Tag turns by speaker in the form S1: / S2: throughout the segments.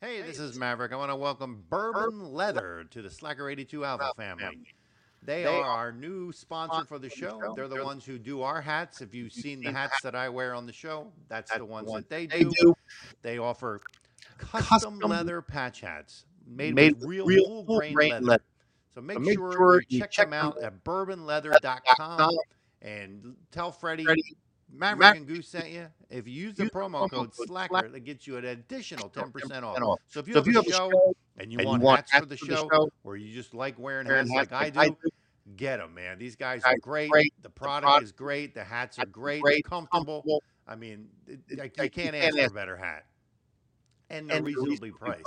S1: Hey, this is Maverick. I want to welcome Bourbon Leather to the Slacker 82 Alpha family. They are our new sponsor for the show. They're the ones who do our hats. If you've seen the hats that I wear on the show, that's the ones that they do. They offer custom leather patch hats made, with real, full grain leather. So make, sure, you check, them out at bourbonleather.com and tell Freddie Maverick and Goose sent you. If you use the promo code Slacker, that gets you an additional 10% off. off. So if you have a show and you want hats for the show, or you just like wearing hats like I do, get them, man. These guys are great. The product is great. The hats are great. They're comfortable. I mean, you can't ask for a better hat. And they're reasonably priced.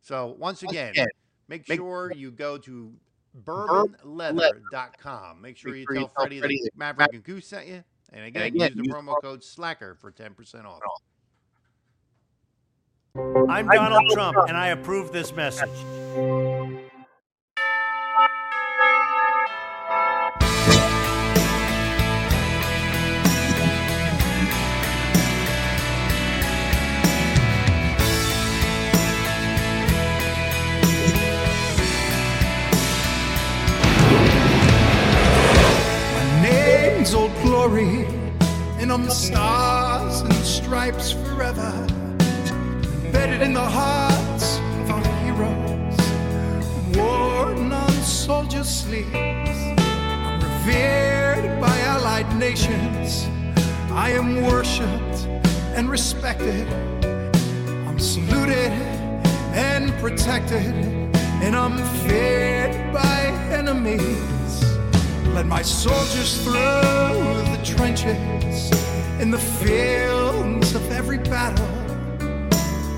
S1: So once again, make sure you go to bourbonleather.com. Make sure you tell Freddie that Maverick and Goose sent you. And again, again use the promo code SLACKER for 10% off.
S2: I'm Donald Trump, and I approve this message.
S3: Old glory and on the stars and stripes forever. Embedded in the hearts of our heroes. Worn on soldiers' sleeves. I'm revered by allied nations. I am worshipped and respected. I'm saluted and protected. And I'm feared by enemies led my soldiers through the trenches in the fields of every battle.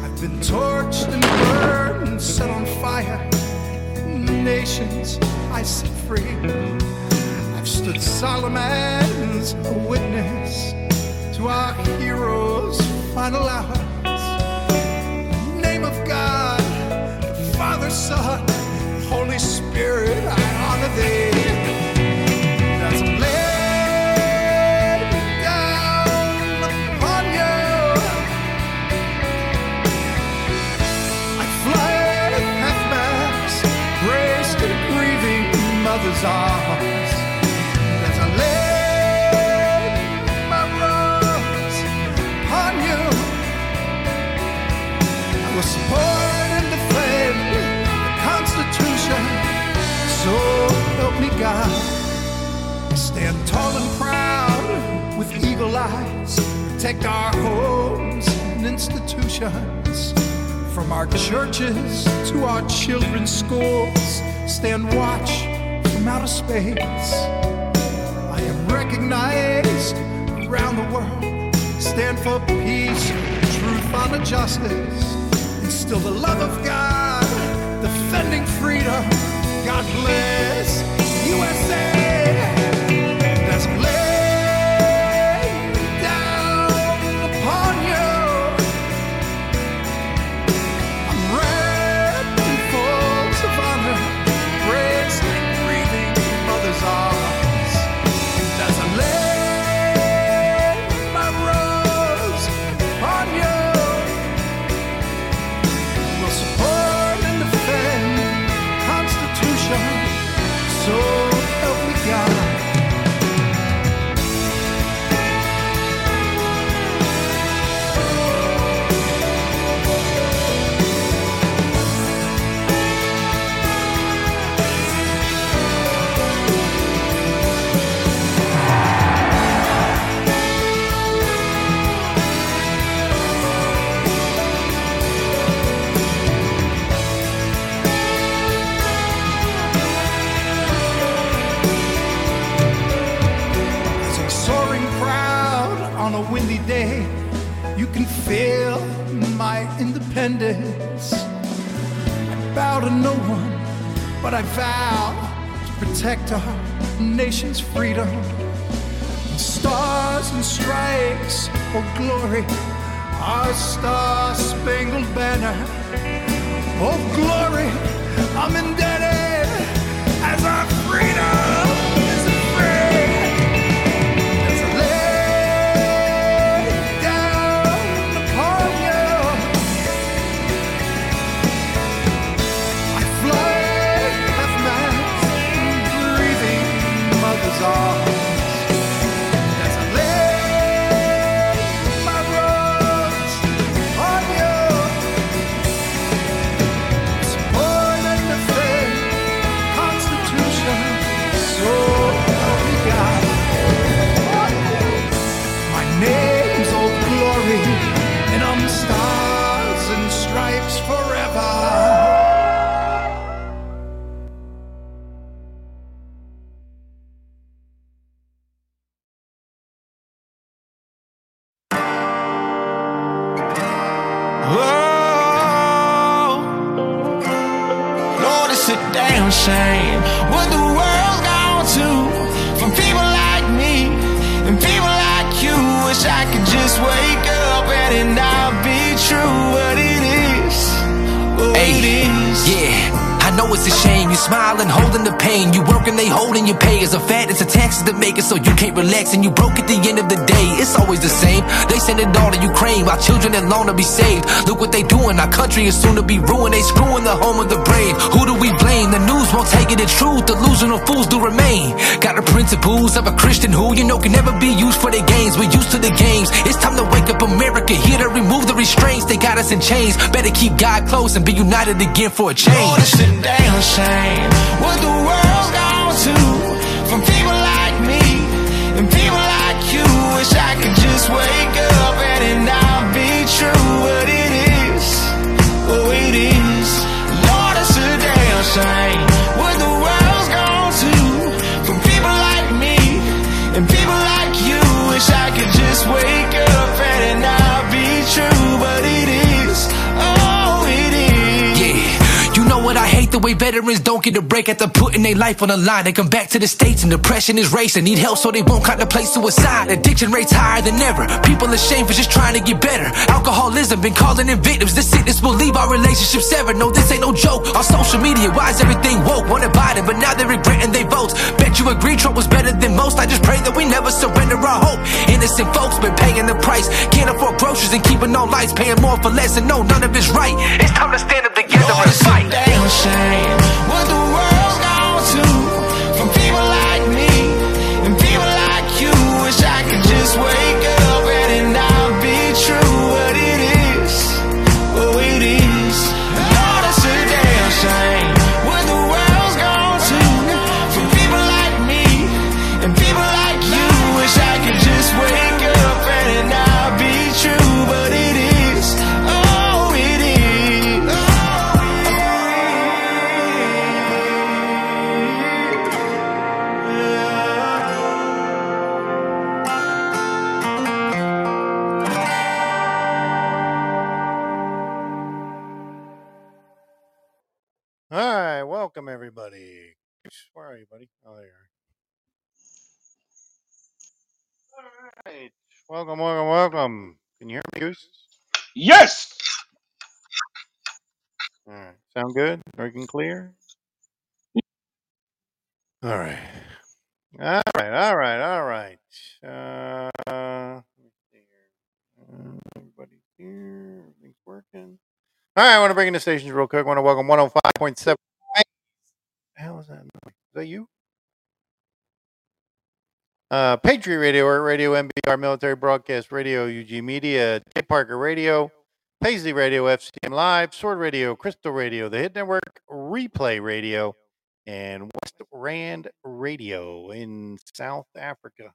S3: I've been torched and burned and set on fire. Nations I set free. I've stood solemn as a witness to our heroes' final hours. Name of God, the Father, Son, Holy Spirit, I honor thee. I was born defended the Constitution. So help me God. stand tall and proud with eagle eyes, protect our homes and institutions. From our churches to our children's schools, stand watch from outer space. I am recognized around the world. Stand for peace, truth, honor, justice. Instill the love of God, defending freedom. God bless USA. independence.
S4: Long to be saved. Look what they doing. Our country is soon to be ruined. They screwing the home of the brave. Who do we blame? The news won't take it. The truth, delusional fools do remain. Got the principles of a Christian who you know can never be used for their games. We're used to the games. It's time to wake up America. Here to remove the restraints. They got us in chains. Better keep God close and be united again for a change.
S5: Lord, it's a damn shame what the world's gone to from people like me and people like you. Wish I could just wake up and
S4: way veterans don't get a break after putting their life on the line. They come back to the states and depression is racing. Need help so they won't contemplate suicide. Addiction rates higher than ever. People ashamed for just trying to get better. Alcoholism been calling in victims. This sickness will leave our relationships severed. No, this ain't no joke. On social media, why is everything woke? Wanted Biden, but now they're regretting their votes. Bet you agree Trump was better than most. I just pray that we never surrender our hope. Innocent folks been paying the price. Can't afford groceries and keeping on lights. Paying more for less and no, none of it's right. It's time to stand up together
S5: Lord,
S4: and fight.
S5: damn what the world's
S1: are you, buddy? Oh, there you are. All right, welcome, welcome, welcome. Can you hear me, Goose?
S6: Yes.
S1: All right, sound good? Working clear? All right. All right, all right, all right. Uh, let me see here. Uh, everybody here, everything's working. All right, I want to bring in the stations real quick. I want to welcome 105.7. What the hell is that? noise? Is that you? Uh, Patriot Radio, Radio, MBR, Military Broadcast Radio, UG Media, J Parker Radio, Paisley Radio, FCM Live, Sword Radio, Crystal Radio, The Hit Network, Replay Radio, and West Rand Radio in South Africa.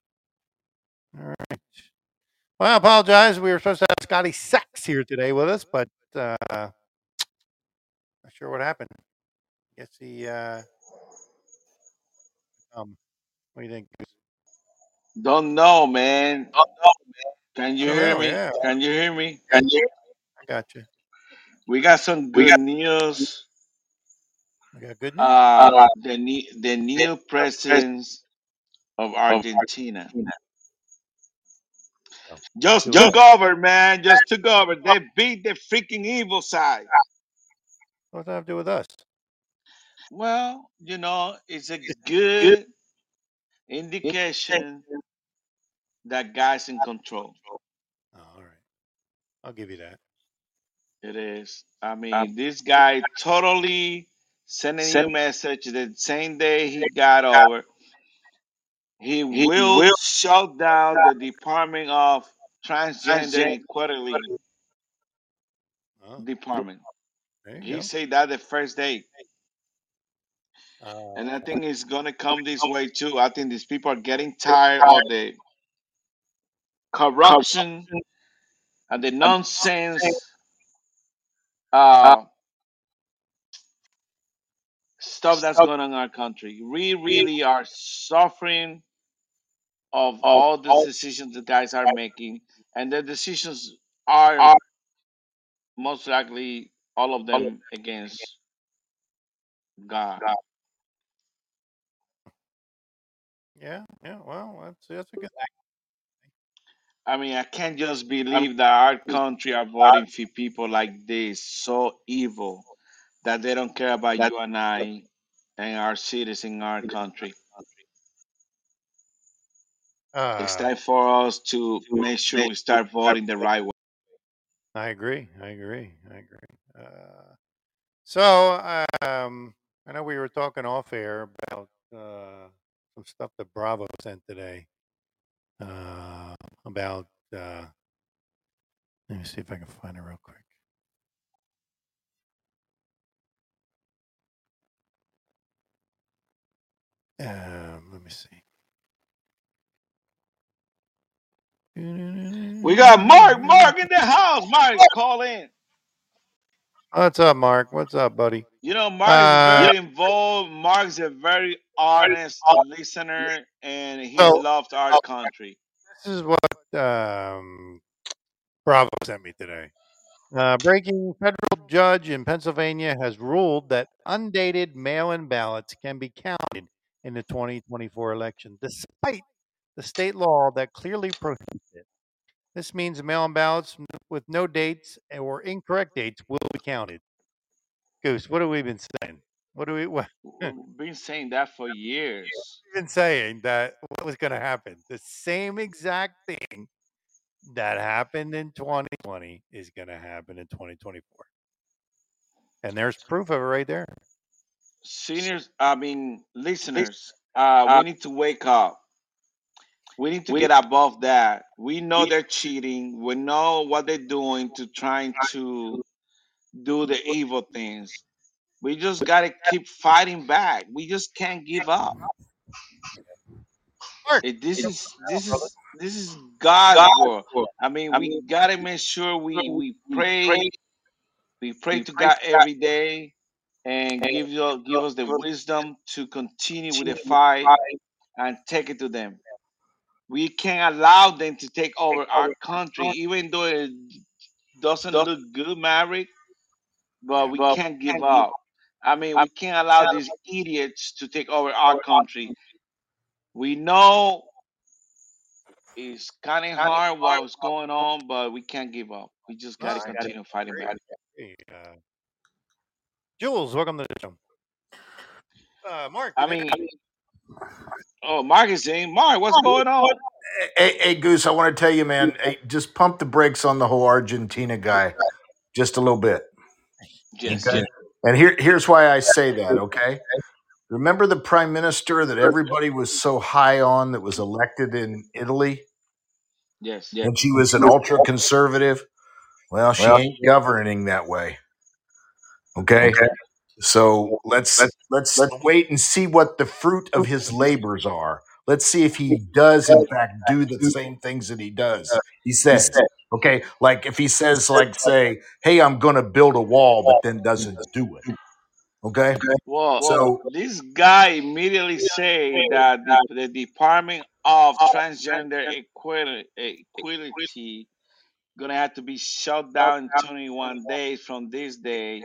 S1: All right. Well, I apologize. We were supposed to have Scotty Sachs here today with us, but uh, not sure what happened. Guess he. Uh, um, what do you think? Goose?
S6: Don't know, man. Can you
S1: Oh,
S6: hear me?
S1: yeah.
S6: Can you hear me? Can you?
S1: I got you.
S6: We got some good news.
S1: I got good news.
S6: Uh, the new the new president of Argentina
S1: Oh,
S6: just took over, man. Just took over. They beat the freaking evil side.
S1: What does that have to do with us?
S6: Well, you know, it's a good indication that guy's in control.
S1: Oh, all right. I'll give you that.
S6: It is. I mean, this guy totally sent a message the same day he got over. He will shut down the Department of Transgender Equality
S1: Oh,
S6: Department.
S1: there you
S6: He
S1: go.
S6: said that the first day.
S1: Uh,
S6: And I think it's gonna come this way too. I think these people are getting tired of the corruption and the nonsense uh, stuff that's going on in our country. We really are suffering of all the decisions the guys are making, and the decisions are most likely all of them against God.
S1: Yeah, yeah. Well, that's that's a good.
S6: I mean, I can't just believe that our country are voting for people like this, so evil, that they don't care about you and I and our cities in our country. It's
S1: Uh,
S6: time for us to make sure we start voting the right way.
S1: I agree. I agree. I agree. Uh, so, um, I know we were talking off air about uh, some stuff that Bravo sent today uh, about. Uh, let me see if I can find it real quick. Um, let me see.
S6: We got Mark, Mark in the house. Mark, call in.
S1: What's up, Mark? What's up, buddy?
S6: You know, Mark
S1: Uh,
S6: is very involved. Mark's a very honest listener, and he
S1: So-
S6: loves our country.
S1: This is what um, Bravo sent me today. Uh, breaking federal judge in Pennsylvania has ruled that undated mail in ballots can be counted in the 2024 election, despite the state law that clearly prohibits it. This means mail in ballots with no dates or incorrect dates will be counted. Goose, what have we been saying? What do we what
S6: We've been saying that for years.
S1: we've been saying that what was going to happen? The same exact thing that happened in 2020 is going to happen in 2024. And there's proof of it right there.
S6: Seniors, I mean, listeners, uh, we need to wake up. We need to get above that. We know they're cheating. We know what they're doing to trying to do the evil things. We just gotta keep fighting back. We just can't give up. This is this is this is God's world. I mean, we gotta make sure we we pray. We pray to God every day and give you give us the wisdom to continue with the fight and take it to them. We can't allow them to take over our country, even though it doesn't look good, Maverick. But we can't give up. I mean, we can't allow these idiots to take over our country. We know it's kind of hard what's going on, but we can't give up. We just got to continue fighting back.
S1: Hey, uh, Jules, welcome to the show. Uh, Mark,
S6: I mean, oh, Mark is saying, Mark, what's going on?
S7: Hey, hey, Goose, I want to tell you, man, hey, just pump the brakes on the whole Argentina guy just a little bit.
S6: Yes.
S7: Okay. And here, here's why I say that, okay? Remember the prime minister that everybody was so high on that was elected in Italy?
S6: Yes.
S7: And she was an ultra conservative? Well, she ain't governing that way. Okay? So let's let's wait and see what the fruit of his labors are. Let's see if he does in fact do the same things that he does. Uh, he says, okay, like if he says, like, say, hey, I'm gonna build a wall, but then doesn't do it. Okay?
S6: Well,
S7: So
S6: this guy immediately say that the, the Department of Transgender Equality, Equality gonna have to be shut down in 21 days from this day.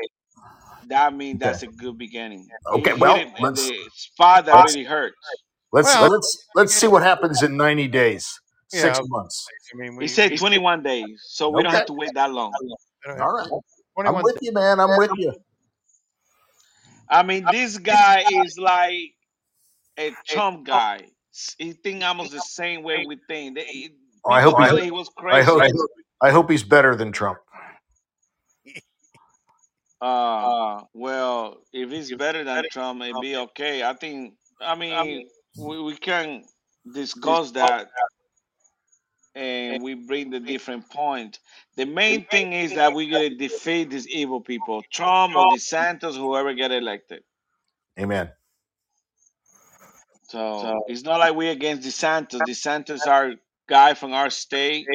S6: That means that's a good beginning. He
S7: Okay,
S6: hit
S7: well,
S6: it in
S7: let's-
S6: the spot that really hurts.
S7: let's
S1: Well-
S7: let's let's see what happens in 90 days,
S1: Yeah,
S7: six
S1: okay.
S7: months.
S1: I mean, we,
S6: He said 21 days, so we don't have to wait that long.
S1: I don't
S7: All
S1: have-
S7: right. I'm
S1: 21
S7: with you, man. I'm with you.
S6: I mean, this guy is like a Trump guy. He think almost the same way we think. They, he-
S7: Oh, I hope he's-
S6: he was crazy.
S7: I hope I hope he's better than Trump.
S6: Uh, well, if he's better than Trump, it'd be okay. I think. I mean, we, we can discuss that, and we bring the different point. The main thing is that we're gonna defeat these evil people, Trump or DeSantis, whoever get elected.
S7: Amen.
S6: So it's not like we're against DeSantis. DeSantis our guy from our state.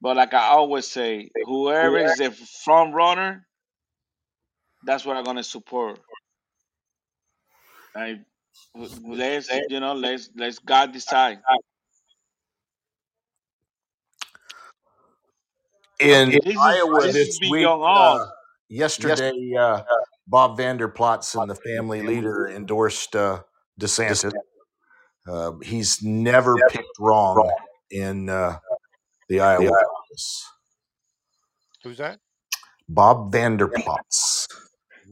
S6: But like I always say, whoever is the front runner, that's what I'm gonna support. I let's you know let's let's God decide.
S7: In
S6: This is
S7: Iowa
S6: this
S7: this
S6: is
S7: week,
S6: beyond
S7: uh,
S6: all.
S7: yesterday, uh, Bob Vander Plaats and the family leader endorsed uh, DeSantis. Uh, he's never picked wrong in uh, the Iowa caucus.
S8: Who's that?
S7: Bob Vander Plaats.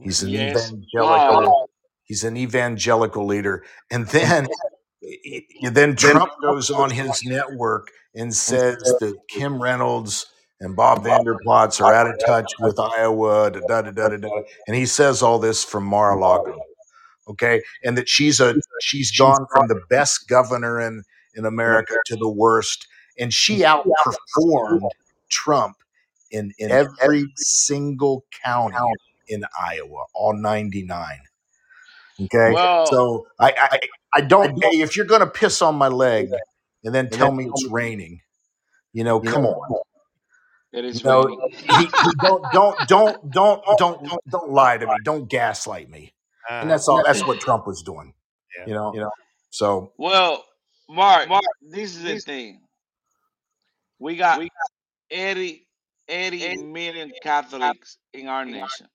S7: He's an
S6: Yes,
S7: evangelical. He's an evangelical leader, and then then Trump goes on his network and says that Kim Reynolds and Bob Vander Plaats are out of touch with Iowa, da, da, da, da, da, da. and he says all this from Mar-a-Lago, okay, and that she's a she's gone from the best governor in in America to the worst, and she outperformed Trump in in every single county in Iowa, all ninety nine. Okay, so I, I I don't. Hey, if you're going to piss on my leg and then tell me it's raining, you know, come on.
S6: It is
S7: You know,
S6: raining.
S7: he, he don't don't don't don't don't don't lie to me. Don't gaslight me. And
S8: Uh,
S7: that's all. That's what Trump was doing.
S8: Yeah.
S7: You know. You know. So
S6: Well, Mark, Mark, this is the thing. We got 80, 80 million Catholics in our nation.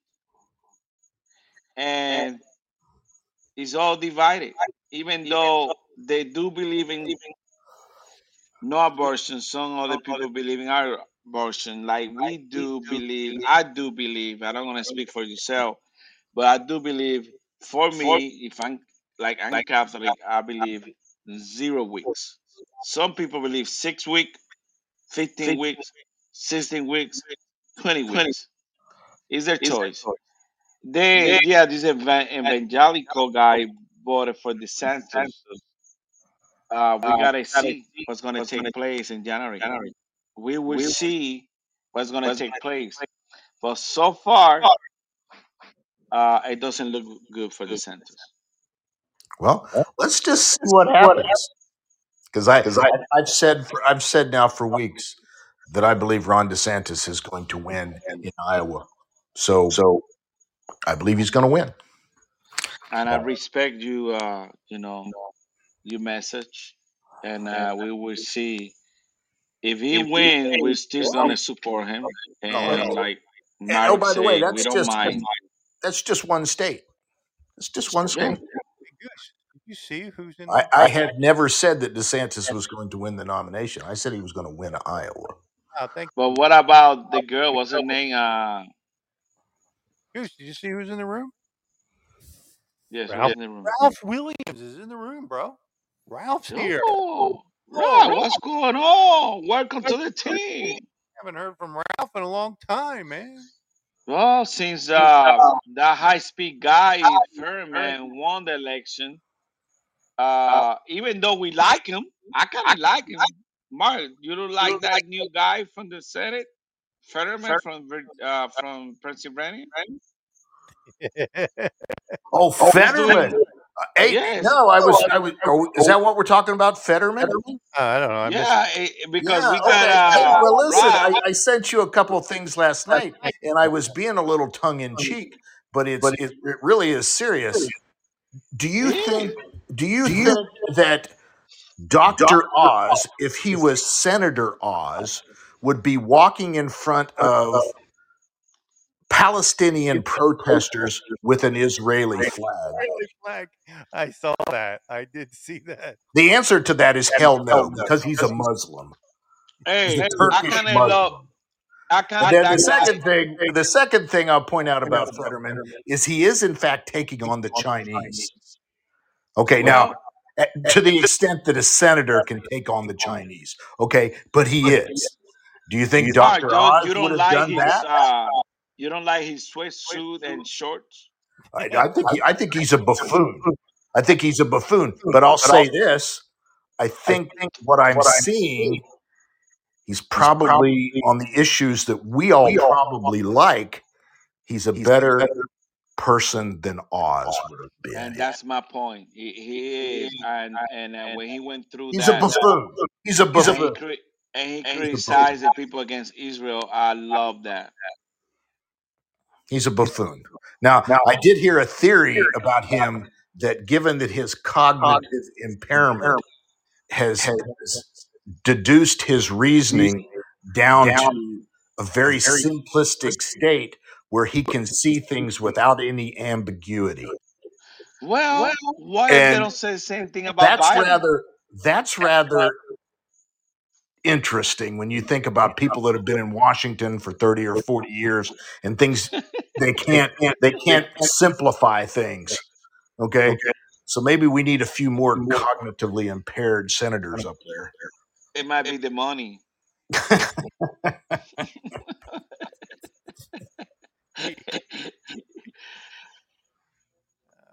S6: And it's all divided. Even though they do believe in no abortion, some other people believe in abortion. Like we do believe, I do believe, I don't want to speak for yourself, but I do believe for me, if I'm like I'm Catholic, I believe zero weeks. Some people believe six week, 15 weeks, 16 weeks, 20 weeks. It's their choice. They, yeah, this eva- evangelical guy voted for DeSantis. Uh, we gotta see what's gonna take place in January. January. We will see what's gonna take place. But so far, uh, it doesn't look good for the DeSantis.
S7: well, let's just see what happens. Because I, I I've said for, I've said now for weeks that I believe Ron DeSantis is going to win in Iowa. So so I believe he's going to win.
S6: And I respect you, uh, you know, your message, and uh, we will see if he wins. We're still gonna support him, and like
S7: And, oh, by the way, that's just
S6: mind.
S7: that's just one state. It's just one state.
S8: Hey, Goose, you see who's in?
S7: I, I had never said that DeSantis was going to win the nomination. I said he was going to win Iowa.
S8: Oh, thank
S6: But what about the girl? What's her name? Uh,
S8: Goose. Did you see who's in the room?
S6: yes,
S8: Ralph.
S6: in the room?
S8: Ralph Williams is in the room, bro. Ralph's here.
S6: Oh, right. What's going on? Welcome to the team.
S8: Haven't heard from Ralph in a long time, man.
S6: Well, since uh, that high speed guy Furman won the election, uh, even though we like him, I kind of like him. Mark, you don't like that new guy from the Senate, Fetterman from Vir- uh, from Pennsylvania? Right?
S7: Oh,
S6: He's
S7: Fetterman.
S6: Doing
S7: Uh, Hey,
S6: yes,
S7: no, I was. I was. Oh, is that what we're talking about, Fetterman?
S8: I don't know. I missed
S6: yeah, it- because
S7: Yeah.
S6: we
S7: Okay.
S6: got
S7: Hey,
S6: uh,
S7: well, listen.
S6: Rob.
S7: I, I sent you a couple of things last night, and I was being a little tongue in cheek, but it's it, it really is serious. Do you
S6: It
S7: think? Do you think that Doctor Oz, if he was Senator Oz, would be walking in front of Palestinian protesters with an Israeli flag?
S8: Israeli flag. I saw that. I did see that.
S7: The answer to that is hell no, because he's a Muslim. He's
S6: Hey,
S7: a
S6: I
S7: Turkish
S6: kind of love.
S7: Muslim.
S6: I
S7: And
S6: kind
S7: then the
S6: that
S7: second thing, the second thing I'll point out about Fetterman is he is in fact taking on the Chinese. Okay, now
S6: Well,
S7: eh, to the extent that a senator can take on the Chinese, okay, but he is. Do you think Dr. Oz would have done
S6: his
S7: that?
S6: You don't like his sweatsuit and shorts.
S7: I, I think he, I think he's a buffoon. I think he's a buffoon. But I'll say this: I think what I'm seeing, he's probably on the issues that we all probably like. He's a better person than Oz would have been.
S6: And that's my point. He, he is, and and uh, when he went through
S7: He's a buffoon. He's a
S6: and he
S7: buffoon.
S6: cri- and he criticized the people against Israel, I love that.
S7: He's a buffoon. Now, I did hear a theory about him that given that his cognitive impairment has, has deduced his reasoning down to a very simplistic state where he can see things without any ambiguity.
S6: Well, why they
S7: And
S6: don't say the same thing about
S7: That's
S6: Biden?
S7: rather that's rather interesting when you think about people that have been in Washington for 30 or 40 years and things they can't they can't simplify things. Okay? So maybe we need a few more cognitively impaired senators up there.
S6: It might be the money.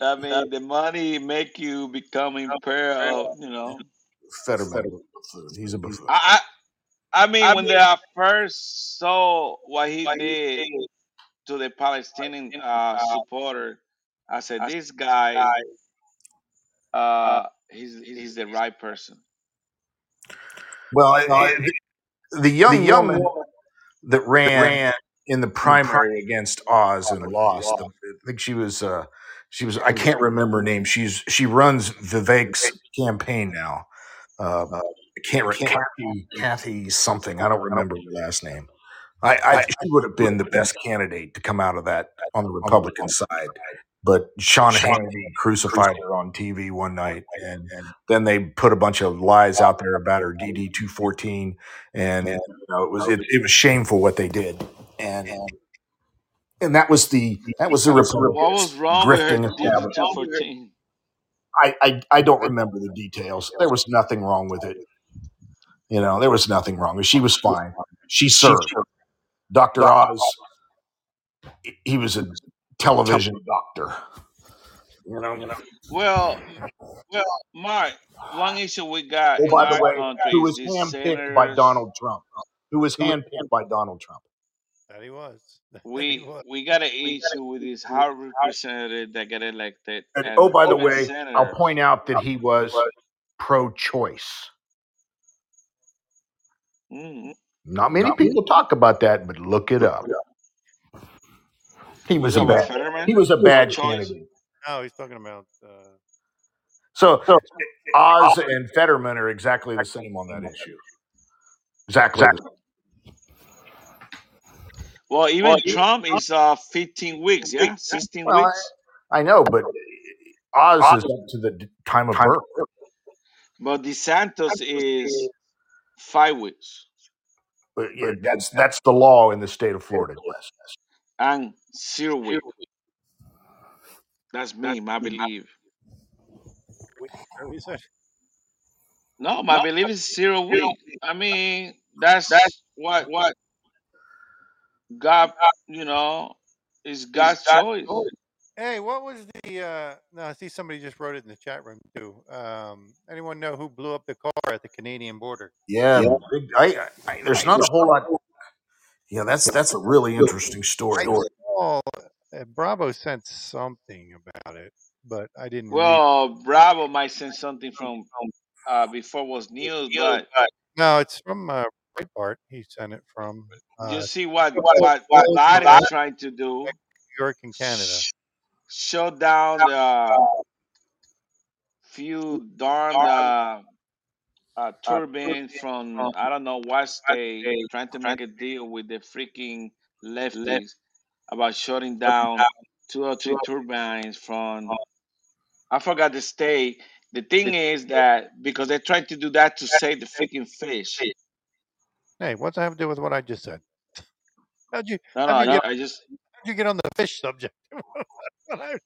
S6: I mean, the money make you become impaired. Of, you know,
S7: Fetterman, is a he's a buffoon.
S6: I, I, I mean, when they first saw what he did to the Palestinian uh, supporter, I said, "This guy, uh, he's he's the right person."
S7: Well, it- it- the young
S9: young
S7: woman that ran, in the primary against Oz and lost. I think she was. Uh, she was. I can't remember her name. She's. She runs Vivek's campaign now. Uh, I can't. re- Kathy. Kathy something. I don't remember her last name. I, I she would have been the best candidate to come out of that on the Republican side. But Sean Hannity crucified her on TV one night, and, and then they put a bunch of lies out there about her DD two fourteen, and you know, it was it, it was shameful what they did, and and that was the that was the
S6: What was
S7: Republicans
S6: wrong
S7: grifting establishment.
S6: Two fourteen?
S7: I, I I don't remember the details. There was nothing wrong with it. You know, there was nothing wrong. She was fine. She served. Doctor Oz, he- he was a television doctor. You know, you know.
S6: Well, well, Mark. One issue we got
S7: Oh, by the way,
S6: country
S7: who
S6: is
S7: was
S6: these
S7: handpicked by. Donald Trump? Who was handpicked by Donald Trump?
S1: That he was. That he
S6: We
S1: was.
S6: we got an issue with these House representatives that get elected.
S7: And
S6: and
S7: oh, by the
S6: even
S7: way, I'll point out that he was pro-choice.
S6: Mm.
S7: Not many people talk about that, but look it up. He was a
S6: Talking about
S7: bad.
S6: Fetterman?
S7: He was a bad
S6: Pro-choice?
S7: candidate.
S1: No, he's talking about. Uh,
S7: So Oz and Fetterman are exactly the same on that issue. Exactly.
S6: Well, even Trump is uh 15 weeks, yeah, 16
S7: Well,
S6: weeks.
S7: I know, but Oz is up to the time of birth.
S6: But DeSantis is five weeks
S7: But yeah, that's that's the law in the state of Florida. Yes.
S6: and zero weeks. That's me, my belief.
S1: what he said.
S6: No, my belief is zero week. I mean, that's that's what what God, you know, is God's choice.
S1: Hey, what was the? Uh, no, I see somebody just wrote it in the chat room too. Um, anyone know who blew up the car at the Canadian border?
S7: Yeah. big- I, I, there's not a whole lot. Yeah, that's that's a really interesting story.
S1: Oh, uh, Bravo sent something about it, but I didn't. read
S6: Well, Bravo might send something from uh, before was news, but
S1: No, it's from uh, Breitbart. He sent it from uh,
S6: you see what what, what Biden is trying to do.
S1: New York and Canada.
S6: shut down the few darn uh, uh, turbines from I don't know what state trying to make a deal with the freaking lefties about shutting down two or three turbines from I forgot the state. The thing is that because they're trying to do that to save the freaking fish.
S1: Hey, what's that have to do with what I just said? How'd you
S6: No, no,
S1: how'd you,
S6: I,
S1: get,
S6: I just
S1: how'd you get on the fish subject?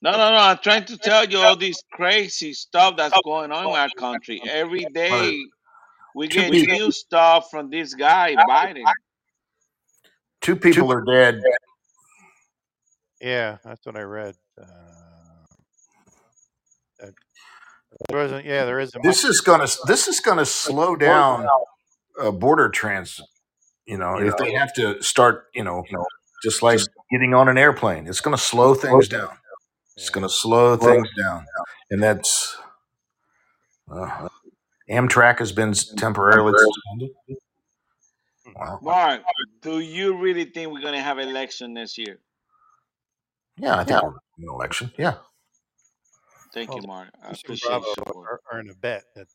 S6: No, no, no. I'm trying to tell you all this crazy stuff that's going on in our country. Every day we get new stuff from this guy Biden.
S7: Two people are dead.
S1: yeah, that's what I read. Uh, that- there isn't. Yeah, there isn't.
S7: This is gonna this is gonna slow down uh, border transit. You know, if they have to start, you know, you know just like getting on an airplane, it's going to slow things down. It's going to slow things down, and that's uh, Amtrak has been temporarily suspended. Wow.
S6: Mark, do you really think we're gonna have election this year?
S7: Yeah, I think we're an election. Yeah.
S6: Thank
S1: Well,
S6: you, Mark. I
S1: Bruce and
S6: appreciate
S1: Bravo
S6: your support.
S1: are, are in a bet that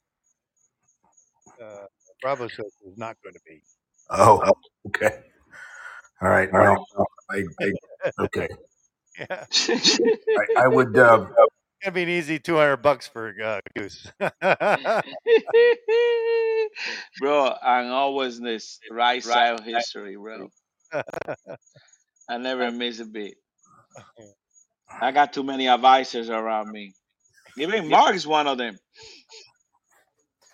S1: uh, Bravo says is not going to be.
S7: Oh, okay. All right. Well, I, I okay.
S1: Yeah,
S7: I, I would. Uh,
S1: gonna be an easy two hundred bucks for uh, Goose.
S6: bro, I'm always this right side history, bro. I never miss a beat. I got too many advisors around me. Even Mark is one of them.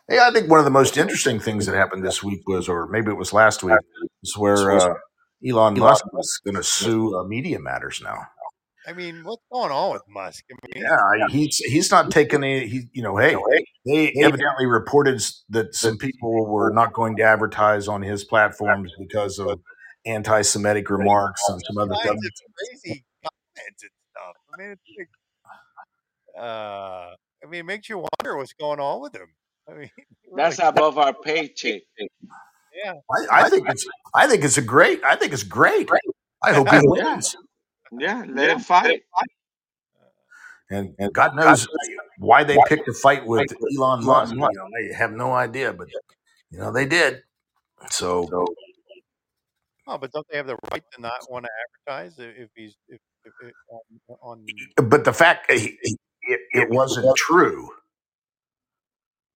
S7: Hey, I think one of the most interesting things that happened this week was, or maybe it was last week, is where uh, Elon Musk is going to sue uh, Media Matters now.
S1: I mean, what's going on with Musk? I mean,
S7: Yeah, I- he's he's not taking any. He, you know, hey, they evidently reported that some people were not going to advertise on his platforms because of anti-Semitic remarks and some other
S1: all
S7: things.
S1: kinds of crazy comments and stuff. I mean, it's like, uh, I mean, it makes you wonder what's going on with him. I mean,
S6: That's
S1: really,
S6: above our paycheck.
S1: yeah.
S7: I, I think it's I think it's a great. I think it's great. I hope he wins.
S6: Yeah, let him fight.
S7: And, and God knows why they picked a fight with Elon Musk. You know, I have no idea, but you know they did. So
S1: Oh, but don't they have the right to not want to advertise if if he's if, if, if on, on
S7: but the fact he- he- it, it wasn't true.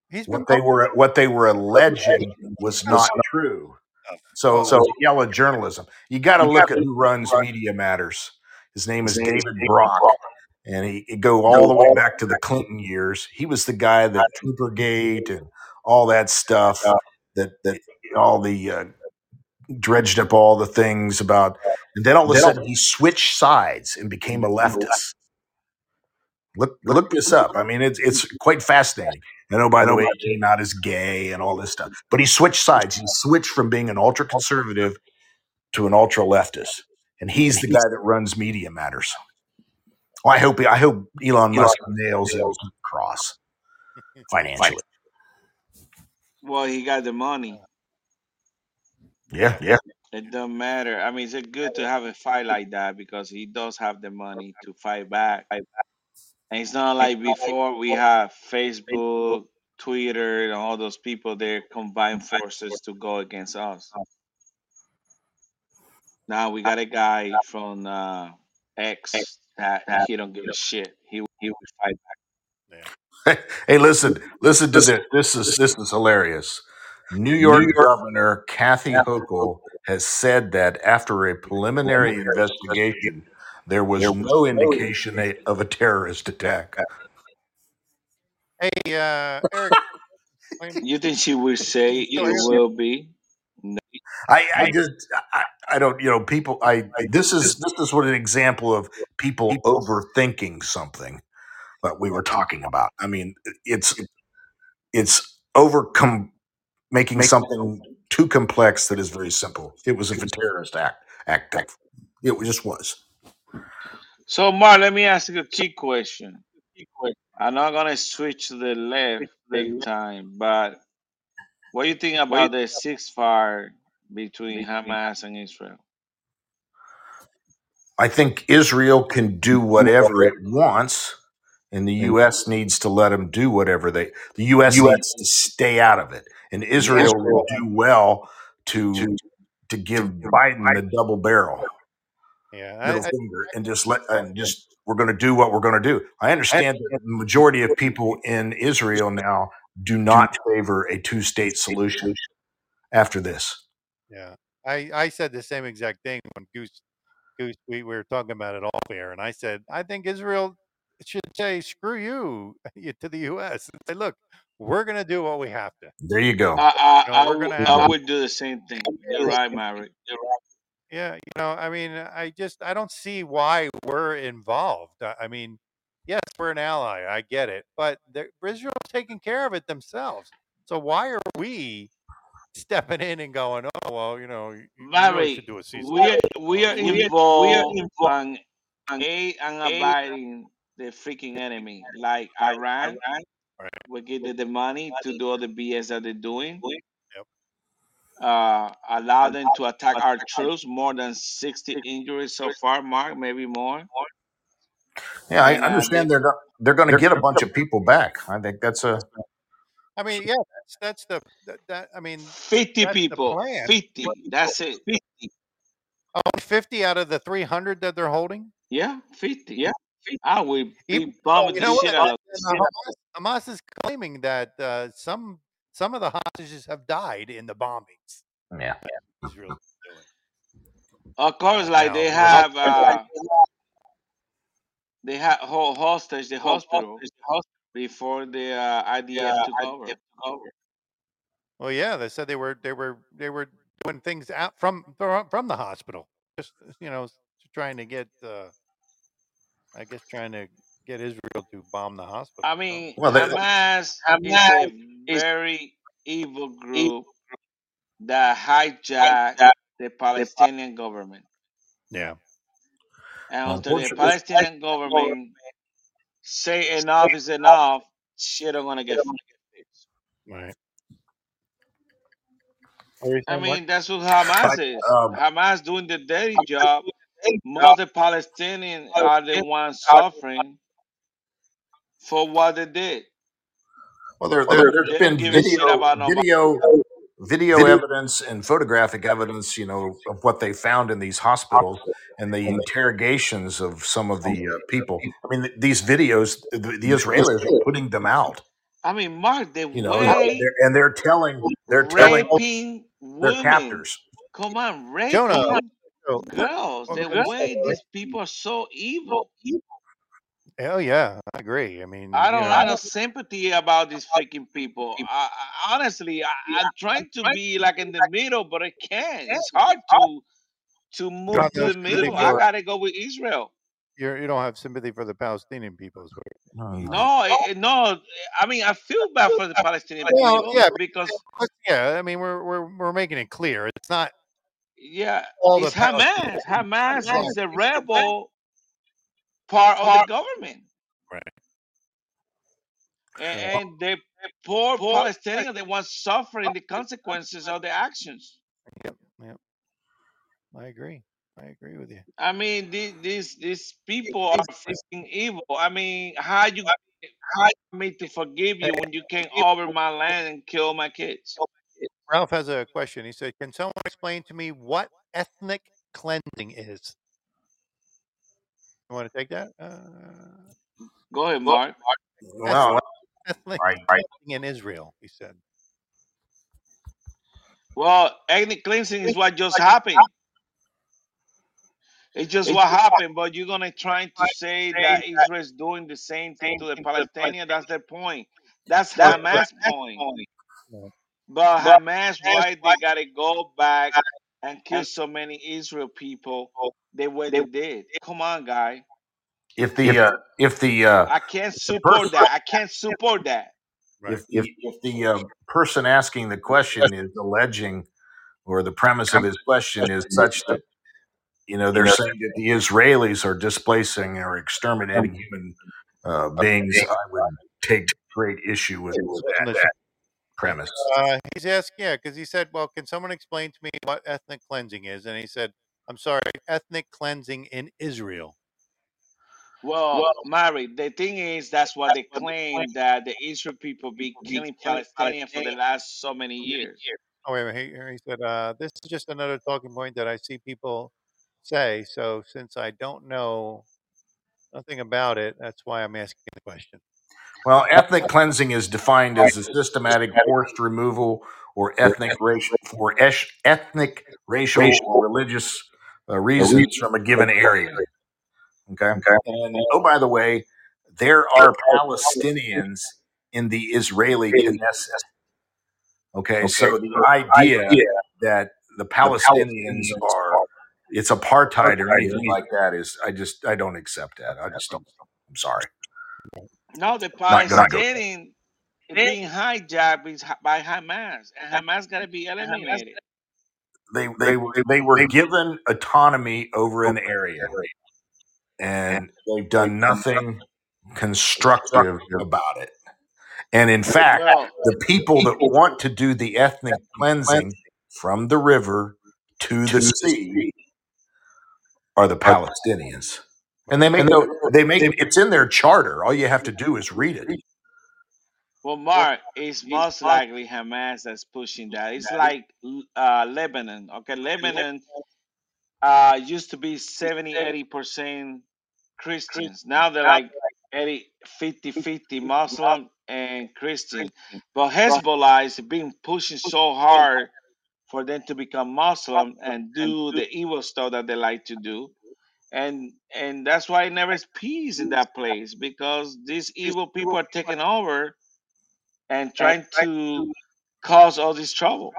S1: He's
S7: What they were what they were alleging was not true. So so yellow journalism. You got to look at who runs Media Matters. His name is David Brock, and he, he go all the way back to the Clinton years. He was the guy that Troopergate and all that stuff that that all the uh, dredged up all the things about, and then all of a sudden he switched sides and became a leftist. Look look this up. I mean, it's it's quite fascinating. And oh, by the way, he came out as gay and all this stuff. But he switched sides. He switched from being an ultra conservative to an ultra leftist, and he's the guy that runs Media Matters. Well, I hope I hope Elon Musk nails it cross financially.
S6: Well, he got the money.
S7: Yeah, yeah.
S6: It don't matter. I mean, it's good to have a fight like that because he does have the money to fight back. And it's not like before we have Facebook, Twitter, and all those people there combine forces to go against us. Now we got a guy from uh, X that he don't give a shit. He he will fight back.
S7: hey, listen, listen to this. This is this is hilarious. New York Governor Kathy Hochul has said that after a preliminary investigation, there was no indication a- of a terrorist attack.
S1: Hey, uh, Eric, explain-
S6: You think she will say it
S1: here?
S6: will be?
S7: I, I just I, I don't you know people I this is this is what an example of people overthinking something that we were talking about. I mean it's it's overcome making something too complex that is very simple. It was a terrorist act act. It just was.
S6: So, Mark, let me ask you a key question. I'm not gonna switch to the left big time, but what do you think about the ceasefire between Hamas and Israel?
S7: I think Israel can do whatever it wants, and the U.S. needs to let them do whatever they. The U.S. needs to stay out of it, and Israel will do well to to give Biden the double barrel
S1: yeah, I,
S7: middle
S1: I,
S7: finger and just let and just we're going to do what we're going to do. I understand that the majority of people in Israel now do not favor a two-state solution after this.
S1: yeah, I, I said the same exact thing when Goose, Goose, we, we were talking about it off air, and I said I think Israel should say screw you to the U.S. and say, look, we're gonna do what we have to.
S7: There you go.
S6: I, I,
S1: You know,
S6: I,
S1: we're
S6: w-
S1: gonna
S6: I would do the same thing. You're right, Maverick.
S1: Yeah, you know, I mean, I just I don't see why we're involved. I I mean, yes, we're an ally. I get it, but the- Israel's taking care of it themselves. So why are we stepping in and going, oh well, you know, you, you really
S6: Maverick,
S1: should do a
S6: we
S1: ceasefire?
S6: are, we are involved on aid and abiding the freaking enemy, like Iran.
S1: Right.
S6: We give them the money to do all the BS that they're doing.
S1: Yep.
S6: Uh, allow them to attack our troops. More than 60 injuries so far, Mark, maybe more.
S7: Yeah, I
S6: And uh, they,
S7: understand they're go- they're going to get a bunch of people back. I think that's a
S1: I mean, yeah, that's that's the that, that I mean,
S6: 50 people, 50. That's it.
S1: Only 50 out of the 300 that they're holding.
S6: Yeah, 50. Yeah. I will be
S1: Even
S6: bombing
S1: you
S6: the
S1: know what?
S6: shit out of
S1: And, Hamas, Hamas is claiming that uh, some some of the hostages have died in the bombings.
S7: yeah.
S1: Israel is doing.
S6: Of course, like they have uh they have whole hostage the hospital before the uh, IDF took over.
S1: Well, yeah, they said they were they were they were doing things out from from from the hospital, just you know, trying to get, uh, I guess, trying to get Israel to bomb the hospital.
S6: I mean,
S7: Well, they-
S6: Hamas is a very evil group that hijacked the Palestinian government.
S1: yeah,
S6: And until the Palestinian government say enough is enough, shit are gonna get fixed.
S1: right. What were you
S6: I
S1: saying, Mark?
S6: mean, that's what Hamas is.
S7: Um,
S6: Hamas doing the dirty job. Most of the Palestinians are the ones suffering for what they did.
S7: Well, there,
S6: They
S7: there,
S6: don't
S7: there's been
S6: give a shit
S7: video,
S6: about nobody.
S7: video, video evidence and photographic evidence, you know, of what they found in these hospitals and the interrogations of some of the uh, people. I mean, th- these videos, the, the Israelis are putting them out,
S6: I mean, Mark, the
S7: you know, and
S6: way
S7: they're, and they're telling, they're telling
S6: raping
S7: their
S6: women.
S7: captors.
S6: Come on, raping
S1: Jonah, oh,
S6: girls.
S1: well,
S6: The way these people are so evil.
S1: Hell yeah, I agree. I mean,
S6: I don't
S1: know,
S6: have no sympathy about these freaking people. I, I, honestly, I, I'm trying to be like in the middle, but I can't. It's hard to to move
S1: have
S6: to the middle. I gotta go with Israel.
S1: you're, you don't have sympathy for the Palestinian people. is what you're-
S6: No, it, it- no. I mean, I feel bad for the Palestinian
S1: Well,
S6: people
S1: yeah,
S6: because
S1: But yeah, I mean, we're we're we're making it clear. It's not
S6: yeah,
S1: all the
S6: it's Hamas.
S1: Palestinians.
S6: Hamas is a rebel part of the government.
S1: Right.
S6: And, and the poor Palestinians are the ones suffering the consequences of the actions.
S1: Yep, yep. I agree. I agree with you.
S6: I mean, these these these people are freaking evil. I mean, how you how you me to forgive you when you came over my land and kill my kids?
S1: Ralph has a question. He said, "Can someone explain to me what ethnic cleansing is?" You want to take that? Uh,
S6: Go ahead, Mark.
S7: Well,
S1: ethnic
S7: right, right.
S1: in Israel. He said.
S6: Well, ethnic cleansing is what just happened. It's just what happened, but you're gonna try to say that Israel is doing the same thing to the Palestinians. That's their point. That's the Hamas' point.
S1: No.
S6: But Hamas, why they gotta go back and kill so many Israel people the way they did? Come on, guy.
S7: If the uh, if the uh,
S6: I can't support that. I can't support that.
S1: Right.
S7: if the, if the uh, person asking the question is alleging or the premise of his question is such that you know they're saying that the Israelis are displacing or exterminating human uh, beings, I would take great issue with that,
S1: Listen,
S7: that premise.
S1: Uh, he's asking, yeah, because he said, "Well, can someone explain to me what ethnic cleansing is?" And he said, "I'm sorry, ethnic cleansing in Israel."
S6: Well, well Mary, the thing is, that's what they claim that the Israel people be killing Palestinians for the last so many years.
S1: Oh wait, a minute. He, he said, uh, "This is just another talking point that I see people say. So since I don't know nothing about it, that's why I'm asking the question."
S7: Well, ethnic cleansing is defined as a systematic forced removal or ethnic racial esh- ethnic, racial, or religious uh, reasons from a given area. Okay. okay. And oh, by the way, there are Palestinians in the Israeli Knesset. Okay, so the idea that the Palestinians are it's apartheid or anything like that is I just I don't accept that. I just don't. I'm sorry.
S6: No, the
S7: Not gonna go.
S6: Palestinian being hijacked by Hamas, and Hamas got to be eliminated.
S7: they they were they were given autonomy over an area, and they've done nothing constructive about it. And in fact, the people that want to do the ethnic cleansing from the river to the sea are the Palestinians. And they make no, they make it's in their charter. All you have to do is read it.
S6: Well, Mark, it's most likely Hamas that's pushing that. It's like uh, Lebanon. Okay, Lebanon uh, used to be 70, 80% Christians. Now they're like 80, 50, 50 Muslim and Christian. But Hezbollah is being pushing so hard for them to become Muslim and do the evil stuff that they like to do. And and that's why there is peace in that place because these evil people are taking over and trying to cause all this trouble.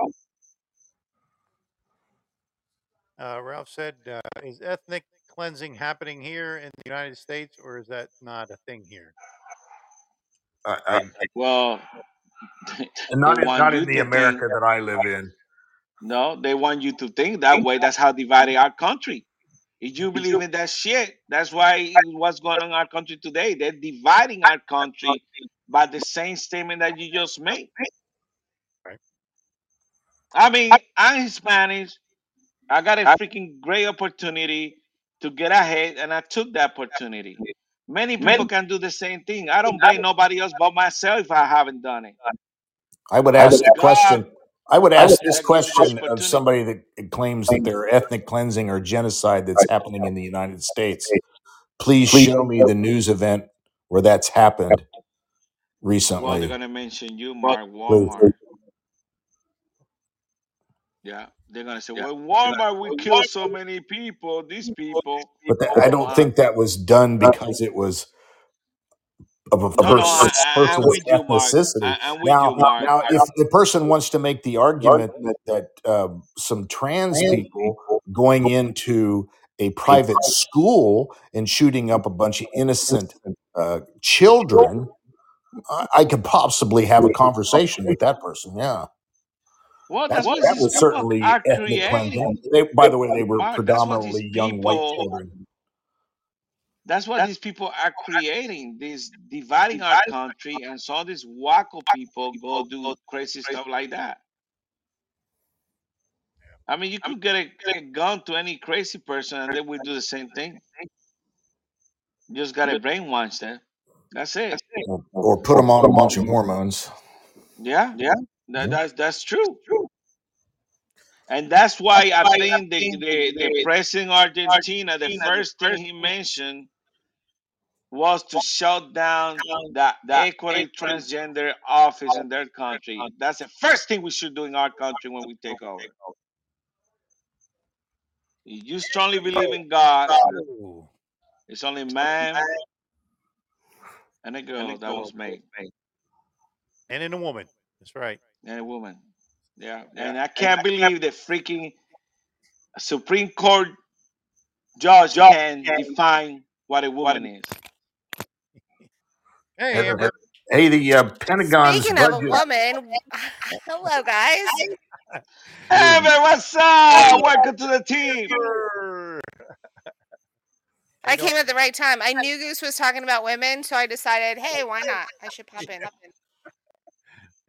S1: Uh, Ralph said, uh, "Is ethnic cleansing happening here in the United States, or is that not a thing here?"
S7: I, I,
S6: Well,
S7: and not in, not in the America
S6: think
S7: that I live in.
S6: no, they want you to think that way. That's how divided our country. If you believe in that shit, that's why what's going on in our country today. They're dividing our country by the same statement that you just made.
S1: Right.
S6: I mean, I'm Hispanic. I got a freaking great opportunity to get ahead, and I took that opportunity. Many people can do the same thing. I don't blame nobody else but myself if I haven't done it.
S7: I would ask the
S6: God
S7: question. I would ask this
S6: that gives you
S7: question of
S6: opportunity.
S7: somebody that claims that there are ethnic cleansing or genocide that's happening in the United States. Please show me the news event where that's happened
S6: Well, they're
S7: recently.
S6: gonna mention you, Mark
S7: Please.
S6: Walmart. Yeah, they're gonna say, "Well, Walmart, we killed so many people. These people."
S7: But that, I don't
S6: Wow.
S7: think that was done because it was of a
S6: No, no,
S7: person's,
S6: I, I, I'm
S7: person's
S6: with you, Mark.
S7: ethnicity.
S6: I, I'm with
S7: Now,
S6: you, Mark.
S7: now, if the person wants to make the argument that, that uh, some trans people going into a private school and shooting up a bunch of innocent uh, children, I, I could possibly have a conversation with that person. Yeah,
S6: Well,
S7: that,
S6: that's what
S7: that
S6: these
S7: was
S6: people
S7: certainly
S6: are
S7: ethnic cleansing.
S6: creating.
S7: They, by the way, they were
S6: Mark, that's what these
S7: predominantly young white
S6: people.
S7: children.
S6: That's what these people are creating. This dividing our country, and so these wacko people go do crazy stuff like that. I mean, you could get a, a gun to any crazy person, and they will do the same thing. You just gotta brainwash them. That's it.
S7: Or, or put them on a bunch of hormones.
S6: Yeah, yeah,
S7: Yeah.
S6: that, that's that's true. And that's why I think the, the, the president of Argentina, the first thing he mentioned was to shut down the equally transgender office in their country. That's the first thing we should do in our country when we take over. If you strongly believe in God, it's only man and a girl that was made,
S1: and in a woman. That's right.
S6: and a woman. Yeah, and I can't believe the freaking Supreme Court judge can define what a woman is.
S1: Hey, Amber.
S7: Hey, the uh, Pentagon's
S9: Speaking of a woman, hello guys.
S6: Hey man, what's up? Welcome to the team.
S9: I came at the right time. I knew Goose was talking about women, so I decided, hey, why not? I should pop in.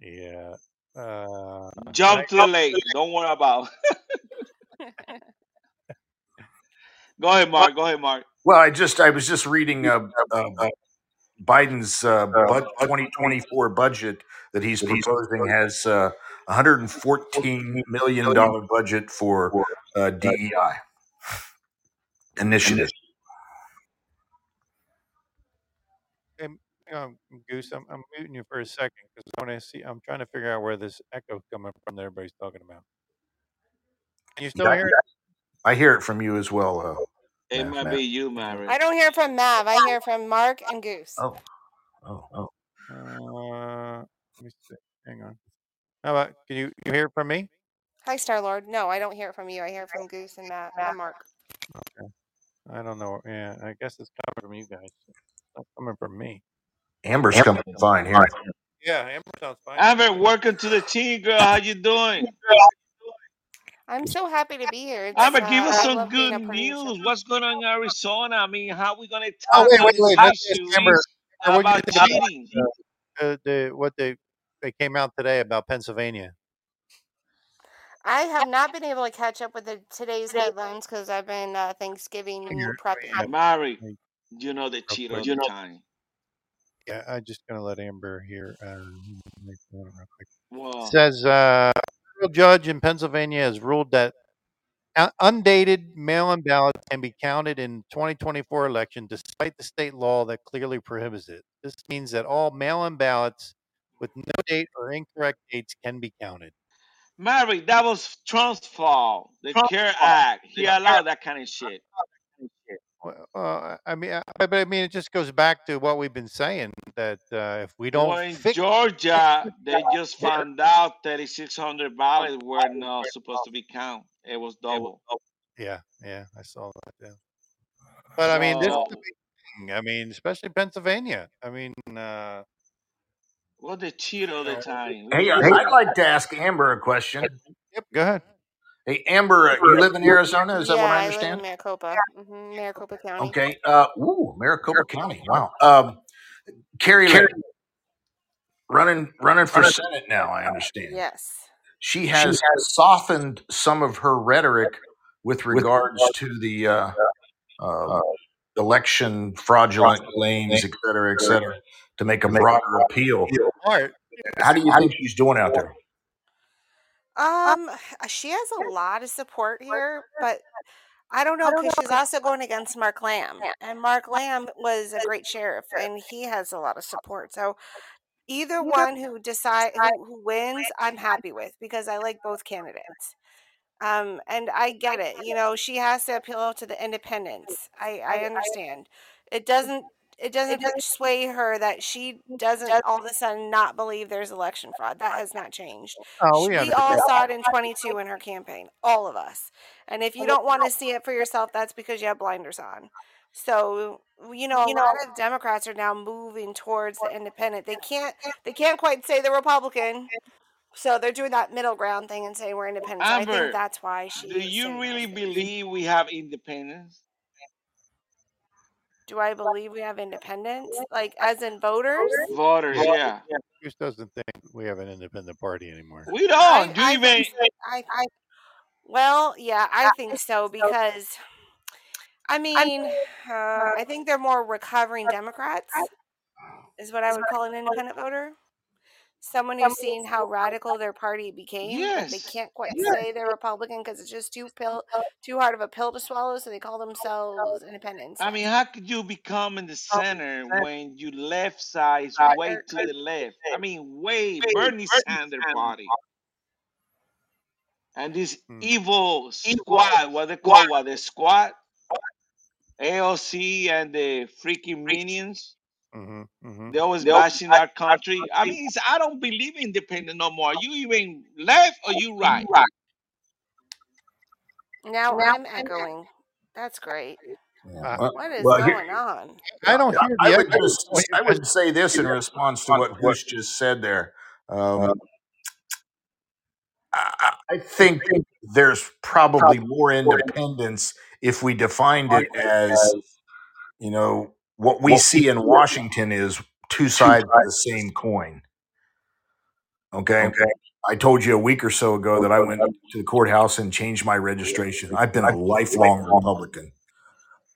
S1: Yeah. Uh,
S6: Jump to the lake. Don't worry about. Go ahead, Mark. Go ahead, Mark.
S7: Well, I just I was just reading uh, uh, uh, Biden's uh, bud- 2024 budget that he's proposing has uh, 114 million dollar budget for uh, DEI initiatives.
S1: Hey, um, Goose, I'm, I'm muting you for a second because I want to see. I'm trying to figure out where this echo coming from that everybody's talking about. Can you still
S7: Yeah,
S1: hear it?
S7: I hear it from you as well. Uh,
S6: It
S7: Matt,
S6: might
S7: Matt.
S6: be you, Mary.
S9: I don't hear from Mav. I hear from Mark and Goose.
S7: Oh, oh, oh.
S1: Uh, let me see. Hang on. How about can you you hear from me?
S9: Hi, Star Lord. No, I don't hear it from you. I hear it from Goose and Matt and Mark.
S1: I don't know. Yeah, I guess it's coming from you guys. It's not coming from me.
S7: Amber's coming fine here.
S1: Yeah, Amber sounds fine.
S6: Amber, welcome to the team, girl. How you doing?
S9: I'm so happy to be here. It's,
S6: Amber,
S9: uh,
S6: give us
S9: I
S6: some
S9: love being
S6: good
S9: a producer.
S6: news. What's going on in Arizona? I mean, how we gonna
S1: Oh,
S6: tackle
S1: wait, wait,
S6: this
S1: wait. Let's ask Amber. Amber, what do you
S6: about
S1: think about
S6: cheating?
S1: uh, the what they they came out today about Pennsylvania?
S9: I have not been able to catch up with the, today's headlines because I've been uh, Thanksgiving
S1: You're-
S9: prepping.
S6: Mary, You know the
S1: real
S6: Cheeto
S1: quick.
S6: time.
S1: Yeah, I'm just gonna let Amber here. Um, make one real quick.
S6: Well,
S1: says uh, federal judge in Pennsylvania has ruled that undated mail-in ballots can be counted in 2024 election despite the state law that clearly prohibits it. This means that all mail-in ballots with no date or incorrect dates can be counted.
S6: Mary, that was Trump's fault. The CARE Act. He allowed that kind of shit.
S1: Well, uh, I mean, I, but I mean, it just goes back to what we've been saying that uh, if we don't
S6: Well, in
S1: fix,
S6: Georgia, they just found out 3,600 ballots were not supposed to be counted. It was double.
S1: yeah, yeah, I saw that. Yeah. But I mean, this is
S6: So,
S1: the big thing. I mean, especially Pennsylvania. I mean, uh,
S6: what the Cheeto of the time?
S7: Hey, I-
S6: Listen,
S7: I'd like to ask Amber a question.
S1: yep, go ahead.
S7: Hey, Amber, uh, you live in Arizona? Is that
S9: yeah,
S7: what I understand?
S9: I live in
S7: understand?
S9: Maricopa, hmm Maricopa County.
S7: Okay. Uh, ooh, Maricopa County. Wow. Um, Kari Lake, running running for Senate now. I understand.
S9: Yes.
S7: She has softened some of her rhetoric with regards to the uh, uh, election fraudulent claims, et cetera, et cetera, to make a broader appeal. How do you think she's doing out there?
S9: Um, she has a lot of support here, but I don't know because she's also going against Mark Lamb, and Mark Lamb was a great sheriff, and he has a lot of support. So either one who decide who, who wins, I'm happy with because I like both candidates. Um, and I get it. You know, she has to appeal to the independents. I I understand. It doesn't it doesn't put- sway her that she doesn't all of a sudden not believe there's election fraud. That has not changed.
S1: oh, we
S9: We all saw it in 22 in her campaign, all of us. And if you don't want to see it for yourself, that's because you have blinders on. So you know, a lot of Democrats are now moving towards the independent. They can't, they can't quite say the Republican, so they're doing that middle ground thing and saying we're independent. So I think that's why she.
S6: do you really believe we have independence?
S9: Do I believe we have independence, like as in voters?
S6: Voters, yeah.
S1: Bruce doesn't think we have an independent party anymore.
S6: We don't. Do
S9: I
S6: you even?
S9: think, I, I, well, yeah, I think so because, I mean, uh, I think they're more recovering Democrats, is what I would call an independent voter. Someone who's seen how radical their party became, but they can't quite say they're Republican because it's just too pill, too hard of a pill to swallow, so they call themselves independents.
S6: I mean, how could you become in the center when you left side is way to the left? I mean, way Bernie Sanders party. And this
S1: Hmm.
S6: evil squad, what they call what the squad, AOC and the freaking minions,
S1: hmm mm-hmm.
S6: they always bashing our country. I mean, it's, I don't believe in independent no more. You even left or you right?
S9: Now I'm echoing. That's great.
S7: Yeah.
S1: Uh,
S7: Well,
S9: What is
S7: well, here,
S9: going on?
S1: I don't hear
S7: I
S1: the
S7: would
S1: echo.
S7: just I would say this in response to what Bruce just said there. Um, I, I think there's probably more independence if we defined it as you know what we see in Washington is two sides of the same coin. Okay. I told you a week or so ago that I went to the courthouse and changed my registration. I've been a lifelong Republican.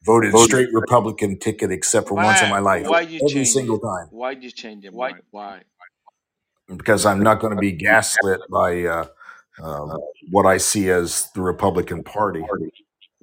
S7: Voted straight Republican ticket except for once in my life.
S6: Why you
S7: Every
S6: change
S7: single
S6: it?
S7: time.
S6: Why did you change it, Mark? Why?
S7: Because I'm not going to be gaslit by uh, um, what I see as the Republican Party.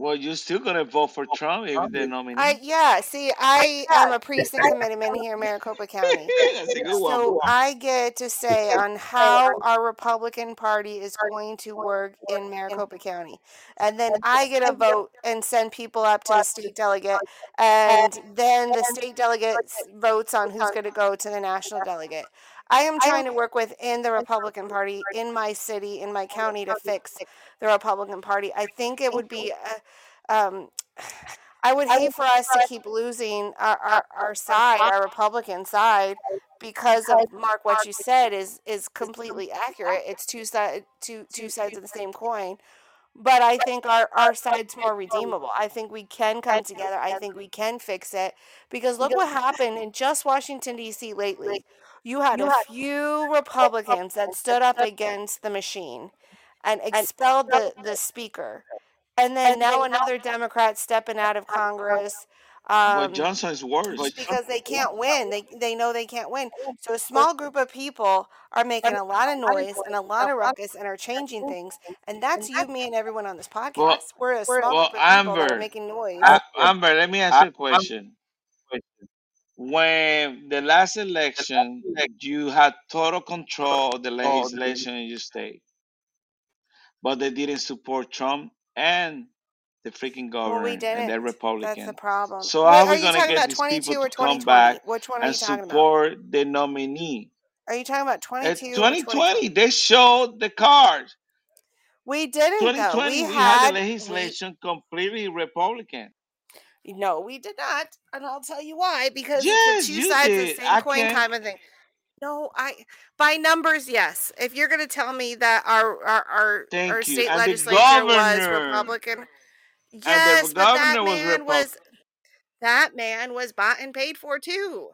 S6: Well, you're still gonna vote for Trump if they
S9: I
S6: nominate.
S9: yeah, see, I am a precinct committeeman here in Maricopa County.
S6: That's a good one.
S9: So I get to say on how our Republican Party is going to work in Maricopa County. And then I get a vote and send people up to the state delegate. And then the state delegate votes on who's going to go to the national delegate. I am trying to work within the Republican Party in my city, in my county, to fix the Republican Party. I think it would be. Uh, um, I would hate for us to keep losing our, our, our side, our Republican side, because of Mark. What you said is is completely accurate. It's two side two two sides of the same coin. But I think our, our side's more redeemable. I think we can come together. I think we can fix it. Because look what happened in just Washington, D.C. lately. You had a few Republicans that stood up against the machine and expelled the, the speaker. And then now another Democrat stepping out of Congress.
S6: But
S9: Um,
S6: Johnson is worse.
S9: because they can't win. They they know they can't win. So a small group of people are making a lot of noise and a lot of ruckus and are changing things. And that's you, me, and everyone on this
S6: Well,
S9: podcast. We're a small
S6: well,
S9: group of people that are
S6: Amber,
S9: making noise.
S6: A- Amber, let me ask you a question. When the last election, you had total control of the oh, legislation in your state, but they didn't support Trump and the freaking
S9: Well, we
S6: governor, and they're
S9: didn't. That's the problem.
S6: So
S9: Wait,
S6: how are we
S9: you
S6: gonna
S9: talking
S6: get
S9: about
S6: these
S9: 22
S6: people
S9: or
S6: to come
S9: 2020?
S6: back
S9: Which one are you
S6: and
S9: talking about?
S6: support the nominee?
S9: Are you talking about 22 or
S6: 2020.
S9: 2020?
S6: They showed the cards.
S9: We didn't though.
S6: 2020,
S9: We
S6: we had the
S9: had we
S6: legislation completely Republican.
S9: No, we did not, and I'll tell you why. Because
S6: Yes,
S9: it's two sides of the same
S6: I
S9: coin
S6: can't.
S9: kind of thing. No, I by numbers, yes. If you're gonna tell me that our our our, our
S6: Thank
S9: state legislature was Republican, yes, but that
S6: governor was
S9: man was that man was bought and paid for too.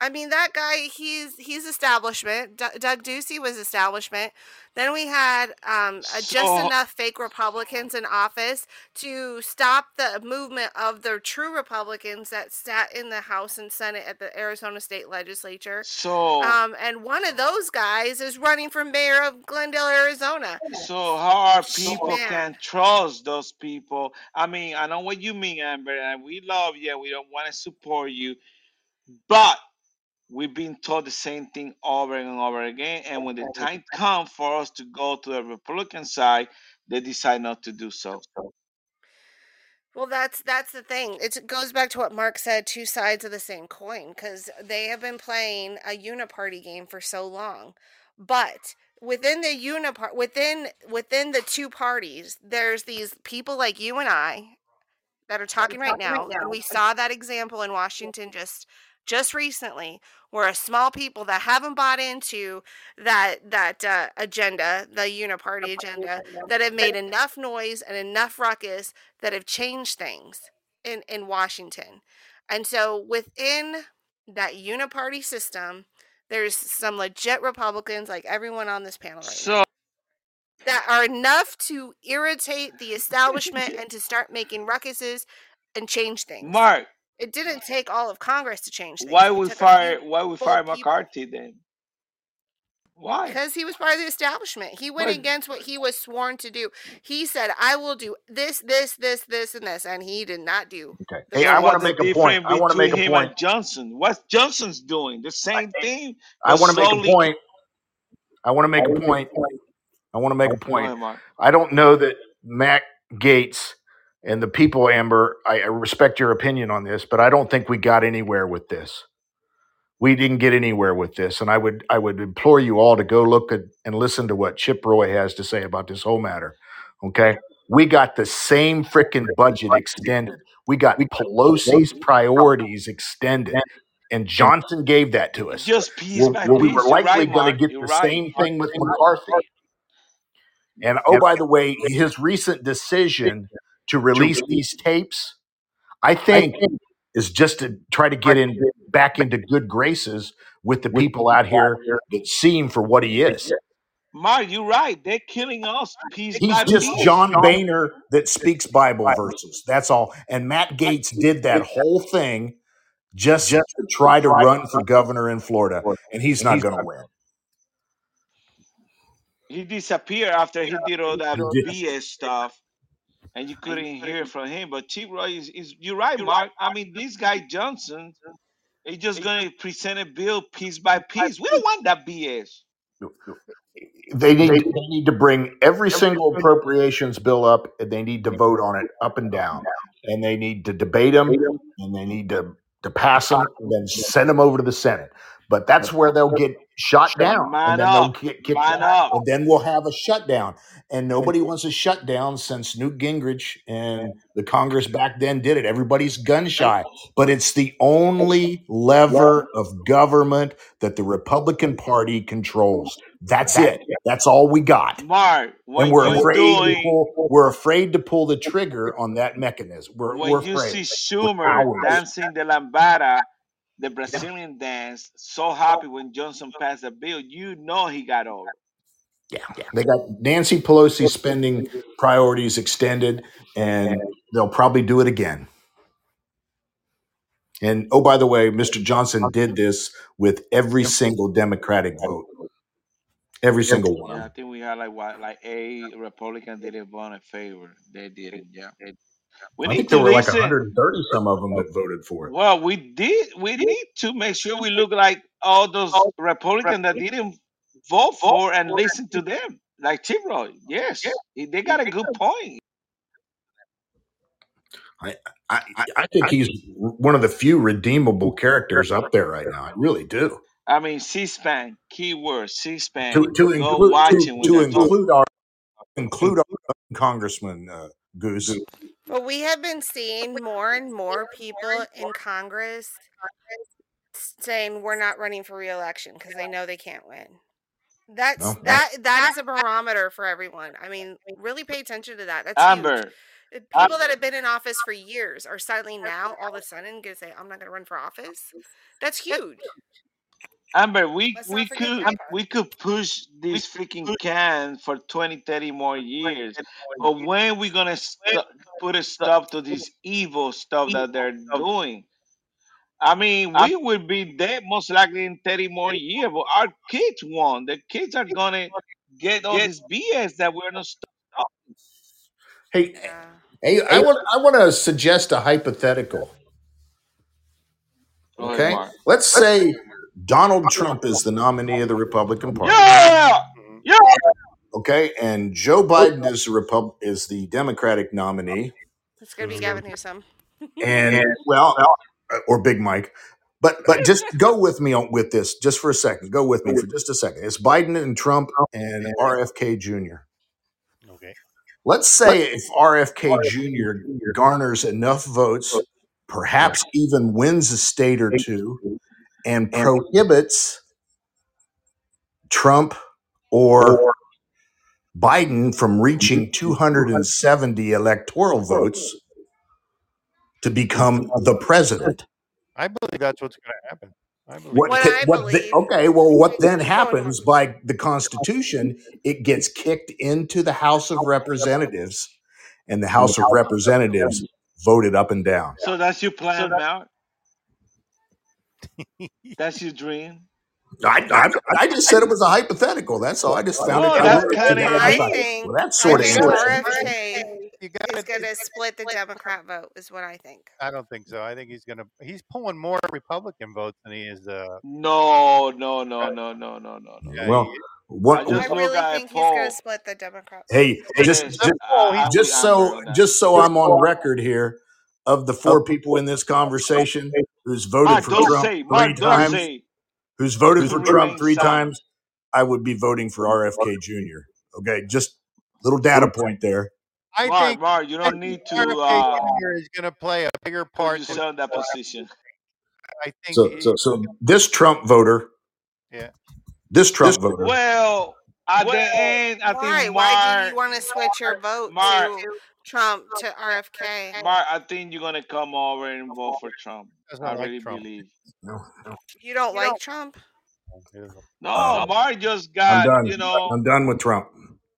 S9: I mean, that guy, he's he's establishment. D- Doug Ducey was establishment. Then we had um, uh, just enough fake Republicans in office to stop the movement of the true Republicans that sat in the House and Senate at the Arizona State Legislature.
S6: so
S9: Um, and one of those guys is running for mayor of Glendale, Arizona.
S6: so how
S9: are
S6: people
S9: man,
S6: can trust those people? I mean, I know what you mean, Amber, and we love you we don't want to support you, but we've been told the same thing over and over again. And when the time comes for us to go to the Republican side, they decide not to do so.
S9: Well, that's that's the thing. It's, it goes back to what Mark said: two sides of the same coin, because they have been playing a uniparty game for so long. But within the unipart, within within the two parties, there's these people like you and I that are talking right now, and we saw that example in Washington just just recently, where a small people that haven't bought into that that uh, agenda, the uniparty agenda, that have made enough noise and enough ruckus that have changed things in in Washington, and so within that uniparty system, there's some legit Republicans, like everyone on this panel right now
S6: So,
S9: that are enough to irritate the establishment and to start making ruckuses and change things.
S6: Mark,
S9: It didn't take all of Congress to change things.
S6: why
S9: would
S6: we fire
S9: few
S6: why we
S9: bold
S6: fire
S9: people
S6: McCarthy then? Why?
S9: because he was part of the establishment. He went
S6: But
S9: against what he was sworn to do. He said, "I will do this, this, this, this, and this," and he did not do
S7: Okay. Hey, I want to make a point. I want to make a
S6: him
S7: point.
S6: and Johnson? What's Johnson's doing? The same thing,
S7: I want to make a point. I want to make a point. I want to make a point. I don't know that Matt Gaetz and the people, Amber, I I respect your opinion on this, but I don't think we got anywhere with this. We didn't get anywhere with this, and I would I would implore you all to go look at and listen to what Chip Roy has to say about this whole matter. Okay, we got the same freaking budget extended. We got Pelosi's priorities extended, and Johnson gave that to us.
S6: Just piece
S7: Where,
S6: by
S7: where we
S6: piece.
S7: were
S6: You're
S7: likely
S6: right,
S7: going to get
S6: You're
S7: the
S6: right.
S7: same thing with McCarthy. And oh, by the way, his recent decision to release these tapes, I think, is just to try to get in back into good graces with the people out here that see him for what he is.
S6: Mark, you're right. They're killing us piece
S7: He's
S6: by
S7: just
S6: piece.
S7: John Boehner that speaks Bible verses. That's all. And Matt Gaetz did that whole thing just to try to run for governor in Florida, and he's not going to win.
S6: He disappeared after he did all that BS stuff, and you couldn't hear from him. But T. Roy is, is you're right, Mark. I mean, this guy Johnson is just going to present a bill piece by piece. We don't want that BS.
S7: They need they need to bring every single appropriations bill up, and they need to vote on it up and down, and they need to debate them, and they need to to pass them, and then send them over to the Senate. But that's where they'll get shot down, and then they'll
S6: up,
S7: get
S6: man
S7: out,
S6: up.
S7: and then we'll have a shutdown. And nobody wants a shutdown since Newt Gingrich and the Congress back then did it. Everybody's gun shy, but it's the only lever of government that the Republican Party controls. That's it. That's all we got
S6: Mark,
S7: and
S6: when
S7: we're
S6: you
S7: afraid to
S6: doing
S7: pull we're afraid to pull the trigger on that mechanism we're, we're
S6: when you
S7: afraid
S6: see
S7: we're
S6: Schumer dancing the lambada, the Brazilian dance, so happy when Johnson passed the bill, you know he got over.
S7: yeah they got nancy pelosi spending priorities extended and they'll probably do it again And oh, by the way, Mr. Johnson did this with every single Democratic vote, every single one
S6: Yeah, I think we had like what, like a Republican didn't vote in favor. They didn't. Yeah. We
S7: I
S6: need
S7: think
S6: to
S7: there were like 130 some of them that voted for it.
S6: Well, we did. We need to make sure we look like all those Republicans that didn't vote for and listen to them, like T. Roy. Yes, they got a good point.
S7: I, I, I think he's one of the few redeemable characters up there right now. I really do.
S6: I mean, C-SPAN, keyword C-SPAN.
S7: To, to include to, to
S6: they're
S7: include our include our congressman uh, Goose.
S9: But we have been seeing more and more people in Congress saying we're not running for reelection because they know they can't win. That's
S7: No,
S9: that that is a barometer for everyone. I mean, really pay attention to that. That's huge.
S6: Amber,
S9: Uh, People that have been in office for years are suddenly now all of a sudden going to say, "I'm not going to run for office." That's huge.
S6: Amber, we
S9: Let's
S6: we could
S9: that part.
S6: we could push these freaking cans for 20, 30 more years, but when we gonna st- put a stop to this evil stuff that they're doing? I mean, we will be dead most likely in 30 more years, but our kids won't. The kids are gonna get all this BS that we're not stop.
S7: Hey,
S9: Yeah.
S7: hey, I want I want to suggest a hypothetical.
S6: Go ahead,
S7: Okay,
S6: Mark.
S7: let's say Donald Trump is the nominee of the Republican Party.
S6: Yeah, yeah.
S7: Okay, and Joe Biden is the Repub- is the Democratic nominee,
S9: It's going to be Gavin Newsom.
S7: and well, uh, or Big Mike. But but just go with me on with this just for a second. Go with me for just a second. It's Biden and Trump and RFK Jr.
S1: Okay.
S7: Let's say if RFK Jr. garners enough votes, perhaps even wins a state or two, and prohibits Trump or Biden from reaching 270 electoral votes to become the president.
S1: I believe that's what's going to happen. I believe
S7: What,
S9: What
S7: could-
S9: I
S7: what the-
S9: believe-
S7: okay, well, what then happens by the Constitution? It gets kicked into the House of Representatives, and the House of Representatives voted up and down.
S6: So that's your plan, Mark. That's your dream.
S7: I, I, I just said it was a hypothetical. That's all. I just found
S6: Oh,
S7: it
S6: that's
S7: hilarious
S6: kinda
S7: today. I
S9: I
S7: thought,
S9: think,
S7: well, that's
S9: I
S7: sort of
S9: think
S7: interesting.
S9: RFK
S1: you
S9: is
S1: got
S9: going to split the Democrat vote, is what I think.
S1: I don't think so. I think he's going to. He's pulling more Republican votes than he is. Uh,
S6: No, no, no, no, no, no, no, no.
S1: yeah,
S7: Well,
S1: he-
S7: what?
S6: I just
S9: I
S6: look
S9: really
S6: at
S9: think he's going
S6: Paul.
S9: to split the Democrat vote.
S7: Hey, just
S6: Yes,
S7: just,
S6: I- I'm
S7: just
S6: with Amber
S7: so
S6: on that.
S7: just so I'm on record here, of the four people in this conversation who's voted for Trump three times, who's voted for Trump three times, I would be voting for RFK Jr. Okay, just little data point there.
S1: I
S6: Mark,
S1: think
S6: Mark, you don't need to
S1: RFK
S6: uh,
S1: Jr. is going to play a bigger part. Than,
S6: in that position.
S1: I think.
S7: So so so this Trump voter,
S1: Yeah.
S7: this Trump voter,
S6: Well, at the end, I
S9: Why?
S6: think
S9: Why do you want to switch your vote
S6: Mark,
S9: to Trump to RFK?
S6: Mark, I think you're gonna come over and vote for Trump.
S1: does
S6: I
S1: like
S6: really
S1: Trump.
S6: believe.
S7: no, no.
S9: You don't like Trump?
S1: He doesn't-
S6: No,
S7: Uh,
S6: Mark just
S7: I'm
S6: got,
S7: done.
S6: you know,
S7: I'm done with Trump.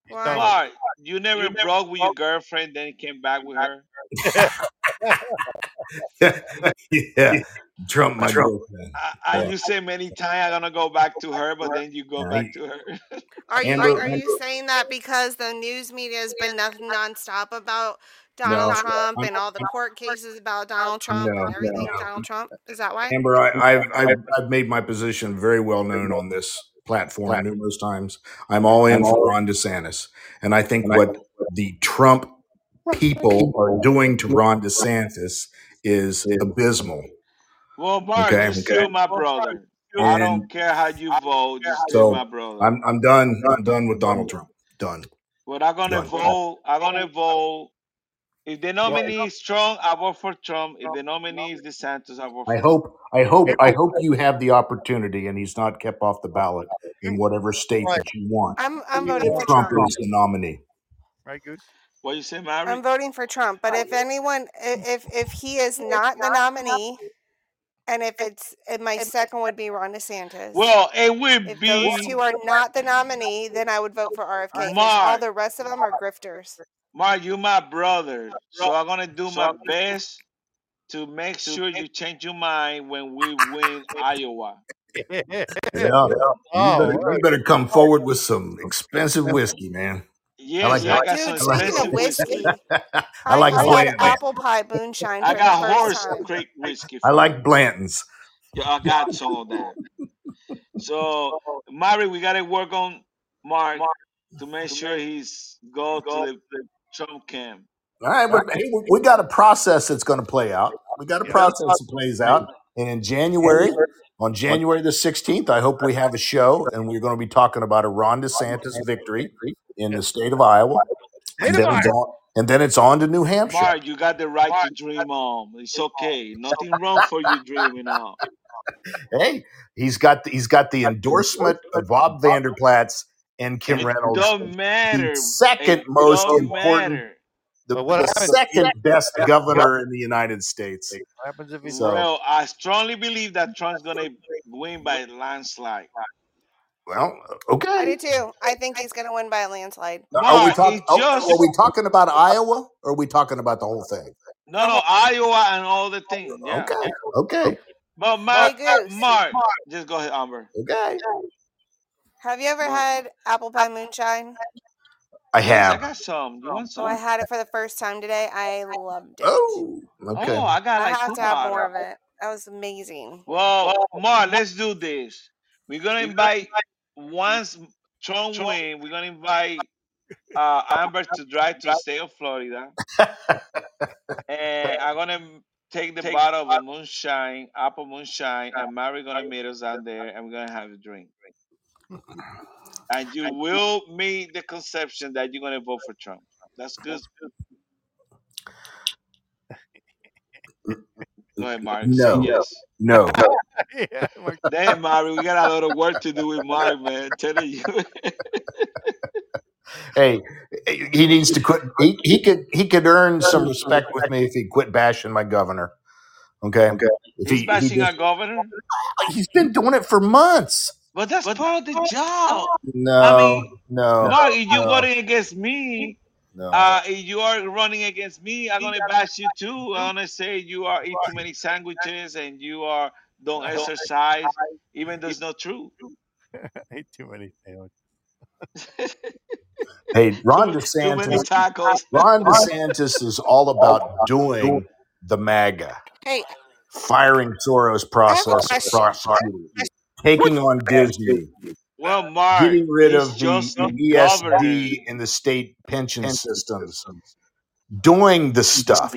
S9: Why?
S6: Mark, you never broke with your girlfriend, then came back with her.
S7: yeah, Trump, my
S6: Trump.
S7: girlfriend.
S6: I, I,
S7: Yeah.
S6: you say many times I'm gonna go back to her, but then you go
S7: Yeah,
S6: back to her.
S9: Are you
S7: Amber-
S9: are you saying that because the news media has been nothing nonstop about Donald
S7: No.
S9: Trump and all the court cases about Donald Trump
S7: No,
S9: and everything
S7: no.
S9: Donald Trump? Is that why?
S7: Amber, I, I've, I've I've made my position very well known on this platform numerous times. I'm all in for Ron DeSantis, and I think what the Trump people are doing to Ron DeSantis is abysmal.
S6: Well, Mark,
S7: Okay,
S6: you're
S7: okay.
S6: still my brother. I don't care how you vote, you're
S7: So,
S6: still my brother.
S7: I'm I'm done. I'm done with Donald Trump. Done.
S6: But I'm gonna
S7: Done.
S6: vote. I'm gonna vote. If the nominee is strong, I vote for Trump. If the nominee is DeSantis, I vote for
S7: I hope I hope I hope you have the opportunity, and he's not kept off the ballot in whatever state that you want.
S9: I'm I'm voting
S7: If
S9: for
S7: Trump
S9: Trump.
S7: is the nominee.
S1: Right, Goose?
S6: What you say, Mary?
S9: I'm voting for Trump. But if anyone, if if he is not the nominee, and if it's, and my second would be Ron DeSantis.
S6: Well, it would
S9: if
S6: be
S9: those two are not the nominee, then I would vote for RFK. 'cause all the rest of them are grifters.
S6: Mark, you my brother. So I'm gonna do my best to make sure you change your mind when we win Iowa.
S7: Yeah. You
S1: oh,
S7: better,
S1: right.
S7: you better come forward with some expensive whiskey, man.
S6: Yes,
S7: like
S6: I got
S9: Dude,
S7: like
S9: speaking of
S6: whiskey.
S9: whiskey,
S7: I
S9: I
S7: like
S9: just had apple pie moonshine
S6: I got horse
S9: time.
S6: creek whiskey
S7: I like. Blanton's.
S6: Yeah, I got some of that. So, Mari, we gotta work on Mark to make sure he's go to the Trump camp.
S7: All right, but hey, we- we got a process that's going to play out. We got a
S1: Yeah.
S7: process that plays out, and in January, on January the sixteenth, I hope we have a show, and we're going to be talking about a Ron DeSantis victory in the state of Iowa, and then it's on, and then it's on to New Hampshire.
S6: Mark, you got the right to dream on. It's okay. Nothing wrong for you dreaming on.
S7: Hey, he's got the, he's got the endorsement of Bob Vander Plaats and Kim
S6: It
S7: Reynolds,
S6: don't matter.
S7: the second
S6: It
S7: most
S6: don't
S7: important,
S6: matter.
S7: The,
S1: But what
S7: the
S1: happens-
S7: second best governor in the United States.
S1: What happens if he's
S7: So-
S6: Well, I strongly believe that Trump's gonna win by landslide.
S7: Well,
S9: uh,
S7: okay.
S9: I do too. I think he's going to win by a landslide.
S7: Are we, talk, oh,
S6: just-
S7: are we talking about Iowa or are we talking about the whole thing?
S6: No, no, Iowa and all the things. Yeah.
S7: Okay, okay,
S6: But Mark,
S9: Goose.
S6: Mark, just go ahead, Amber.
S7: okay.
S9: Have you ever had apple pie moonshine?
S7: I
S6: Yes, I
S7: have.
S6: got some. You want
S9: So I had it for the first time today. I loved it.
S7: Oh, okay.
S6: Oh, I got
S9: I
S6: like
S9: have to have more of it. That was amazing.
S6: Well, Mark, let's do this. We're gonna invite once Trump win. We're gonna invite uh, Amber to drive to the state of Florida, and I'm gonna take the bottle of moonshine, apple moonshine, and Mary gonna meet us down there, and we're gonna have a drink. And you will meet the conception that you're gonna vote for Trump. That's good. Go ahead, Mark.
S7: No.
S6: yes.
S7: No.
S1: yeah,
S6: Damn, Mari, we got a lot of work to do with Mari, man. Telling you.
S7: Hey, he needs to quit. He, he could he could earn some respect with me if he quit bashing my governor. Okay. Okay. If
S6: He's
S7: he, he
S6: bashing our governor,
S7: he's been doing it for months.
S6: But that's part of the job.
S7: No.
S6: mean,
S7: no.
S6: Mark, if you're
S7: no,
S6: voting against me,
S7: no.
S6: uh, if you are running against me, I'm gonna bash you too. I'm gonna say you are eat too many sandwiches and you are don't exercise, even though it's not true.
S1: I ate too many sandwiches.
S7: hey, Ron
S6: too, too many
S7: DeSantis.
S6: tacos.
S7: Ron DeSantis is all about doing the MAGA,
S9: Hey,
S7: firing Soros process,
S9: question.
S7: Prosecutors, taking on Disney,
S6: Well, Mark,
S7: getting rid
S6: he's
S7: of the,
S6: just
S7: the
S6: the.
S7: ESG and the state pension systems, doing the stuff.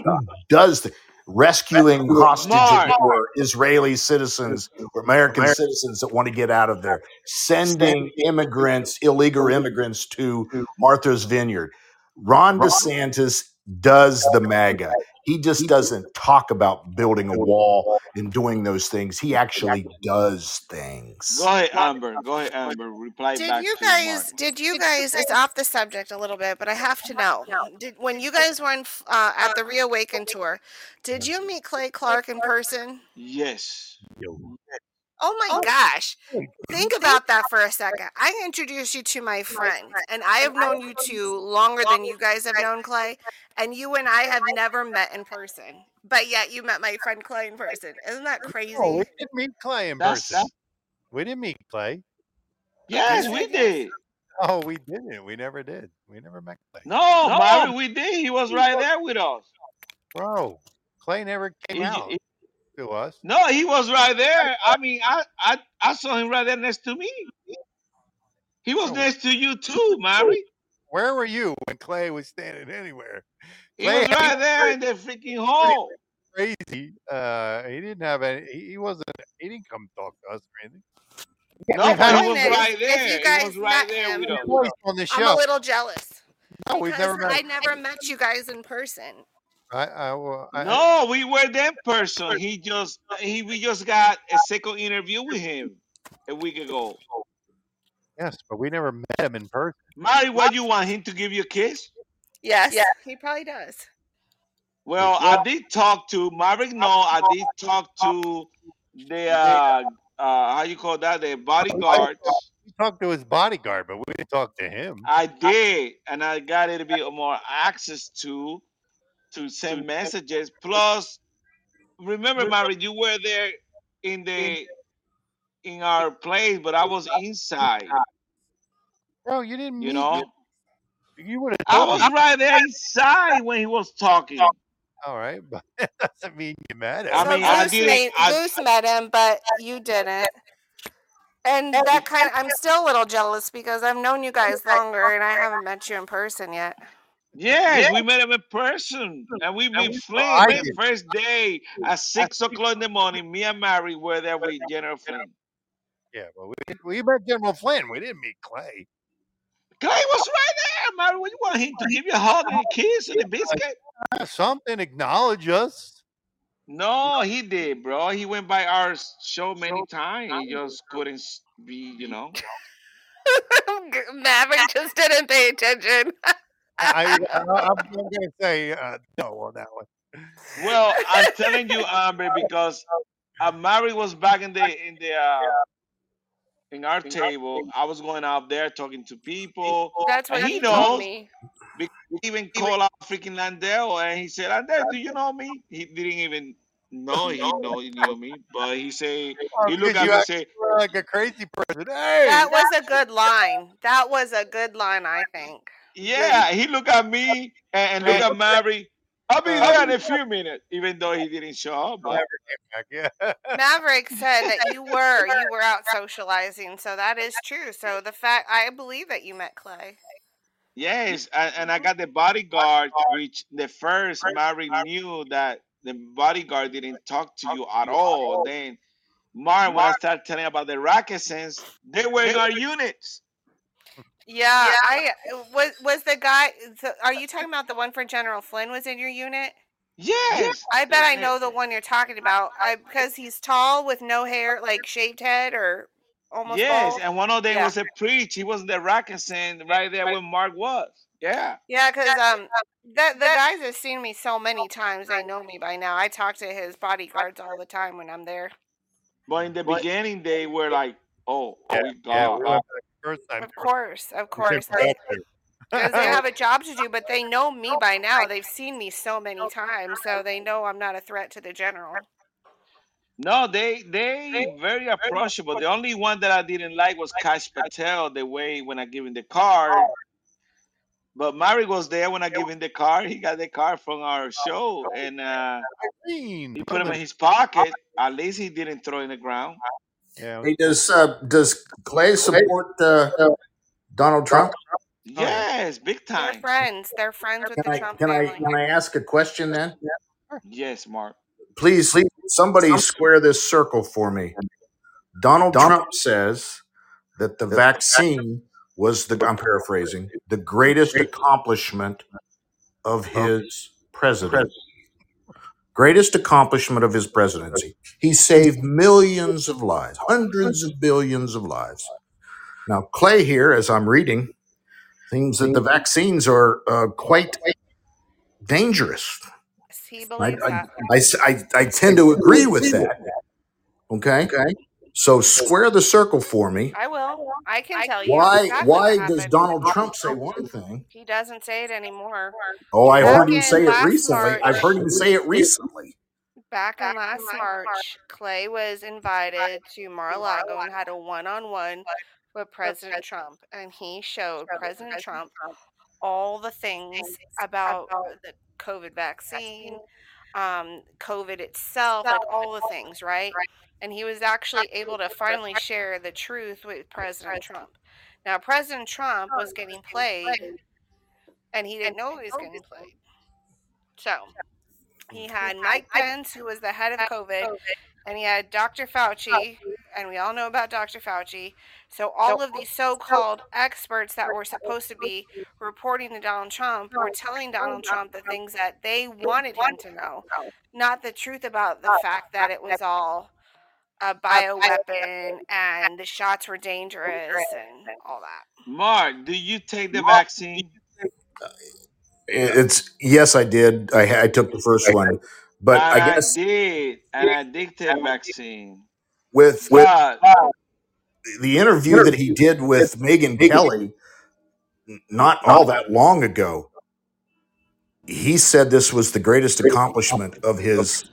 S7: Does the rescuing hostages
S6: Mark.
S7: for Israeli citizens or American citizens that want to get out of there, sending immigrants, illegal immigrants to Martha's Vineyard. Ron DeSantis does the MAGA. He just doesn't talk about building a wall and doing those things. He actually does things.
S6: Go ahead, Amber. Go ahead, Amber. Reply
S9: did
S6: back
S9: you guys?
S6: Mark.
S9: Did you guys? It's off the subject a little bit, but I have to know. Did when you guys were in, uh, at the Reawaken tour? Did you meet Clay Clark in person?
S6: Yes.
S9: Oh my oh, gosh. Think about that for a second. I introduced you to my friend, and I have known you two longer than you guys have known Clay, and you and I have never met in person. But yet you met my friend Clay in person. Isn't that crazy?
S1: Oh, we didn't meet Clay in
S6: That's-
S1: person. We didn't meet Clay.
S6: Yes, we did.
S1: Oh, we didn't. We never did. We never met Clay.
S6: No, Mary, we did. He was right there with us.
S1: Bro, Clay never came
S6: He-
S1: out
S6: he-
S1: to us.
S6: no, he was right there. I mean, I, I I saw him right there next to me. He was
S1: Oh.
S6: next to you too, Mary.
S1: Where were you when Clay was standing anywhere?
S6: He
S1: Clay
S6: was right there in the freaking hall.
S1: Crazy. Uh, he didn't have any. He he wasn't. He didn't come talk to us or anything.
S6: No,
S1: We've
S6: but
S1: had
S6: he was
S9: If-
S6: right
S9: if
S6: there.
S9: you
S6: He
S9: guys
S6: was right there
S9: him-
S6: with us.
S1: Voice on the
S9: I'm a little jealous.
S1: No, we've never met.
S9: I never met you guys in person.
S1: I, I, well, I,
S6: No, we were that person. He just he we just got a second interview with him a week ago.
S1: yes, but we never met him in person.
S6: Mary, what do you want him to give you a kiss?
S9: Yes, yeah, he probably does.
S6: Well, I did talk to Maverick. No, I did talk to the uh, uh, how you call that? The bodyguard.
S1: We talked to his bodyguard, but we didn't talk to him.
S6: I did, and I got a little bit more access to to send messages. Plus, remember, Mary, you were there in the in our place, but I was inside.
S1: Bro, you didn't
S6: You know,
S1: me. You would have
S6: I was
S1: me.
S6: right there inside when he was talking.
S1: All right, but that doesn't mean you met him.
S6: I
S9: So
S6: mean, I
S9: Goose,
S6: didn't.
S9: made,
S6: I,
S9: Goose met him, but you didn't. And that kind of, I'm still a little jealous because I've known you guys longer and I haven't met you in person yet.
S6: Yes, we met him in person, and we met Flynn the first day at six o'clock in the morning. Me and Mary were there with General Flynn.
S1: Yeah, well, we, we met General Flynn. We didn't meet Clay.
S6: Clay was right there, Mary. What you want him to give you a hug and a kiss and a biscuit?
S1: Something acknowledge us.
S6: No, he did, bro. He went by our show many times. He just couldn't be, you know.
S9: Maverick just didn't pay attention.
S1: I, I, I'm going to say uh, no on that one.
S6: Well, I'm telling you, Amber, because Amari was back in the in the uh, in our table. I was going out there talking to people.
S9: That's
S6: And
S9: what
S6: he
S9: he told
S6: knows.
S9: me.
S6: He even called out freaking Landell, and he said, "Landell, do you know me?" He didn't even know he know he knew me, but he say
S1: Oh,
S6: he looked at me and say,
S1: like a crazy person. Hey,
S9: That was a good line. That was a good line, I think.
S6: "Yeah." He looked at me and, and looked at Mary. I'll be there in a few minutes, even though he didn't show up. But
S1: Never came back. Yeah.
S9: Maverick said that you were you were out socializing, so that is true. So the fact I believe that you met Clay.
S6: Yes, and, and I got the bodyguard, which the first Mary knew that the bodyguard didn't talk to you at all. Then, Mark, when I started telling about the Racketsons, they were in our units.
S9: Yeah, I was was the guy. So are you talking about the one for General Flynn was in your unit?
S6: Yes.
S9: I bet I know the one you're talking about. I because he's tall with no hair, like shaved head or almost
S6: Yes,
S9: bald.
S6: and one of them
S9: Yeah.
S6: was a preach. He was the Racketson right there where Mark was. Yeah.
S9: Yeah, because um, the the guys have seen me so many times. They know me by now. I talk to his bodyguards all the time when I'm there.
S6: But in the beginning, they were like, oh,
S1: Yeah,
S6: oh we
S1: yeah,
S6: got.
S1: we went back first time.
S9: Of course, of course. They, because they have a job to do, but they know me by now. They've seen me so many times, so they know I'm not a threat to the general.
S6: No, they they very approachable. The only one that I didn't like was Kash Patel, the way when I give him the card. But Mary was there when I give him the card. He got the card from our show and uh, he put him in his pocket. At least he didn't throw in the ground.
S1: Yeah,
S7: Hey, does uh, does Clay support uh, Donald Trump?
S6: Yes, big time.
S9: They're
S6: time.
S9: friends. They're friends with
S7: Can
S9: the
S7: I
S9: Trump
S7: can I
S9: family.
S7: can I ask a question then?
S6: Yes, Mark.
S7: Please, somebody square this circle for me. Donald Trump says that the vaccine was the I'm paraphrasing the greatest accomplishment of his presidency. Greatest accomplishment of his presidency. He saved millions of lives, hundreds of billions of lives. Now, Clay here, as I'm reading, thinks that the vaccines are uh, quite dangerous.
S9: He
S7: I,
S9: believes
S7: I,
S9: that.
S7: I s- I- I tend to agree with that. Okay. So square the circle for me.
S9: I will. I can tell you
S7: Why
S9: exactly
S7: why
S9: what
S7: does
S9: happened.
S7: Donald Trump say one thing?
S9: He doesn't say it anymore.
S7: Oh, I've
S9: Back
S7: heard him
S9: in
S7: say it
S9: last
S7: recently.
S9: March,
S7: I've heard him say it recently.
S9: back in last March, Clay was invited to Mar-a-Lago and had a one-on-one with President Trump, and he showed President Trump all the things about the COVID vaccine, um, COVID itself, like all the things, right? And he was actually able to finally share the truth with President Trump. Now, President Trump was getting played, and he didn't know he was getting played. So, he had Mike Pence, who was the head of COVID, and he had Dr. Fauci, and we all know about Dr. Fauci. So all of these so-called experts that were supposed to be reporting to Donald Trump were telling Donald Trump the things that they wanted him to know, not the truth about the fact that it was all a bioweapon and the shots were dangerous and all that.
S6: Mark, do you take the vaccine?
S7: Uh, it's yes, I did. I, I took the first one, but I
S6: I,
S7: guess
S6: did, and I did take vaccine.
S7: With with
S6: But
S7: the interview that he did with Megyn Kelly not all that long ago, he said this was the greatest accomplishment of his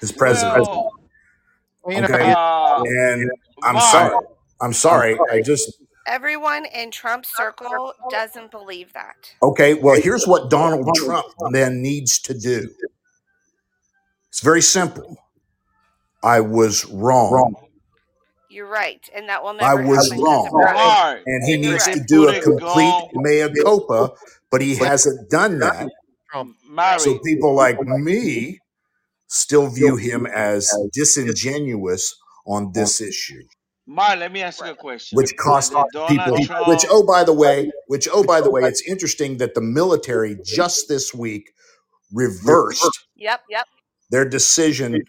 S7: his presidency.
S6: Well,
S1: Well, you know,
S7: Okay.
S6: uh,
S7: And I'm
S6: Mark,
S7: sorry. I'm sorry. I just
S9: Everyone in Trump's circle doesn't believe that.
S7: okay. Well, here's what Donald Trump then needs to do. It's very simple. I was wrong,
S9: You're right, and that will never.
S7: I
S9: was
S7: wrong.
S9: Because of Russia.
S6: Mark,
S7: and he needs
S6: they
S7: to do a complete
S6: gone.
S7: mea culpa, but he hasn't done that. So people like me still view him as disingenuous on this issue,
S6: Mark, let me ask you a question.
S7: which cost people.
S6: Trump,
S7: Which oh by the way, which oh by the way, it's interesting that the military just this week reversed
S9: Yep, yep.
S7: their decision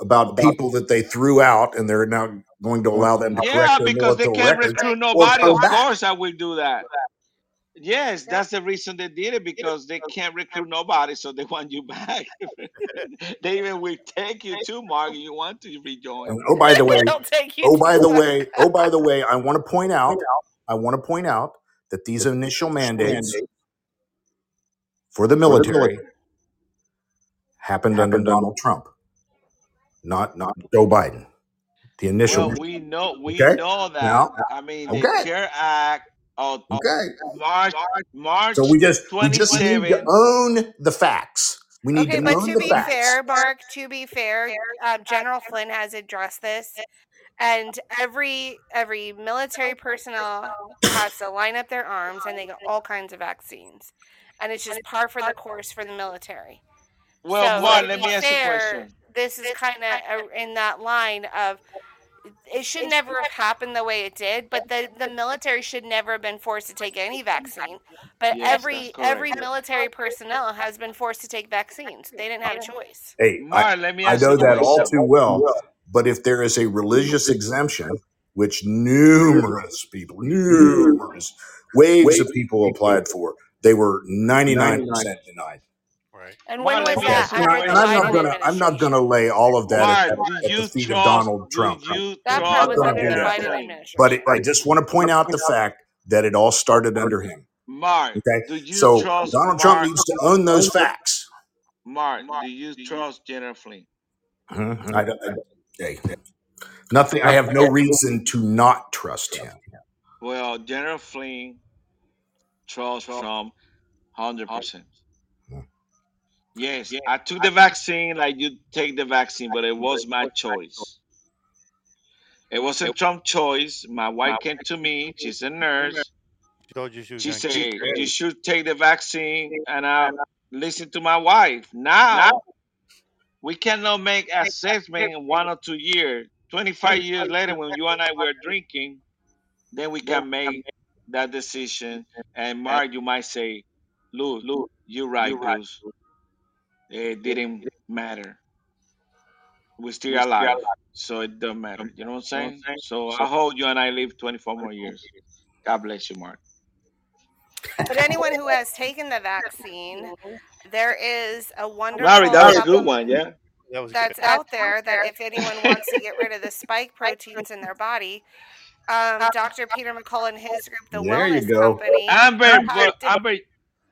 S7: about people that they threw out, and they're now going to allow them to
S6: yeah,
S7: correct their
S6: because they
S7: military
S6: can't
S7: records
S6: recruit
S7: or
S6: nobody.
S7: come
S6: Of
S7: back.
S6: course, I will do that. Yes, that's the reason they did it because they can't recruit nobody, so they want you back. they even will take you too, Mark. if You want to rejoin?
S7: And oh by the way,
S9: They'll take you.
S7: Oh, by the way, oh, by the way, I want to point out, I want to point out that these initial mandates for the military happened under Donald Trump, not not Joe Biden. The initial.
S6: Well, we know we
S7: Okay,
S6: know that.
S7: now-
S6: I mean, the
S7: okay.
S6: CARE Act of of
S7: Okay,
S6: March March
S7: so we just we just need to own the facts. We need to own the facts.
S9: Okay,
S7: to
S9: but
S7: own
S9: to
S7: the
S9: be
S7: facts.
S9: fair, Mark, to be fair, uh, General Flynn has addressed this, and every every military personnel has to line up their arms, and they get all kinds of vaccines, and it's just par for the course for the military.
S6: Well,
S9: so,
S6: Mark, let me ask you a question.
S9: This is kind of in that line of it should never have happened the way it did, but the, the military should never have been forced to take any vaccine. But
S6: Yes,
S9: every every military personnel has been forced to take vaccines. They didn't have a choice.
S7: Hey, I,
S6: Mark, let me
S7: I know that all too well. But if there is a religious exemption, which numerous people, numerous waves of people applied for, they were 99% denied.
S1: Right.
S9: And when
S6: let
S9: was
S6: me
S9: that?
S6: ask
S7: And,
S6: a
S7: I,
S9: Under the
S7: and I'm not gonna I'm not gonna lay all of that at, at, at the feet of? Donald Trump.
S6: you
S9: That
S6: trust
S9: part was
S7: gonna
S9: under
S7: do
S9: the
S7: that.
S9: Biden administration.
S7: But it, I just want to point out the fact that it all started under him.
S6: Mark,
S7: Okay,
S6: do you
S7: so
S6: trust
S7: Donald Trump needs to own those facts.
S6: Mark, do you trust General Flynn?
S7: Mhm. I don't. I, hey, nothing. I have no reason to not trust him.
S6: Well, General Flynn trusts Trump hundred percent.
S7: Hmm.
S6: Yes, I took the vaccine like you take the vaccine, but it was my choice. It wasn't Trump's choice. My wife came to me. She's a nurse.
S1: She told you she was
S6: She
S1: gonna
S6: said you should take the vaccine, and I listened to my wife. Now we cannot make assessment in one or two years. Twenty-five years later, when you and I were drinking, then we can make that decision. And Mark, you might say, "Lou, Lou, you're right, Bruce. It didn't matter. We're still alive, so it doesn't matter." You know what I'm saying? So I hope you and I live 24 more years. God bless you, Mark.
S9: But anyone who has taken the vaccine, there is a wonderful
S6: Larry, that was a good one, yeah.
S1: That was
S9: that's
S1: good.
S9: out there that if anyone wants to get rid of the spike proteins in their body, um, Dr. Peter McCullough and his group, the
S7: There you
S9: Wellness
S7: go.
S9: Company,
S6: Amber,
S9: have
S6: but Amber,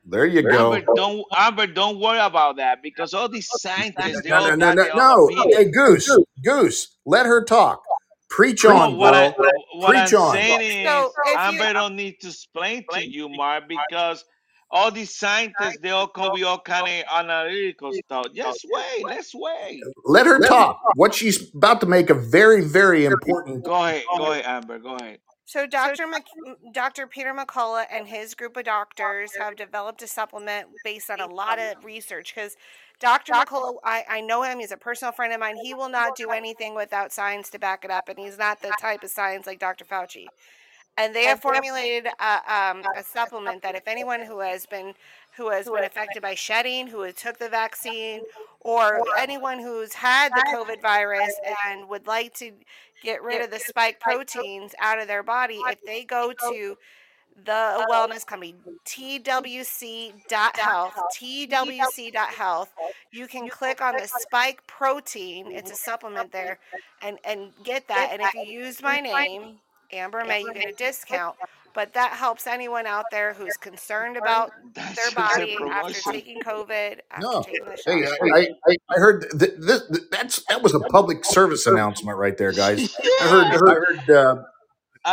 S7: There you go.
S6: Amber, don't Amber, don't worry about that because all these scientists, they
S7: No,
S6: all
S7: no, no,
S6: got
S7: no,
S6: their own
S7: no.
S6: opinion.
S7: Hey, Goose, Goose, let her talk. Preach
S6: No,
S7: on,
S6: what I
S7: girl.
S6: what I'm
S7: Preach on.
S6: saying
S9: So
S6: is
S9: if you
S6: Amber don't need to explain to you, Mark, because all these scientists they all come with all kind of analytical stuff. Just wait, let's wait.
S7: Let her talk. What she's about to make a very, very important.
S6: Go ahead, go ahead, Amber, go ahead.
S9: So Dr. Mc, Dr. Peter McCullough and his group of doctors have developed a supplement based on a lot of research because Dr. McCullough, I, I know him, he's a personal friend of mine. He will not do anything without science to back it up, and he's not the type of science like Dr. Fauci. And they have formulated a, um, a supplement that if anyone who has been who has been affected by shedding, who has took the vaccine, or anyone who's had the COVID virus and would like to get rid of the spike proteins out of their body, if they go to the wellness company twc.health twc.health you can click on the spike protein it's a supplement there and and get that and if you use my name amber may you get a discount but that helps anyone out there who's concerned about
S6: That's
S9: their body after taking COVID, after
S7: No,
S9: taking the
S7: hey. I, I, I heard th- this, th- that's that was a public service announcement right there, guys. I heard, I
S6: Yeah.
S7: heard uh,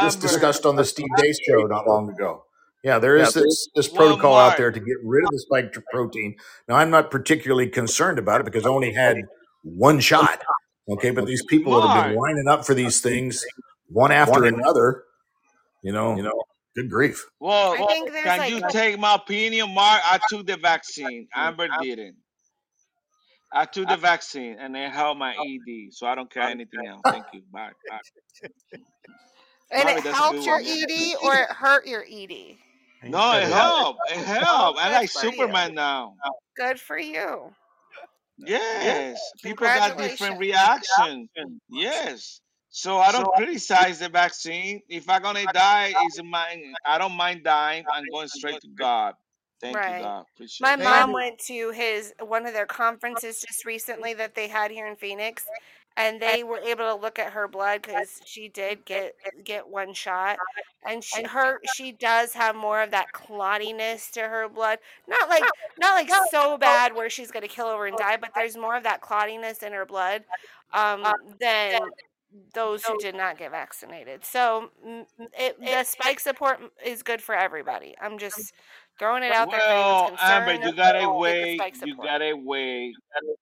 S7: this
S6: Amber.
S7: discussed on the Steve Day show not long ago. Yeah, there is this this
S6: Well,
S7: protocol out
S6: Mark.
S7: there to get rid of the spike protein. Now, I'm not particularly concerned about it because I only had one shot. Okay, but these people that have been
S6: Mark.
S7: lining up for these things one after another, you know, you know, good grief.
S6: Well,
S9: I think
S6: can
S9: like
S6: you
S9: a-
S6: take my opinion, Mark? I took the vaccine. Amber didn't. I took the vaccine and it helped my ED, so I don't care anything else. Thank you. Bye. Bye.
S9: And
S6: Mommy,
S9: it helped your. ED or it hurt your ED?
S6: No, it
S1: it-
S6: helped. It oh, helped. I'm like
S9: for you.
S6: Superman now.
S9: Good for you.
S6: Yes. People got different reactions. Yes. So I don't criticize the vaccine. If I'm gonna die, is my I don't mind dying. I'm going straight to God. Thank
S9: Right.
S6: you, God. Appreciate
S9: My
S6: it.
S9: mom went to his one of their conferences just recently that they had here in Phoenix, and they were able to look at her blood because she did get get one shot, and she her she does have more of that clottiness to her blood. Not like not like so bad where she's gonna kill over and die, but there's more of that clottiness in her blood um, than those who did not get vaccinated. So it, the spike support is good for everybody. I'm just throwing it out there
S6: Well,
S9: anyone's
S6: Amber, you gotta
S9: take the
S6: wait. You
S9: support.
S6: gotta wait.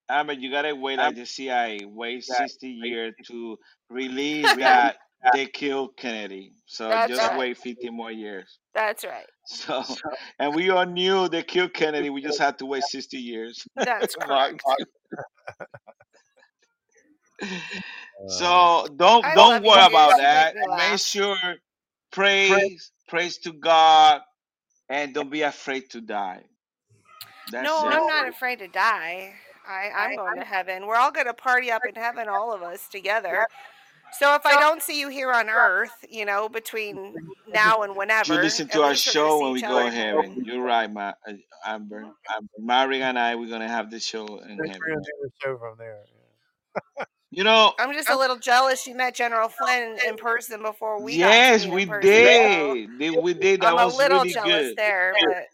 S6: Amber, you gotta wait like the CIA. Wait 60 years to release that they killed Kennedy. So
S9: That's
S6: just
S9: right.
S6: wait 50 more years.
S9: That's right.
S6: So, and we all knew they killed Kennedy. We just had to wait 60 years.
S9: That's correct.
S6: So don't
S9: I
S6: don't worry about that. Make sure praise praise to God and don't be afraid to die. That's
S9: No,
S6: it.
S9: I'm not afraid to die. I, I'm going to heaven. We're all going to party up in heaven, all of us together. So if I don't see you here on earth, you know, between now and whenever,
S6: You listen to our
S9: least we're gonna
S6: show when we go
S9: other.
S6: heaven. You're right, Ma- uh, Amber. Amber. Mary and I, we're gonna have the show in heaven.
S1: We're
S6: heaven.
S1: gonna do the show from there. yeah.
S6: You know,
S9: I'm just a little jealous you met General Flynn in person before we
S6: yes,
S9: got to
S6: we
S9: in person.
S6: did. Did- We did. That
S9: I'm a
S6: was
S9: little
S6: really
S9: jealous
S6: good.
S9: there, but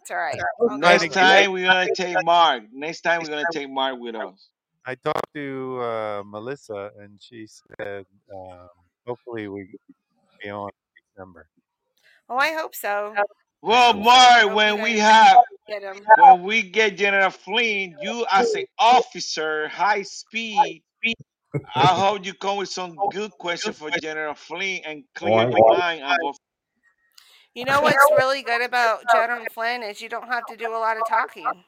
S9: it's all right. I'll
S6: Next time we're gonna take Mark. Next time we're gonna take Mark with us.
S1: I talked to uh, Melissa, and she said, um, hopefully we can be on December.
S9: Oh, I hope so.
S6: Well,
S9: I
S6: Mark, when we have
S9: get him.
S6: when we get General Flynn, you as an officer, high speed, I hope you come with some good question for General Flynn and clear your mind about
S9: You know what's really good about General Flynn is you don't have to do a lot of talking.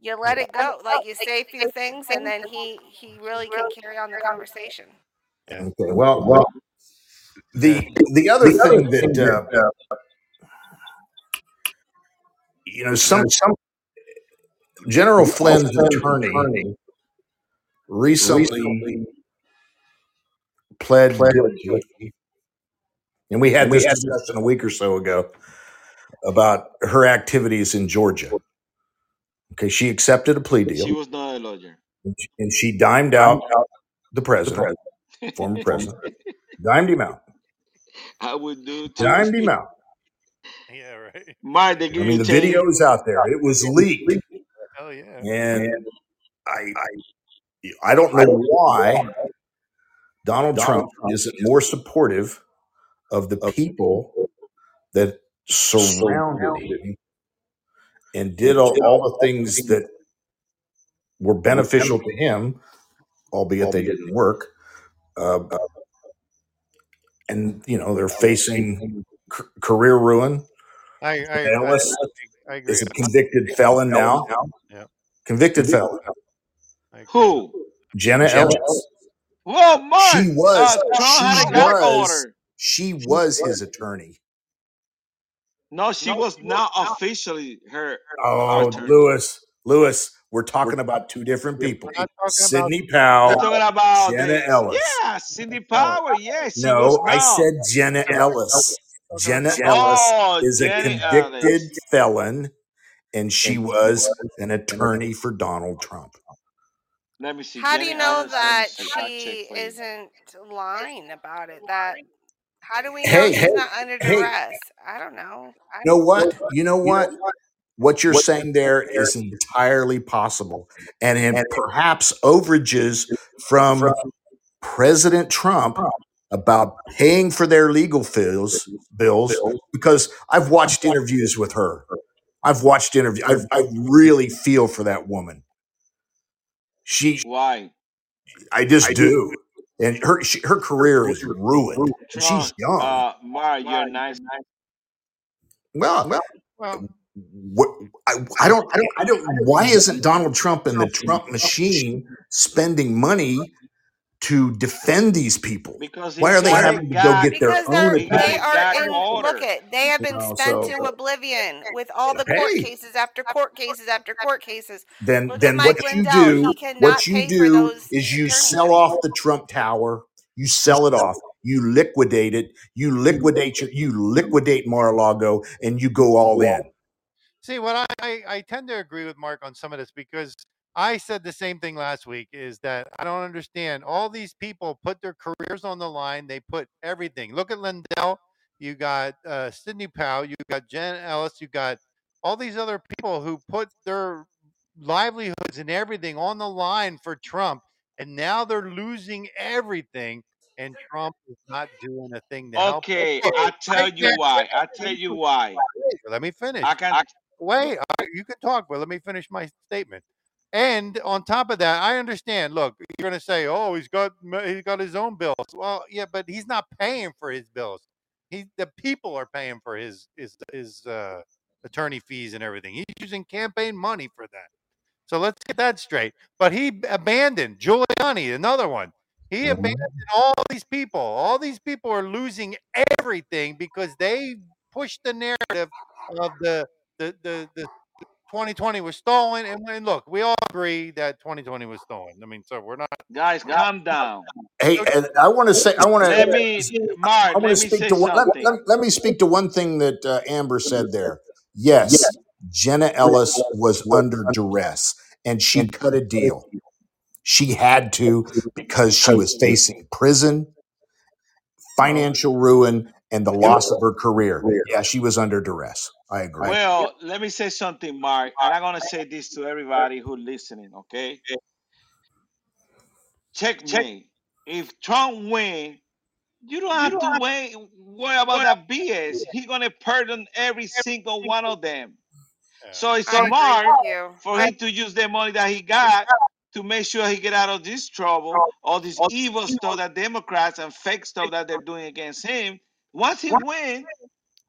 S9: You let it go. Like you say a few things and then he he really can carry on the conversation.
S1: Yeah.
S7: Okay. Well, well, the the other thing that uh, you know some some General Flynn's attorney recently pled guilty, and we had this discussion a week or so ago about her activities in Georgia. Okay, she accepted a plea deal.
S6: she was not a lawyer.
S7: and she dimed out the president, former president, dimed him out,
S6: I would do too.
S7: dimed him out.
S1: Yeah, right.
S6: Mark, they
S7: I mean, the
S6: 10
S7: video's out there. It was leaked,
S1: Oh yeah.
S7: and I, I, I don't know why Donald Trump isn't more supportive of the people that surrounded him and did all, all the things that were beneficial to him, albeit they didn't work. Uh, and you know they're facing c- career ruin.
S1: I I, I,
S7: Ellis
S1: I agree.
S7: is a convicted felon now.
S1: Yeah.
S7: Convicted felon.
S6: Who?
S7: Jenna Ellis.
S6: Whoa, Mark!
S7: She was.
S6: Uh, Trump had
S7: She was. She was his attorney.
S6: No, she was not officially her
S7: Oh,
S6: attorney.
S7: Lewis, Lewis, we're talking about two different people.
S1: We're not talking about
S7: Sidney
S6: You're talking about
S7: Jenna
S6: the,
S7: Ellis.
S6: Yeah, Sidney Powell. Yes, she was
S7: No, I said Jenna Ellis. Jenna Ellis
S6: Oh,
S7: is a convicted
S6: Ellis.
S7: felon, and she was an attorney for Donald Trump.
S6: Let me see.
S9: How do you know
S6: Ellis,
S9: that
S6: see. I'll check
S9: she isn't lying about it? That How do we know
S7: Hey,
S9: she's not under
S7: hey.
S9: duress? I don't know. I
S7: You know what? You know what? What you're saying there is entirely possible, and, and perhaps overages from President Trump about paying for their legal bills bills because I've watched interviews with her. I've watched interviews. I, I really feel for that woman. She,
S6: Why?
S7: I just do, and her she, her career is ruined. And she's young.
S6: uh, Mark, you're nice.
S7: well,
S1: Well,
S7: what, I, I don't, I don't, I don't. Why isn't Donald Trump and the Trump machine spending money to defend these people?
S6: Because
S7: Why are they having
S6: it
S7: to go
S6: got-
S7: get their own
S9: they're they
S7: attorney?
S9: are
S6: got
S9: in look it they have been
S7: know,
S9: spent
S7: so-
S9: to oblivion with all the court
S7: Hey.
S9: cases after court cases after court cases.
S7: Then,
S9: Look
S7: then what you
S9: Lindell.
S7: do,
S9: He cannot
S7: what you do is you
S9: attorney
S7: sell off the Trump Tower. You sell it off. You liquidate it. You liquidate your, you liquidate Mar-a-Lago, and you go all in.
S1: See, what I, I, I tend to agree with Mark on some of this because I said the same thing last week is that I don't understand. All these people put their careers on the line, they put everything. Look at Lindell, you got uh, Sidney Powell, you got Jen Ellis, you got all these other people who put their livelihoods and everything on the line for Trump, and now they're losing everything, and Trump is not doing a thing to help.
S6: Okay. I tell you why. I tell you why.
S1: Let me finish.
S6: I can.
S1: Wait, I- you can talk, but let me finish my statement. And on top of that, I understand. Look, you're going to say, "Oh, he's got he's got his own bills." Well, yeah, but he's not paying for his bills. He the people are paying for his his his uh, attorney fees and everything. He's using campaign money for that. So let's get that straight. But he abandoned Giuliani, another one. He
S7: Mhm.
S1: abandoned all these people. All these people are losing everything because they pushed the narrative of the the the, the 2020 was stolen. And, and look, we all agree that 2020 was stolen. I mean, so we're not.
S6: Guys, calm down.
S7: Hey, and I want to say, I want
S6: Let
S7: to,
S6: me,
S7: I want
S6: Let
S7: to
S6: me
S7: speak to one. Let, let, let me speak to one thing that uh, Amber said there. Yes, Jenna Ellis was under duress, and she cut a deal. She had to because she was facing prison, financial ruin, and the loss of her career. Yeah, she was under duress. I agree.
S6: Well, let me say something, Mark, and I'm gonna say this to everybody who's listening. Okay, checkmate. If Trump win, you don't have to wait, worry about that BS. He's gonna pardon every single one of them. So it's
S9: I
S6: smart for him to use the money that he got to make sure he get out of this trouble, all this evil stuff that Democrats and fake stuff that they're doing against him. Once he wins,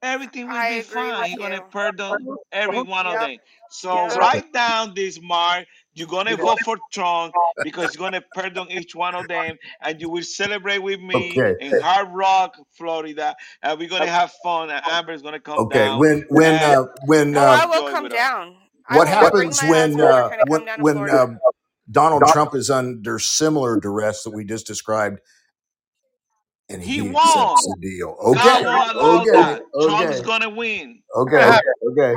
S6: everything will
S9: I
S6: be
S9: agree
S6: fine.
S9: with
S6: He's gonna
S9: you.
S6: pardon every one of
S9: Yep.
S6: them. So
S9: Yep.
S6: write down this, Mark. You're gonna vote for Trump because he's gonna pardon each one of them, and you will celebrate with me
S7: Okay.
S6: in Hard Rock, Florida, and we're gonna have fun. And Amber's gonna come
S7: Okay,
S6: down.
S7: when when
S6: and
S7: uh, when
S9: Oh, I
S7: uh,
S9: will
S6: enjoy
S9: come
S6: with us.
S9: down. I
S7: what
S9: will bring
S7: happens
S9: my
S7: when
S9: husband. We're
S7: uh,
S9: gonna come
S7: when
S9: down to
S7: when
S9: Florida.
S7: uh, Donald Trump is under similar duress that we just described, and
S6: He
S7: he
S6: won.
S7: deal.
S6: God
S7: Okay, okay,
S6: that. Trump's gonna win.
S7: okay, okay,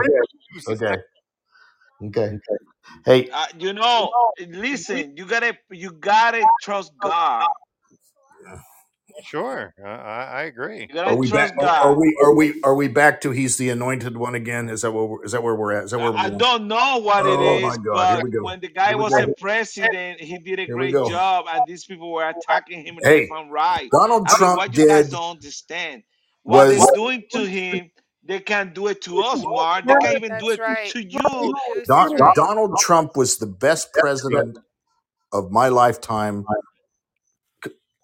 S7: okay, okay. Hey,
S6: Uh, you know, listen, you gotta you gotta trust God.
S1: Sure, uh, I, I agree.
S7: Are we back? Are, are we are we are we back to he's the anointed one again? Is that what we're, is that where we're at? Is that where
S6: I
S7: we're going?
S6: don't know what it
S7: Oh my
S6: is,
S7: God! Here
S6: but
S7: we go.
S6: when the guy
S7: Here we
S6: was
S7: go.
S6: a president, he did a
S7: Here we
S6: great
S7: go.
S6: job, and these people were attacking him left
S7: Hey,
S6: and right.
S7: Donald
S6: I mean,
S7: Trump
S6: what you guys
S7: did
S6: don't understand, what they're
S7: was
S6: doing to him, they can't do it to us, Mark. They can't even do
S9: That's
S6: it
S9: right.
S6: to you.
S9: Goose is
S7: Don,
S9: right.
S7: Donald Trump was the best president of my lifetime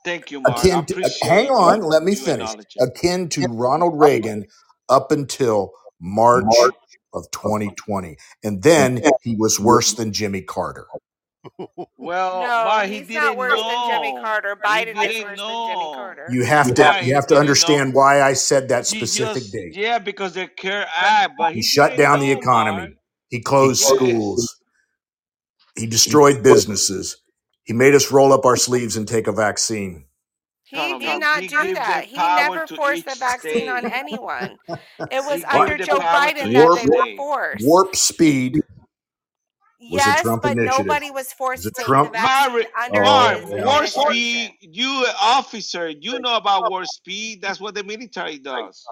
S6: Thank you, Mark. I
S7: akin to,
S6: appreciate
S7: hang
S6: you.
S7: on, let me
S6: You
S7: finish.
S6: acknowledge.
S7: Akin to Ronald Reagan up until March of 2020. And then he was worse than Jimmy Carter.
S6: Well,
S9: No,
S6: Mark, he
S9: he's not
S6: didn't
S9: worse than Jimmy
S6: know.
S9: Carter.
S6: He
S9: Biden is
S6: didn't
S9: worse than Jimmy
S6: know.
S9: Carter.
S7: You have to
S6: Mark,
S7: you
S6: he
S7: have to
S6: didn't know.
S7: understand why I said that
S6: He
S7: specific
S6: just,
S7: date.
S6: yeah, because the care act, ah, but
S7: He
S6: he
S7: shut
S6: didn't
S7: down the
S6: know,
S7: economy.
S6: Mark.
S7: He closed
S6: Yes.
S7: schools. He destroyed businesses. He made us roll up our sleeves and take a vaccine.
S9: He
S6: Son of
S9: did
S6: a-
S9: not
S6: he
S9: do that. He never forced the
S6: each
S9: vaccine on anyone. It was
S6: He
S9: under Joe Biden
S6: each
S9: that
S7: Warp,
S9: they were forced.
S7: warp speed. Was a
S9: yes,
S7: Trump
S9: but
S7: initiative.
S9: nobody was forced
S7: Was
S9: to
S7: it
S9: take the vaccine
S6: Mark,
S9: under oh,
S6: Mark,
S9: his
S7: yeah.
S6: warp speed. You an officer, you know about warp speed. That's what the military does.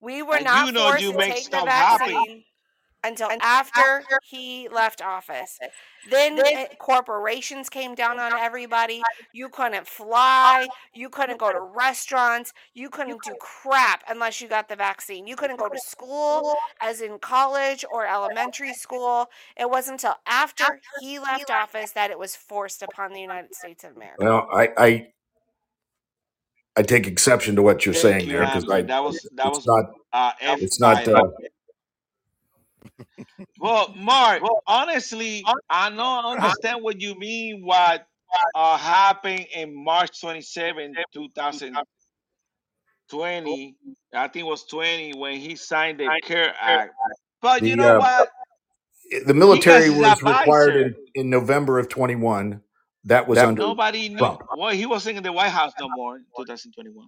S9: We were
S6: And
S9: not
S6: you know
S9: forced
S6: you
S9: to
S6: make
S9: take the
S6: stuff happen.
S9: Vaccine until after he left office. Then uh, corporations came down on everybody. You couldn't fly. You couldn't go to restaurants. You couldn't do crap unless you got the vaccine. You couldn't go to school, as in college or elementary school. It wasn't until after he left office that it was forced upon the United States of America.
S7: Well, I, I, I take exception to what you're
S6: Thank
S7: saying
S6: you,
S7: there because I,
S6: That was that was
S7: not,
S6: uh,
S7: it's not. Uh,
S6: Well, Mark, well, honestly, I don't understand what you mean. What uh, happened in March 27, 2020? I think it was 20 when he signed the CARE Act. But you
S7: the
S6: know
S7: uh,
S6: what?
S7: the military
S6: his
S7: was required in, in November of 21. That was under
S6: Nobody knew.
S7: Trump.
S6: Well, he wasn't in the White House no more in 2021.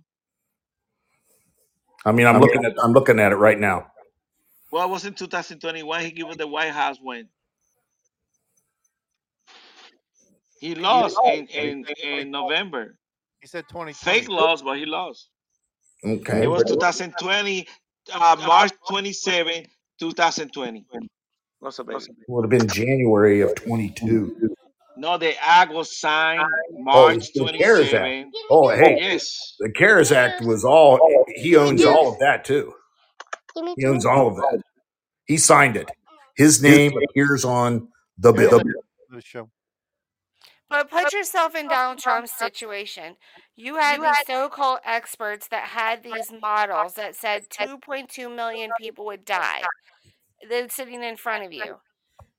S7: I mean, I'm looking at I'm looking at it right now.
S6: Well, it was in 2021. He gave us the White House when he lost in, in, in November.
S1: He said 2020.
S6: Fake loss, but he lost.
S7: Okay,
S6: It was 2020, uh, March 27, 2020. What's up, baby?
S7: it would have been January of 22.
S6: No, the act was signed
S7: Oh,
S6: March
S7: the CARES Act.
S6: 27.
S7: Oh, hey,
S6: Yes.
S7: the CARES Act was all. He owns all of that too. He owns all of that. He signed it. His name appears on the bill.
S1: The show.
S9: But put yourself in Donald Trump's situation. You had these so-called experts that had these models that said 2.2 million people would die. They're sitting in front of you.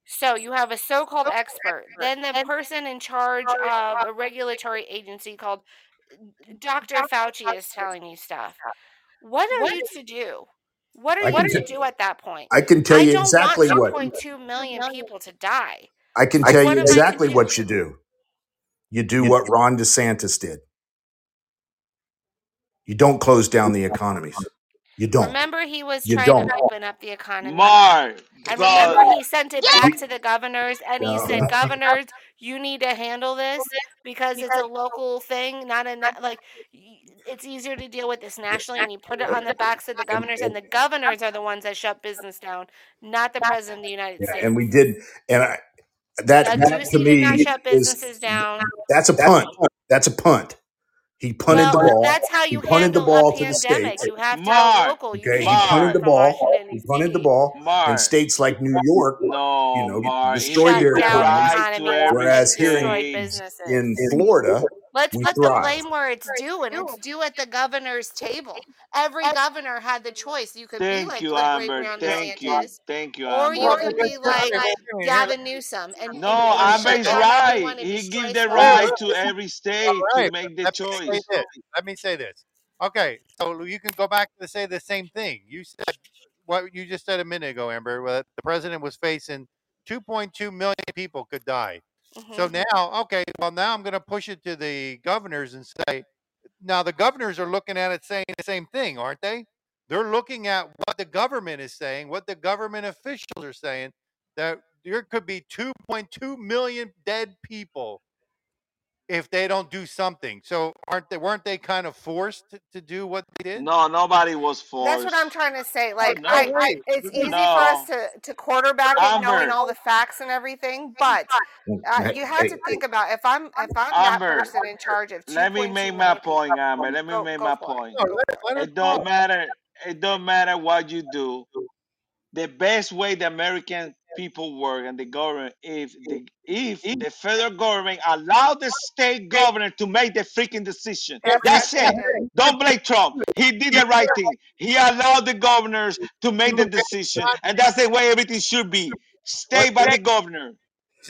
S9: So you have a so-called expert. Then the person in charge of a regulatory agency called Dr. Fauci is telling you stuff. What are you to do? What are
S7: I
S9: you
S7: can
S9: to
S7: t-
S9: do at that point?
S7: I can tell
S9: I
S7: you
S9: don't
S7: exactly
S9: want
S7: what
S9: 2.2 million people to die.
S7: I can tell
S9: What
S7: you
S9: am I to
S7: exactly
S9: do?
S7: what you do. You do what Ron DeSantis did. You don't close down the economies. You don't.
S9: Remember, he was
S7: You
S9: trying
S7: don't.
S9: to open up the economy.
S6: Mark,
S9: And
S6: but
S9: remember, he sent it back to the governors, and he said, "Governors, you need to handle this because it's a local thing, not a like. It's easier to deal with this nationally." And you put it on the backs of the governors, and the governors are the ones that shut business down, not the president of the United
S7: Yeah,
S9: States.
S7: and we did, and I, that,
S9: Now,
S7: that to
S9: Ducey not
S7: me
S9: shut
S7: is
S9: down.
S7: that's a punt. That's a punt. He punted the ball.
S9: that's how
S7: He
S9: you
S7: punted the ball
S9: a
S7: to the states.
S9: You have to
S6: Mark,
S9: have local. You
S7: Okay, he
S9: can't
S7: punted the ball. He
S9: D.C.
S7: punted the ball, and
S6: Mark,
S7: states like New York, you know,
S6: Mark,
S7: destroyed
S6: gave
S7: their
S6: the
S9: Shut
S7: economies.
S6: right to
S9: economies
S6: every
S7: Whereas here in,
S9: destroyed
S6: state.
S9: businesses.
S7: in Florida,
S9: Let's
S7: we
S9: put the blame where it's due, and it's due at the governor's table. Every governor had the choice. You could be like
S6: you,
S9: great
S6: Amber.
S9: Ron
S6: Thank you.
S9: DeSantis,
S6: Thank you,
S9: or you
S6: Amber.
S9: could be like Gavin Newsom and, and,
S6: No,
S9: and
S6: Amber
S9: shut
S6: is right. He
S9: destroy
S6: give the right to every state
S1: All
S6: to make the
S1: let
S6: choice.
S1: this. Let me say this. Okay, so you can go back to say the same thing. You said what you just said a minute ago, Amber. That the president was facing 2.2 million people could die. So
S9: Mhm.
S1: now, okay, well now I'm going to push it to the governors and say, now the governors are looking at it saying the same thing, aren't they? They're looking at what the government is saying, what the government officials are saying, that there could be 2.2 million dead people if they don't do something. So aren't they weren't they kind of forced to, to do what they did?
S6: No, nobody was forced.
S9: That's what I'm trying to say. Like,
S6: no.
S9: I, I, it's easy for us to, to quarterback it, knowing
S6: Amber.
S9: all the facts and everything, but uh, you have to think about if I'm if I'm that
S6: Amber,
S9: person in charge of
S6: Let me make my
S9: million
S6: point,
S9: people,
S6: Amber. Let me
S9: go
S6: make
S9: go
S6: my
S9: for it.
S6: point.
S1: No, let, let
S6: It don't
S1: talk.
S6: matter. It don't matter what you do. The best way the American people work and the government, if the if the federal government allow the state governor to make the freaking decision,
S9: That's
S6: that's it. Don't blame Trump. He did the right thing. He allowed the governors to make the decision, and that's the way everything should be. Stay by the governor.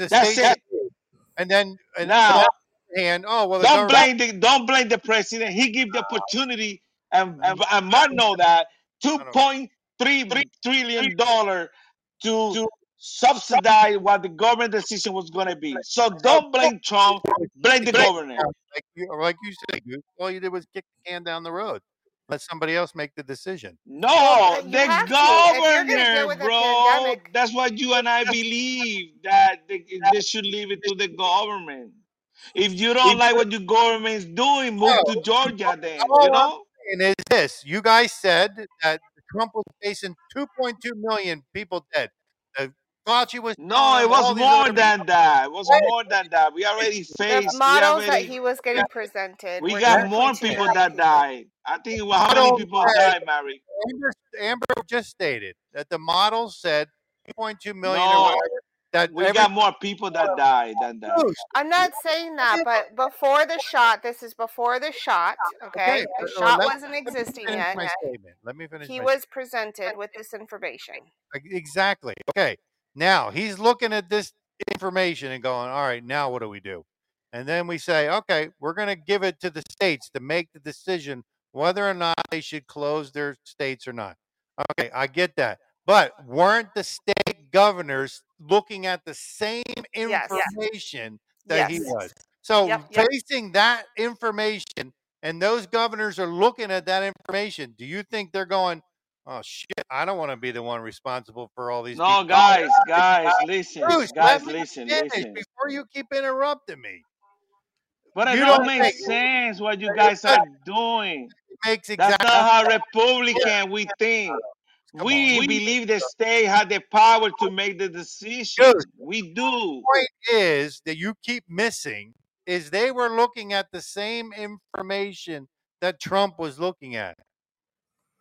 S6: That's it.
S1: and then and
S6: Now,
S1: but on the other hand, oh well,
S6: don't blame the don't blame the president. He give the opportunity, and and Mark know that two point three trillion dollar to subsidize what the government decision was going to be. So don't blame Trump. Blame the governor.
S1: Like you, like you said, all you did was kick the can down the road. Let somebody else make the decision.
S6: No,
S9: Well, you
S6: the
S9: have to. If you're gonna deal
S6: governor, bro.
S9: pandemic-
S6: That's what you and I believe that they, they should leave it to the government. If you don't like what your government's doing, move to Georgia then.
S1: all
S6: You know?
S1: And is this? You guys said that Trump was facing 2.2 million people dead. Uh, Fauci was
S6: No, it was more
S1: other
S6: than that. It was more than that. We already
S9: The
S6: faced. We
S9: models that he was getting presented.
S6: We got more people that
S9: people.
S6: died. I think it was how many people
S1: said-
S6: died, Mary?
S1: Amber, Amber just stated that the model said 2.2 million or
S6: No,
S1: whatever. That
S6: we
S1: every-
S6: got more people that died than that.
S9: I'm not saying that, but before the shot, this is before the shot. Okay,
S1: Okay,
S9: the
S1: uh,
S9: shot
S1: let-
S9: wasn't existing
S1: finish
S9: yet.
S1: my statement. Let me finish.
S9: He
S1: my
S9: was presented with this information.
S1: Exactly. Okay. Now he's looking at this information and going, all right, now what do we do? And then we say, okay, we're going to give it to the states to make the decision whether or not they should close their states or not. Okay, I get that. But weren't the state governors looking at the same
S9: Yes.
S1: information that he
S9: Yes.
S1: was? So
S9: Yep, yep.
S1: facing that information and those governors are looking at that information, do you think they're going, oh shit, I don't want to be the one responsible for all these
S6: No,
S1: people.
S6: guys, guys, listen,
S1: Bruce,
S6: guys, listen, listen.
S1: before you keep interrupting me.
S6: But it
S1: You
S6: don't
S1: don't
S6: make
S1: think-
S6: sense what you guys are doing.
S1: It makes
S6: That's
S1: exactly
S6: not how Republican we think. We believe the state had the power to make the decision.
S1: Dude.
S6: We do.
S1: The point is that you keep missing is they were looking at the same information that Trump was looking at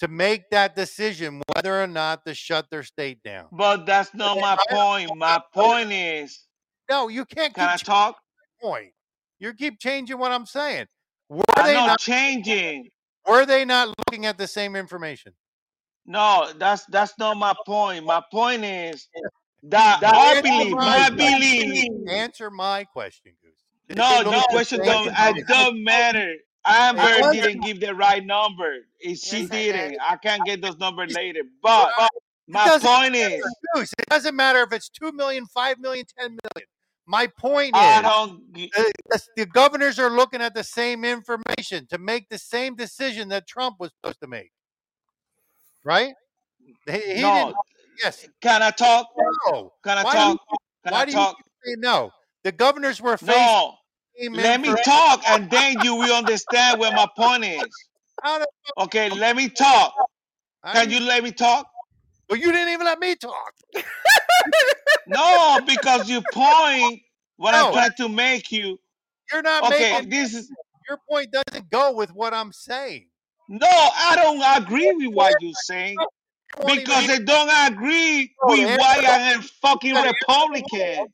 S1: to make that decision whether or not to shut their state down.
S6: But that's not my point. My point is,
S1: No, you can't
S6: can I talk?
S1: point. You keep changing what I'm saying. Were
S6: I'm
S1: they
S6: not
S1: not
S6: changing.
S1: were they not looking at the same information?
S6: No, that's that's not my point. My point is that I believe,
S1: my. Answer my question, Goose.
S6: No,
S1: they
S6: your
S1: look at the
S6: question don't. I
S1: information?
S6: don't matter. Amber didn't give the right number. If she
S9: Yes, I did.
S6: didn't, I can't get those numbers later. But my
S1: doesn't
S6: point is,
S1: it doesn't matter if it's 2 million, 5 million, 10 million. My point
S6: I
S1: is
S6: don't.
S1: the, the- the governors are looking at the same information to make the same decision that Trump was supposed to make. Right? He, he
S6: No,
S1: didn't. Yes.
S6: can I talk?
S1: No.
S6: Can I
S1: Why do you-
S6: talk? Can
S1: Why
S6: I
S1: do you
S6: talk?
S1: say no? The governors were facing
S6: No. Let me talk, and then you will understand where my point is. Okay, let me talk. Can you let me talk?
S1: Well, you didn't even let me talk.
S6: No, because you point what
S1: No.
S6: I'm trying to make you.
S1: You're not
S6: Okay,
S1: making
S6: this is
S1: your point doesn't go with what I'm saying.
S6: no. I don't agree with what you're saying because they don't agree with why I'm a fucking Republican.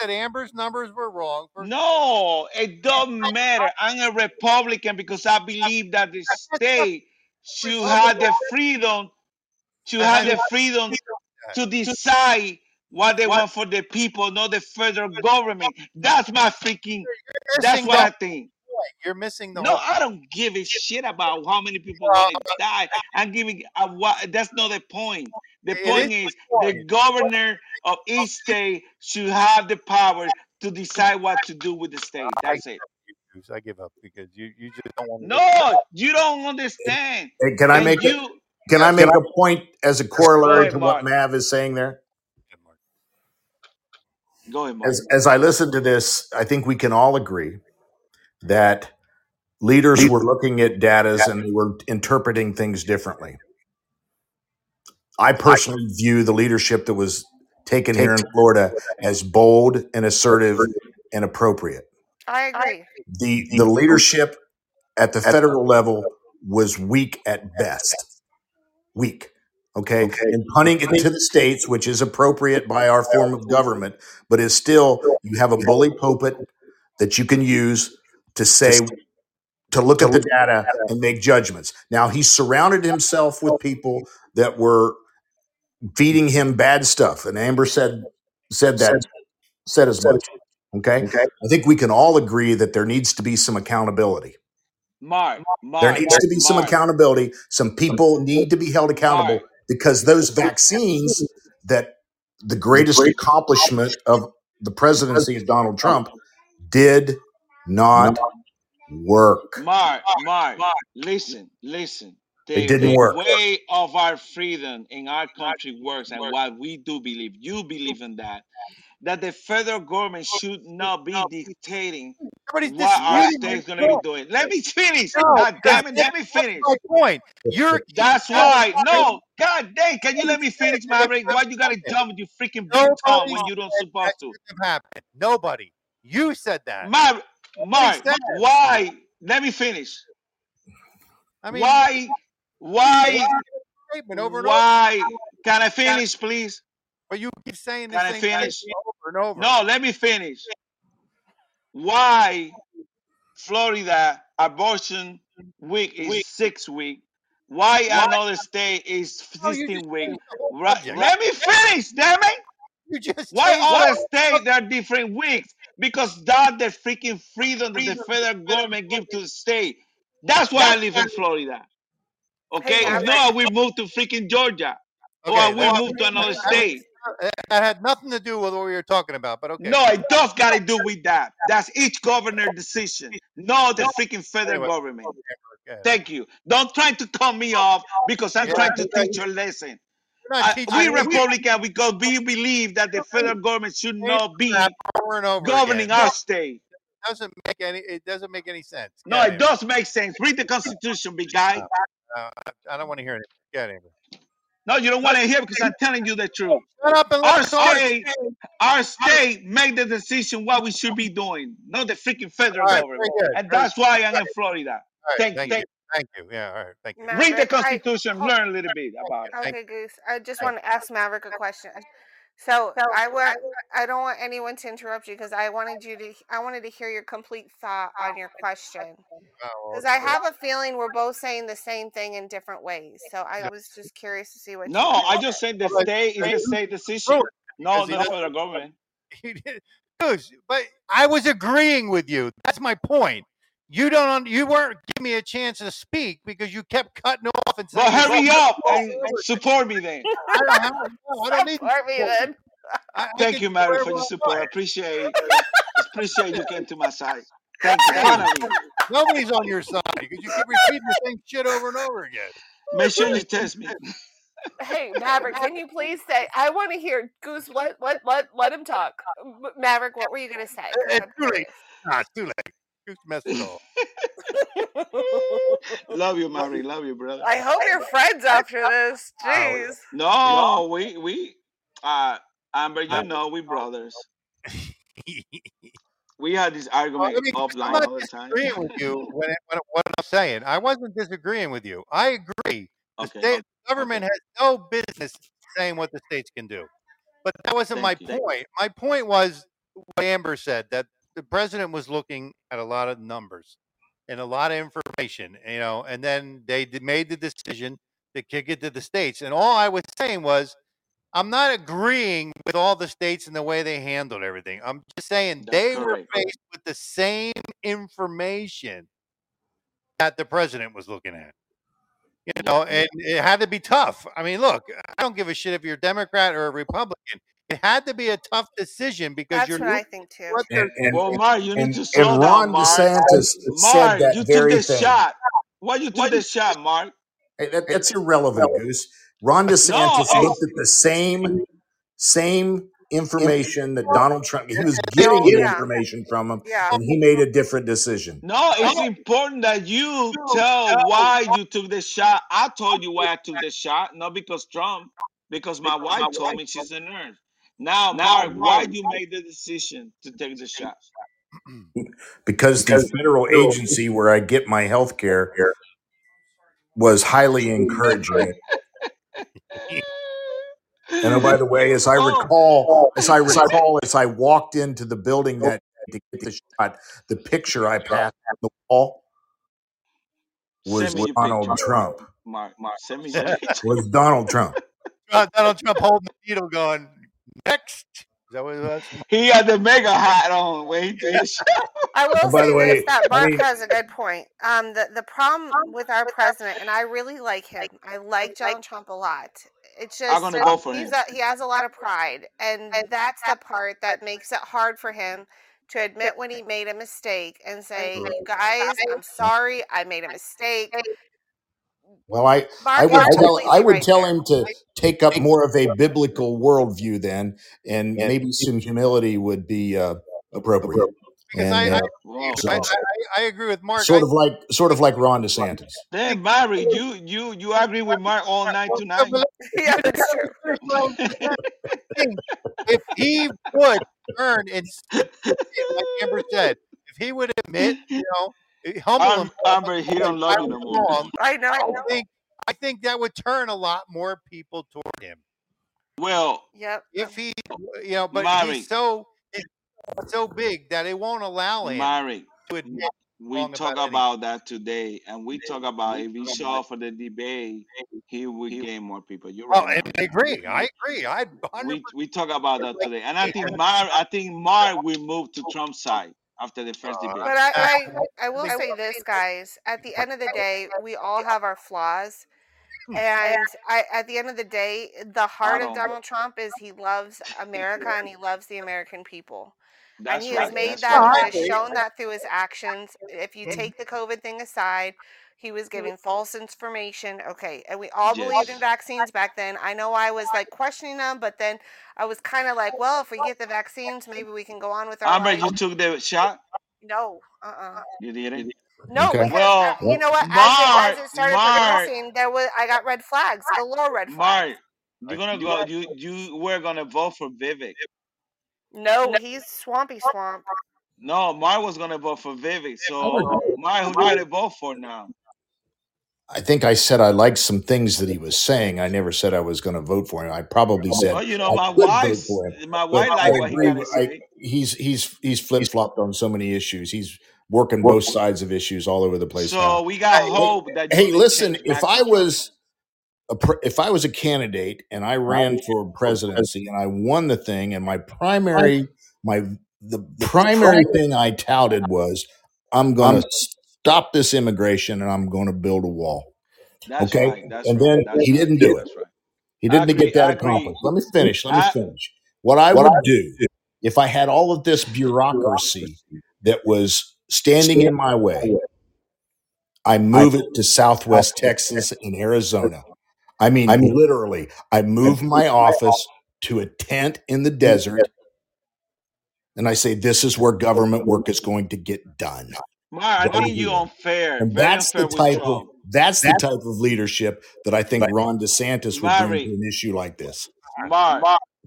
S1: Said Amber's numbers were wrong.
S6: No, it don't matter. I'm a Republican because I believe that the state should have the freedom to have the freedom to decide what they want for the people, not the federal government. That's my freaking. That's what I think.
S1: Point. You're missing the
S6: No,
S1: whole
S6: I don't give a shit about how many people want to die. I'm giving a what. That's not the point. The point
S1: is
S6: is the governor of each state should have the power to decide what to do with the state. That's it.
S1: I give up because you, you just don't want to.
S6: No, you don't understand.
S7: Hey, can I
S6: And
S7: make a,
S6: you?
S7: can I make a point as a corollary
S6: ahead,
S7: to what
S6: Mark.
S7: Mav is saying there?
S6: Go ahead, Mark.
S7: As as I listen to this, I think we can all agree that leaders were looking at data and they were interpreting things differently. I personally view the leadership that was taken here in Florida as bold and assertive and appropriate.
S9: I agree.
S7: The the leadership at the federal level was weak at best. Weak. Okay. And punting it to the states, which is appropriate by our form of government, but is still you have a bully pulpit that you can use to say to look at the data and make judgments. Now he surrounded himself with oh. people that were feeding him bad stuff. And Amber said said that said as much. Okay. I think we can all agree that there needs to be some accountability.
S6: Mark. Mark.
S7: There needs to be some
S6: Mark.
S7: accountability. Some people need to be held accountable
S6: Mark.
S7: because those vaccines that the greatest accomplishment of the presidency of Donald Trump did not work.
S6: Mark, Mark, listen, listen. the,
S7: didn't
S6: the
S7: work.
S6: way of our freedom in our country works and what we do believe, you believe in that, that the federal government should not be dictating
S1: Everybody's
S6: what our
S1: disputing
S6: state's going to be
S1: point.
S6: doing. Let me finish.
S1: No,
S6: God damn it, let me finish.
S1: my point. You're
S6: That's why. No, God damn, can you let me finish, Maverick? Why you got to jump with your freaking big tongue
S1: Nobody
S6: when you don't
S1: said
S6: supposed to?
S1: couldn't happened. Nobody. You said that.
S6: Mar-
S1: Nobody
S6: Mark, why? Let me finish.
S1: I mean,
S6: Why? Why?
S1: statement over and over.
S6: Why? Can I finish, please?
S1: But you keep saying this
S6: Can I finish?
S1: over and over.
S6: No, let me finish. Why Florida abortion week is six week? Why another state is
S1: No, you just
S6: 16 week?
S1: changed the whole
S6: Right. Let me finish, damn it.
S1: You just
S6: Why
S1: changed
S6: other
S1: the
S6: states are different weeks? Because that's the freaking freedom that the federal government give to the state. That's why I live in Florida. Okay,
S9: Maverick.
S6: not, we move to freaking Georgia,
S1: Okay,
S6: or we
S1: that,
S6: move to another
S1: that,
S6: state.
S1: that had nothing to do with what we were talking about, but okay.
S6: No, it does got to do with that. That's each governor decision, not the freaking federal
S1: Anyway,
S6: government.
S1: okay.
S6: Thank you. Don't try to cut me off because I'm
S1: Yeah,
S6: trying to teach you a lesson.
S1: You're
S6: I, we
S1: me
S6: Republican because we believe that the federal government should not be
S1: over and over
S6: governing
S1: again.
S6: our
S1: No,
S6: state.
S1: it doesn't make any. It doesn't make any sense.
S6: No, it
S1: it.
S6: does make sense. Read the Constitution, big guy.
S1: Uh, I don't want to hear it. Get it.
S6: No, you don't want to hear because I'm telling you the truth.
S1: Shut up and
S6: Our
S1: let us
S6: state, our state make the decision what we should be doing, not the freaking federal
S1: All right,
S6: government. And that's why I'm in Florida.
S1: All right,
S6: Thank
S1: thank
S6: you.
S1: you. Thank you. Yeah, all right. Thank you.
S6: Read the
S9: Maverick, I
S6: Constitution,
S9: hold,
S6: learn a little bit about it.
S1: Thank
S9: okay, Goose. I just want to ask Maverick a question. So I want I don't want anyone to interrupt you because I wanted you to I wanted to hear your complete thought on your question
S1: Oh,
S9: because I
S1: okay.
S9: have a feeling we're both saying the same thing in different ways. So I was just curious to see what
S6: No,
S9: you
S6: I
S9: guys
S6: just
S9: said.
S6: said the
S1: Well,
S6: state is the state decision, no,
S1: because he
S6: the
S1: doesn't.
S6: federal government.
S1: He did. Goose, But I was agreeing with you. That's my point. You don't. You weren't giving me a chance to speak because you kept cutting off and
S6: Well,
S1: saying. "It's
S6: hurry
S1: all
S6: up and support me then.
S1: I don't, have, no, I don't need
S9: Support me then.
S1: I, I
S6: Thank
S1: can
S6: you,
S1: do
S6: Mary, for
S1: I
S6: your support. I
S1: want.
S6: appreciate appreciate you came to my side. Thank you.
S1: Nobody's on your side because you keep repeating the same shit over and over again.
S6: Make sure you test me.
S9: Hey, Maverick, can you please say? I want to hear Goose. Let let let let him talk. Maverick, what were you gonna say?
S1: It's too late. Nah, it's too late. You messed all.
S6: Love you, Mary. Love you, brother.
S9: I hope you're friends after this. Jeez.
S6: No, we we uh Amber, you
S1: Uh,
S6: know we brothers. We had this argument
S1: I mean, I'm
S6: offline all the time.
S1: disagreeing with you when, when what I'm saying. I wasn't disagreeing with you. I agree. The
S6: Okay.
S1: state the government has no business saying what the states can do. But that wasn't my
S6: you.
S1: point. My point was what Amber said that the president was looking at a lot of numbers and a lot of information, you know, and then they made the decision to kick it to the states. And all I was saying was, I'm not agreeing with all the states and the way they handled everything. I'm just saying
S6: That's
S1: they were faced with the same information that the president was looking at. You know, and it had to be tough. I mean, look, I don't give a shit if you're a Democrat or a Republican. It had to be a tough decision because
S9: That's
S1: you're
S9: what I
S1: looking
S9: think too.
S1: at what
S7: And
S1: they're
S7: and
S6: Well, Mark, you need
S7: and,
S6: to
S7: and
S6: slow down,
S7: Ron
S6: Mark.
S7: DeSantis said
S6: Mark,
S7: that
S6: you took
S7: very
S6: the
S7: thing.
S6: shot. Why you took the shot, Mark?
S7: Hey, that, that's irrelevant, Goose. Ron
S6: No,
S7: DeSantis
S6: it's
S7: looked at the same same information that Donald Trump. He was getting the
S9: Yeah.
S7: information from him,
S9: Yeah.
S7: and he made a different decision.
S6: no, it's oh. important that you tell why you took the shot. I told you why I took the shot, not because Trump, because my wife told me she's a nurse. Now, Mark, why did you make the decision to take the shot?
S7: Because the federal agency where I get my health care was highly encouraging. And oh, by the way, as I
S6: Oh,
S7: recall, as I recall, as I walked into the building that to get the shot, the picture I passed on the wall was
S6: send
S7: Donald
S6: picture,
S7: Trump.
S6: Mark. Send me your picture.
S7: Was Donald Trump.
S1: Donald Trump holding the needle going, next. Is that what it was?
S6: He had the mega hat on when he took the shot.
S9: I will
S7: And by
S9: say
S7: the way,
S9: this: that
S7: I mean,
S9: has a good point. Um, the the problem with our president, and I really like him. I like Donald Trump a lot. It's
S6: I'm
S9: just
S6: gonna vote for
S9: he's
S6: him.
S9: a, he has a lot of pride, and that's the part that makes it hard for him to admit when he made a mistake and say,
S7: Right.
S9: "You guys, I'm sorry, I made a mistake."
S7: Well, I I would
S9: is
S7: tell I would
S9: right
S7: tell
S9: there.
S7: him to take up more of a biblical worldview then, and maybe some humility would be uh, appropriate.
S1: Because
S7: And
S1: I, I,
S7: uh,
S6: Whoa.
S7: so,
S1: I, I, I agree with Mark.
S7: sort
S1: I,
S7: of like sort of like Ron DeSantis.
S6: Then Barry, you you you agree with Mark all night tonight?
S9: yeah, that's true.
S1: thing, if he would turn and stick like Amber said, if he would admit, you know, humble
S6: Am-
S1: himself,
S6: Amber, he don't love
S1: I
S6: you no
S1: was
S6: more.
S1: wrong,
S9: I
S1: I think I think that would turn a lot more people toward him.
S6: Well,
S9: Yep.
S1: If he, you know, but
S6: Mari,
S1: he's so he's so big that it won't allow him
S6: Mari,
S1: to admit
S6: we talk
S1: about
S6: about that today, and we talk about if he show for the debate, he would gain more people. You're
S1: Oh,
S6: right,
S1: and I agree. I agree. I
S6: We we talk about that today, and I think Mark, I think Mark will move to Trump's side after the first debate.
S9: But I, I, I will say this, guys. At the end of the day, we all have our flaws. And I, at the end of the day, the heart of
S6: don't.
S9: Donald Trump is he loves America and he loves the American people. and
S6: That's
S9: he has made
S6: That's
S9: that,
S6: right.
S9: he has shown that through his actions. If you take the COVID thing aside, he was giving false information. Okay. And we all believed in vaccines back then. I know I was like questioning them, but then I was kind of like, well, if we get the vaccines, maybe we can go on with our
S6: Amber,
S9: life.
S6: you took the shot.
S9: No, uh, uh
S6: You didn't.
S9: no,
S7: Okay.
S9: because
S6: Well,
S9: uh, you know what? As it, as it started
S6: Mark,
S9: progressing, there was I got red flags, galore red flags.
S6: Mark, you're gonna go. You you were gonna vote for Vivek.
S9: No, he's swampy swamp.
S6: No, Mark was gonna vote for Vivek. So Mark, who you gonna vote for now?
S7: I think I said I liked some things that he was saying. I never said I was going to vote for him. I probably oh, said
S6: Well, you know, my wife, my wife
S7: I
S6: like what he
S7: agree.
S6: gotta
S7: I,
S6: say.
S7: he's he's he's flip flopped on so many issues. He's working both sides of issues all over the place
S6: So
S7: now.
S6: we got hope that
S7: Hey, listen, if I was a pre- if I was a candidate and I ran for presidency and I won the thing and my primary my the primary thing I touted was I'm going to stop this immigration and I'm going to build a wall.
S6: That's
S7: Okay?
S6: right. That's
S7: And
S6: right.
S7: then
S6: That's
S7: he
S6: right.
S7: didn't do it.
S6: Right.
S7: He didn't
S6: agree.
S7: get that accomplished. Let me finish. Let me
S6: I
S7: finish. What I would do if I had all of this bureaucracy that was standing in my way, I move it to Southwest Texas and Arizona. I mean, literally, I move my office to a tent in the desert, and I say, "This is where government work is going to get done."
S6: Mark, I think you
S7: here.
S6: unfair.
S7: And
S6: Very
S7: that's
S6: unfair
S7: the type of
S6: Trump.
S7: that's the type of leadership that I think Ron DeSantis would bring to an issue like this.
S6: Mark,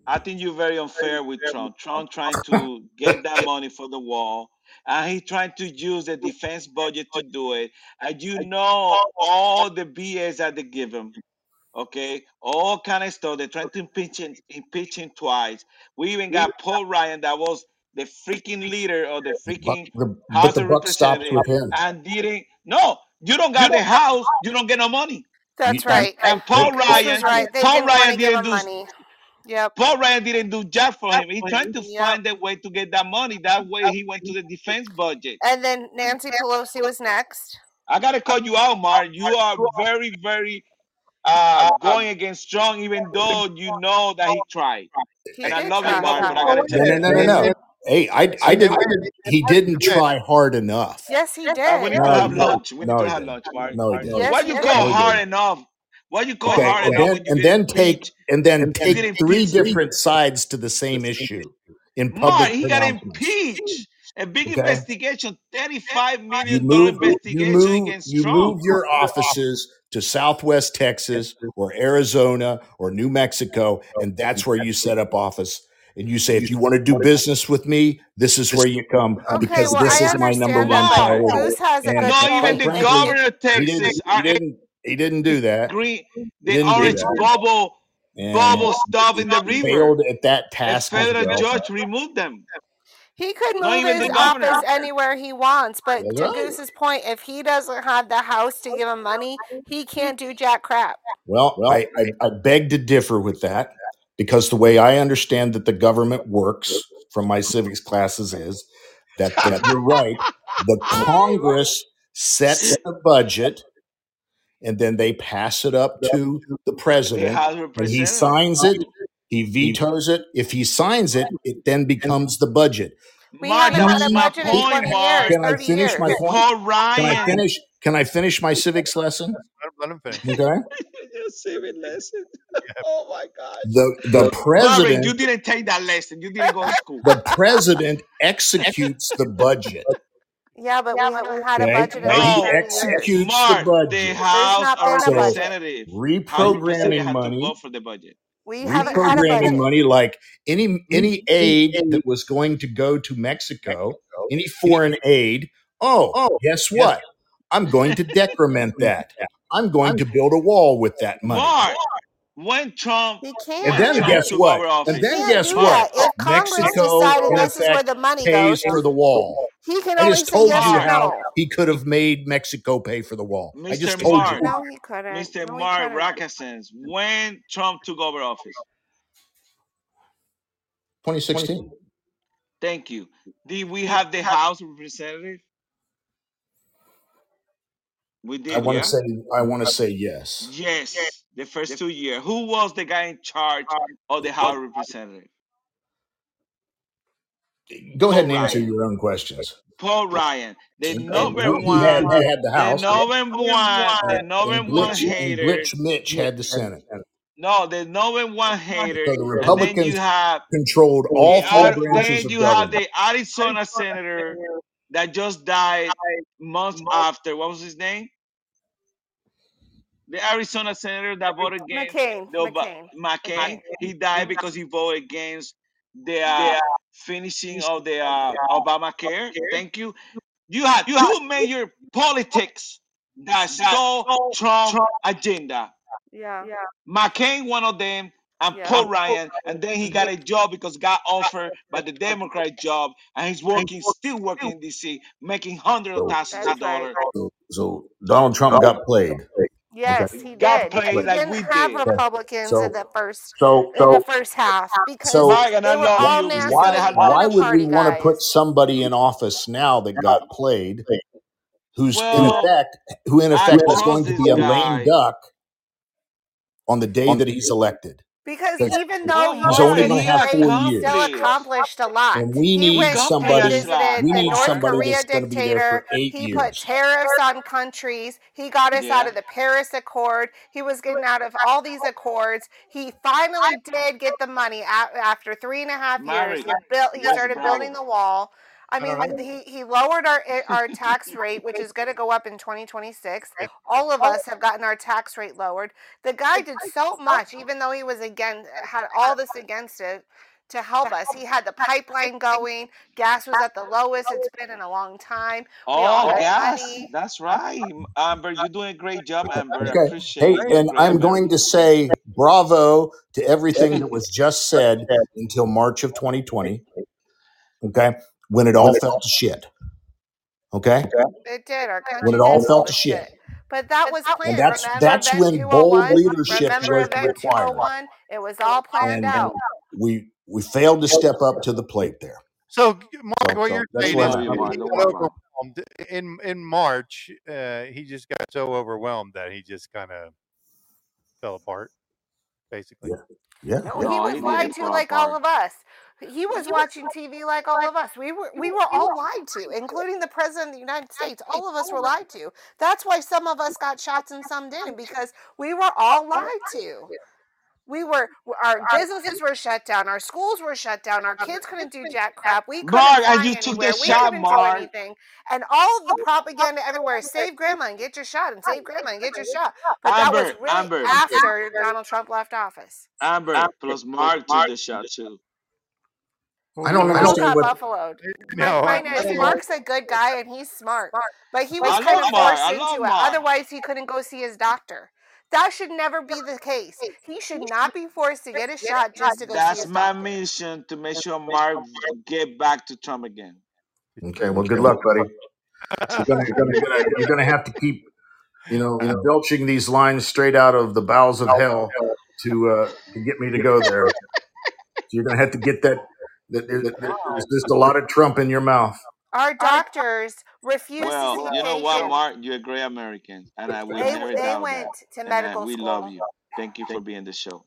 S6: I think you're very unfair with Trump. Trump trying to get that money for the wall, and he trying to use the defense budget to do it. And you know all the BS that they give him. Okay, all kind of stuff. They're trying to impeach him, impeach him twice. We even got Paul Ryan, that was the freaking leader of the
S7: But
S6: freaking
S7: the but
S6: House
S7: the
S6: of
S7: buck stops
S6: Representatives,
S7: with him.
S6: and didn't. No, you don't got the house. You don't get no money.
S7: You,
S9: That's
S7: you,
S9: right.
S6: And Paul
S9: Goose was
S6: Ryan,
S9: right. They
S6: Paul
S9: didn't want
S6: Ryan
S9: to give
S6: didn't
S9: him
S6: do
S9: money. Yep.
S6: Paul Ryan didn't do jack for him. He tried to
S9: Yep.
S6: find a way to get that money. That way he went to the defense budget.
S9: And then Nancy Pelosi was next.
S6: I gotta call you out, Mark. You are very, very uh going against Strong, even though you know that he tried.
S9: He
S6: And I
S9: did
S6: love you,
S9: try
S6: Mark, but I
S9: hard.
S6: gotta tell
S7: no, no, no, no, no. Hey, I, I didn't. He didn't try hard enough.
S9: Yes, he
S6: Uh, we
S9: did.
S6: need to
S7: No,
S6: have
S7: he
S6: lunch. We need
S7: No,
S6: to have lunch, Mark.
S7: No, he didn't.
S9: Yes,
S6: Why you
S9: did.
S6: call
S7: No, he
S6: hard
S7: didn't.
S6: enough? Why you call
S7: Okay,
S6: hard
S7: and
S6: enough
S7: then
S6: when you
S7: and then take
S6: impeached?
S7: and then
S6: You
S7: take three
S6: impeached.
S7: different sides to the same issue in
S6: Mark,
S7: public
S6: he got
S7: pronouncements.
S6: impeached. A big
S7: Okay,
S6: investigation, thirty-five
S7: you
S6: million dollar
S7: move you
S6: investigation
S7: move
S6: against
S7: you
S6: Trump.
S7: move your offices to Southwest Texas or Arizona or New Mexico, and that's where you set up office. And you say, if you want to do business with me, this is where you come
S9: Okay,
S7: because
S9: well,
S7: this
S9: I
S7: is my number
S9: understand
S7: one
S9: that,
S7: priority.
S9: Goose has a good
S6: Not even the
S7: frankly,
S6: governor of
S7: he didn't.
S6: Texas
S7: He didn't. He didn't do that.
S6: green,
S7: He
S6: the
S7: didn't do
S6: orange
S7: that,
S6: bubble,
S7: and
S6: bubble stuff in the
S7: he
S6: river.
S7: failed at that task as
S6: federal judge removed them.
S9: He could move
S6: even
S9: his
S6: the governor.
S9: office anywhere he wants, but
S7: That's
S9: to
S7: right.
S9: Goose's point, if he doesn't have the house to give him money, he can't do jack crap.
S7: Well, I, I, I beg to differ with that because the way I understand that the government works from my civics classes is that, that you're right. The Congress sets the budget and then they pass it up to the
S6: The
S7: president and he signs it. He vetoes it. If he signs it, it then becomes the budget.
S9: We
S6: Mark,
S9: haven't had
S6: was
S9: a
S6: my
S9: budget in
S6: point,
S9: 20 years,
S7: Can I
S9: 30
S7: finish my
S9: years.
S6: The
S7: point?
S6: Paul
S7: Can I finish? Can I finish my civics lesson?
S1: Let him finish.
S7: Okay.
S6: Just civic lesson. Oh my God.
S7: The the
S6: Marvin,
S7: president
S6: you didn't take that lesson. You didn't go to school.
S7: the president executes the budget.
S9: Yeah, but we haven't had a budget in
S7: he
S6: No.
S9: 30
S7: executes the
S6: Mark, the
S7: budget.
S6: House
S9: not
S6: of
S9: been a
S7: So
S9: budget.
S6: Representatives. House of Representatives
S7: reprogramming
S6: have to
S7: money,
S6: vote for the budget.
S9: We haven't had a
S7: reprogramming
S9: budget.
S7: money like any any aid that was going to go to Mexico, any foreign aid. Oh, Oh, guess what? I'm going to decrement that. I'm going to build a wall with that money.
S6: Mark, when Trump
S9: He
S7: And
S9: can't.
S7: then
S6: Trump
S7: guess
S6: took
S7: what?
S6: office.
S7: And then
S9: can't
S7: guess
S9: do
S7: what?
S9: If Congress
S7: Mexico,
S9: decided
S7: in
S9: this is where
S7: effect,
S9: the money
S7: pays
S9: goes,
S7: for the wall.
S9: he can
S7: I
S9: only
S7: just
S9: say
S7: told
S9: yes
S7: you
S9: or
S7: how
S9: no.
S7: he could have made Mexico pay for the wall. I just
S6: Mr.
S7: told
S6: Mark,
S7: you.
S9: No, he couldn't.
S6: Mr.
S9: No, he
S6: Mark
S9: couldn't.
S6: Rackasens, when Trump took over office.
S7: 2016.
S6: Thank you. Did we have the House of Representatives? We
S7: I
S6: did,
S7: want
S6: yeah?
S7: to say I want to say yes.
S6: Yes, the first two years. Who was the guy in charge of the House of Representatives?
S7: Go ahead and
S6: Paul
S7: answer
S6: Ryan.
S7: your own questions.
S6: Paul Ryan, the
S7: And,
S6: number
S7: and
S6: one,
S7: had he had the
S6: the
S7: House,
S6: number one, uh,
S7: the
S6: number one
S7: Glitch and
S6: hater.
S7: Glitch Mitch had the Senate.
S6: No, the number one hater.
S7: So the
S6: And then you
S7: Republicans
S6: have
S7: controlled all four
S6: Ar-
S7: branches
S6: then you have
S7: government.
S6: the Arizona senator that just died months after. What was his name? The Arizona senator that voted against
S9: McCain.
S6: the
S9: McCain.
S6: McCain. He died because he voted against the uh, finishing of the uh, Obamacare. Thank you. You have two major politics that stole Trump agenda.
S9: Yeah.
S6: McCain, one of them, and
S9: Yeah.
S6: Paul Ryan, and then he got a job because got offered by the Democrat job, and he's working, still working in DC, making hundreds of
S7: So,
S6: thousands of dollars.
S7: so, so Donald Trump got played.
S9: Yes, he
S6: Got
S9: did.
S6: played
S9: We
S6: like
S9: didn't
S6: we
S9: have
S6: did.
S9: Republicans
S7: So
S9: in the first
S7: so
S9: in the first half because
S7: so
S6: Mike, and
S9: they
S6: I
S9: were all
S6: you.
S7: why why would
S9: Party
S7: we want to put somebody in office now that got played, who's in effect who in effect is going to be a lame duck on the day that he's elected?
S9: Because
S7: Because
S9: even though
S6: Well,
S9: he
S7: he's
S9: was
S7: only going
S6: he
S7: to have four years.
S9: still accomplished a lot.
S7: And we
S9: He
S7: need
S9: went and
S7: somebody
S6: Accomplish a lot.
S7: we need
S9: North
S7: somebody
S9: Korea
S7: that's going to be there
S9: dictator.
S7: for eight
S9: He put tariffs on countries. He got us out of the Paris Accord. He was getting out of all these accords. He finally did get the money after three and a half years. He built. He started building the wall. I mean, he, he lowered our eh, our tax rate, which is going to go up in 2026. All of us have gotten our tax rate lowered. The guy did so much, even though he was again had all this against it to help us. He had the pipeline going. Gas was at the lowest it's been in a long time. We
S6: Oh, gas.
S9: money.
S6: That's right. Amber, you're doing a great job, Amber. I
S7: Okay.
S6: appreciate
S7: Hey,
S6: you.
S7: And
S6: great,
S7: I'm
S6: Amber.
S7: going to say bravo to everything that was just said until March of 2020. Okay. When it all fell to shit. Okay.
S9: It did. Our
S7: When it all
S9: did
S7: fell to
S9: to
S7: shit.
S9: shit. But that was
S7: And that's
S9: Remember
S7: that's
S9: Event
S7: when bold leadership was required.
S9: It was all planned
S7: And, and
S9: out.
S7: we we failed to step up to the plate there.
S1: So, Mark,
S7: So
S1: what
S7: so
S1: you're saying
S7: where
S1: is
S7: I'm
S6: Love you,
S7: at.
S6: Mark.
S1: he
S6: Don't
S1: got
S6: worry about it.
S1: overwhelmed in in March. Uh, he just got so overwhelmed that he just kind of fell apart, basically.
S7: Yeah. Yeah.
S9: No,
S7: yeah.
S9: he
S6: No,
S9: was
S6: he
S9: lied to
S6: fall
S9: like all of us. He was watching TV like all of us. We were we were all lied to, including the president of the United States. All of us were lied to. That's why some of us got shots and some didn't because we were all lied to. We were our businesses were shut down, our schools were shut down, our kids couldn't do jack crap. We couldn't
S6: Mark, and you took
S9: anywhere.
S6: the
S9: We
S6: shot,
S9: couldn't do
S6: Mark.
S9: anything. And all the propaganda everywhere save grandma and get your shot and save grandma and get your shot. But that was really
S6: Amber,
S9: after Donald Trump left office.
S6: Amber, plus Mark took the shot too.
S7: I don't
S9: We all
S7: understand
S9: got
S7: what
S9: buffaloed.
S1: No,
S9: My
S1: I,
S9: point is, Mark's a good guy and he's smart, but he was kind of forced
S6: I
S9: into
S6: love
S9: it. Otherwise, he couldn't go see his doctor. That should never be the case. He should not be forced to get a shot just to go see
S6: That's
S9: his
S6: my
S9: doctor.
S6: mission to make sure Mark get back to Trump again.
S7: Okay, well, good luck, buddy. You're gonna, you're gonna, you're gonna, you're gonna have to keep, you know, belching these lines straight out of the bowels of hell to uh, to get me to go there. So you're gonna have to get that. That, that, that there's just a lot of Trump in your mouth.
S9: Our doctors refused to
S6: Well,
S9: see
S6: you know what. Mark? You're a great American, and I will
S9: They
S6: never
S9: they
S6: doubt that.
S9: went to
S6: And uh,
S9: medical
S6: we
S9: school
S6: love you. Thank you for being the show.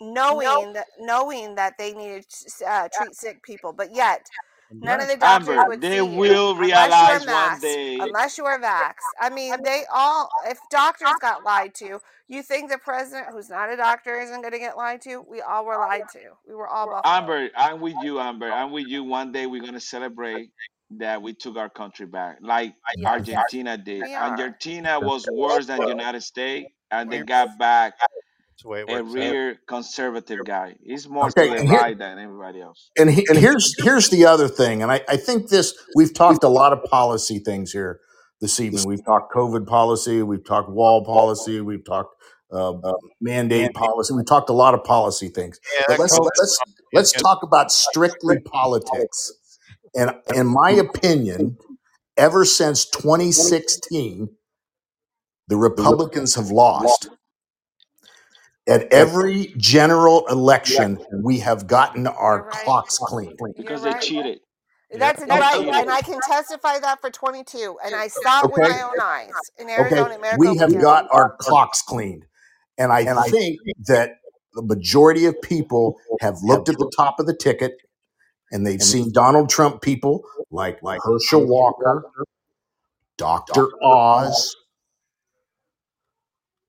S9: knowing that knowing that they needed to uh, treat sick people, but yet None of the doctors
S6: Amber,
S9: would
S6: they
S9: see you
S6: will
S9: unless you were
S6: realize one day.
S9: Unless you are vaxxed. I mean, they all. If doctors got lied to, you think the president, who's not a doctor, isn't going to get lied to? We all were lied to. We were all buffalo.
S6: Amber, I'm with you, Amber. I'm with you. One day we're gonna celebrate that we took our country back, like
S9: Yes,
S6: Argentina did. Argentina was worse than the United States, and they got back
S1: That's the way it
S6: a
S1: works out.
S6: real conservative guy. He's more
S7: Okay,
S6: to the
S7: here
S6: right than everybody else.
S7: and he, here's here's the other thing, and I, I think this we've talked a lot of policy things here this evening. We've talked COVID policy, we've talked wall policy, we've talked uh, mandate policy. We talked a lot of policy things,
S1: Yeah,
S7: but let's
S1: COVID
S7: let's let's talk about strictly politics. And in my opinion, ever since 2016, the Republicans have lost. At every general election, we have gotten our
S9: You're right.
S7: clocks cleaned.
S9: You're
S6: Because they
S9: right.
S6: cheated.
S9: That's
S1: Yep.
S6: They
S9: right,
S6: cheated.
S9: and I can testify that for 22, and I saw it with
S7: Okay.
S9: my own eyes in
S7: Okay,
S9: Arizona, in
S7: we
S9: Maricopa
S7: have
S9: County.
S7: got our clocks cleaned. And I think that the majority of people have looked at the top of the ticket and they've seen Donald Trump people like, like Herschel Walker, Dr. Oz,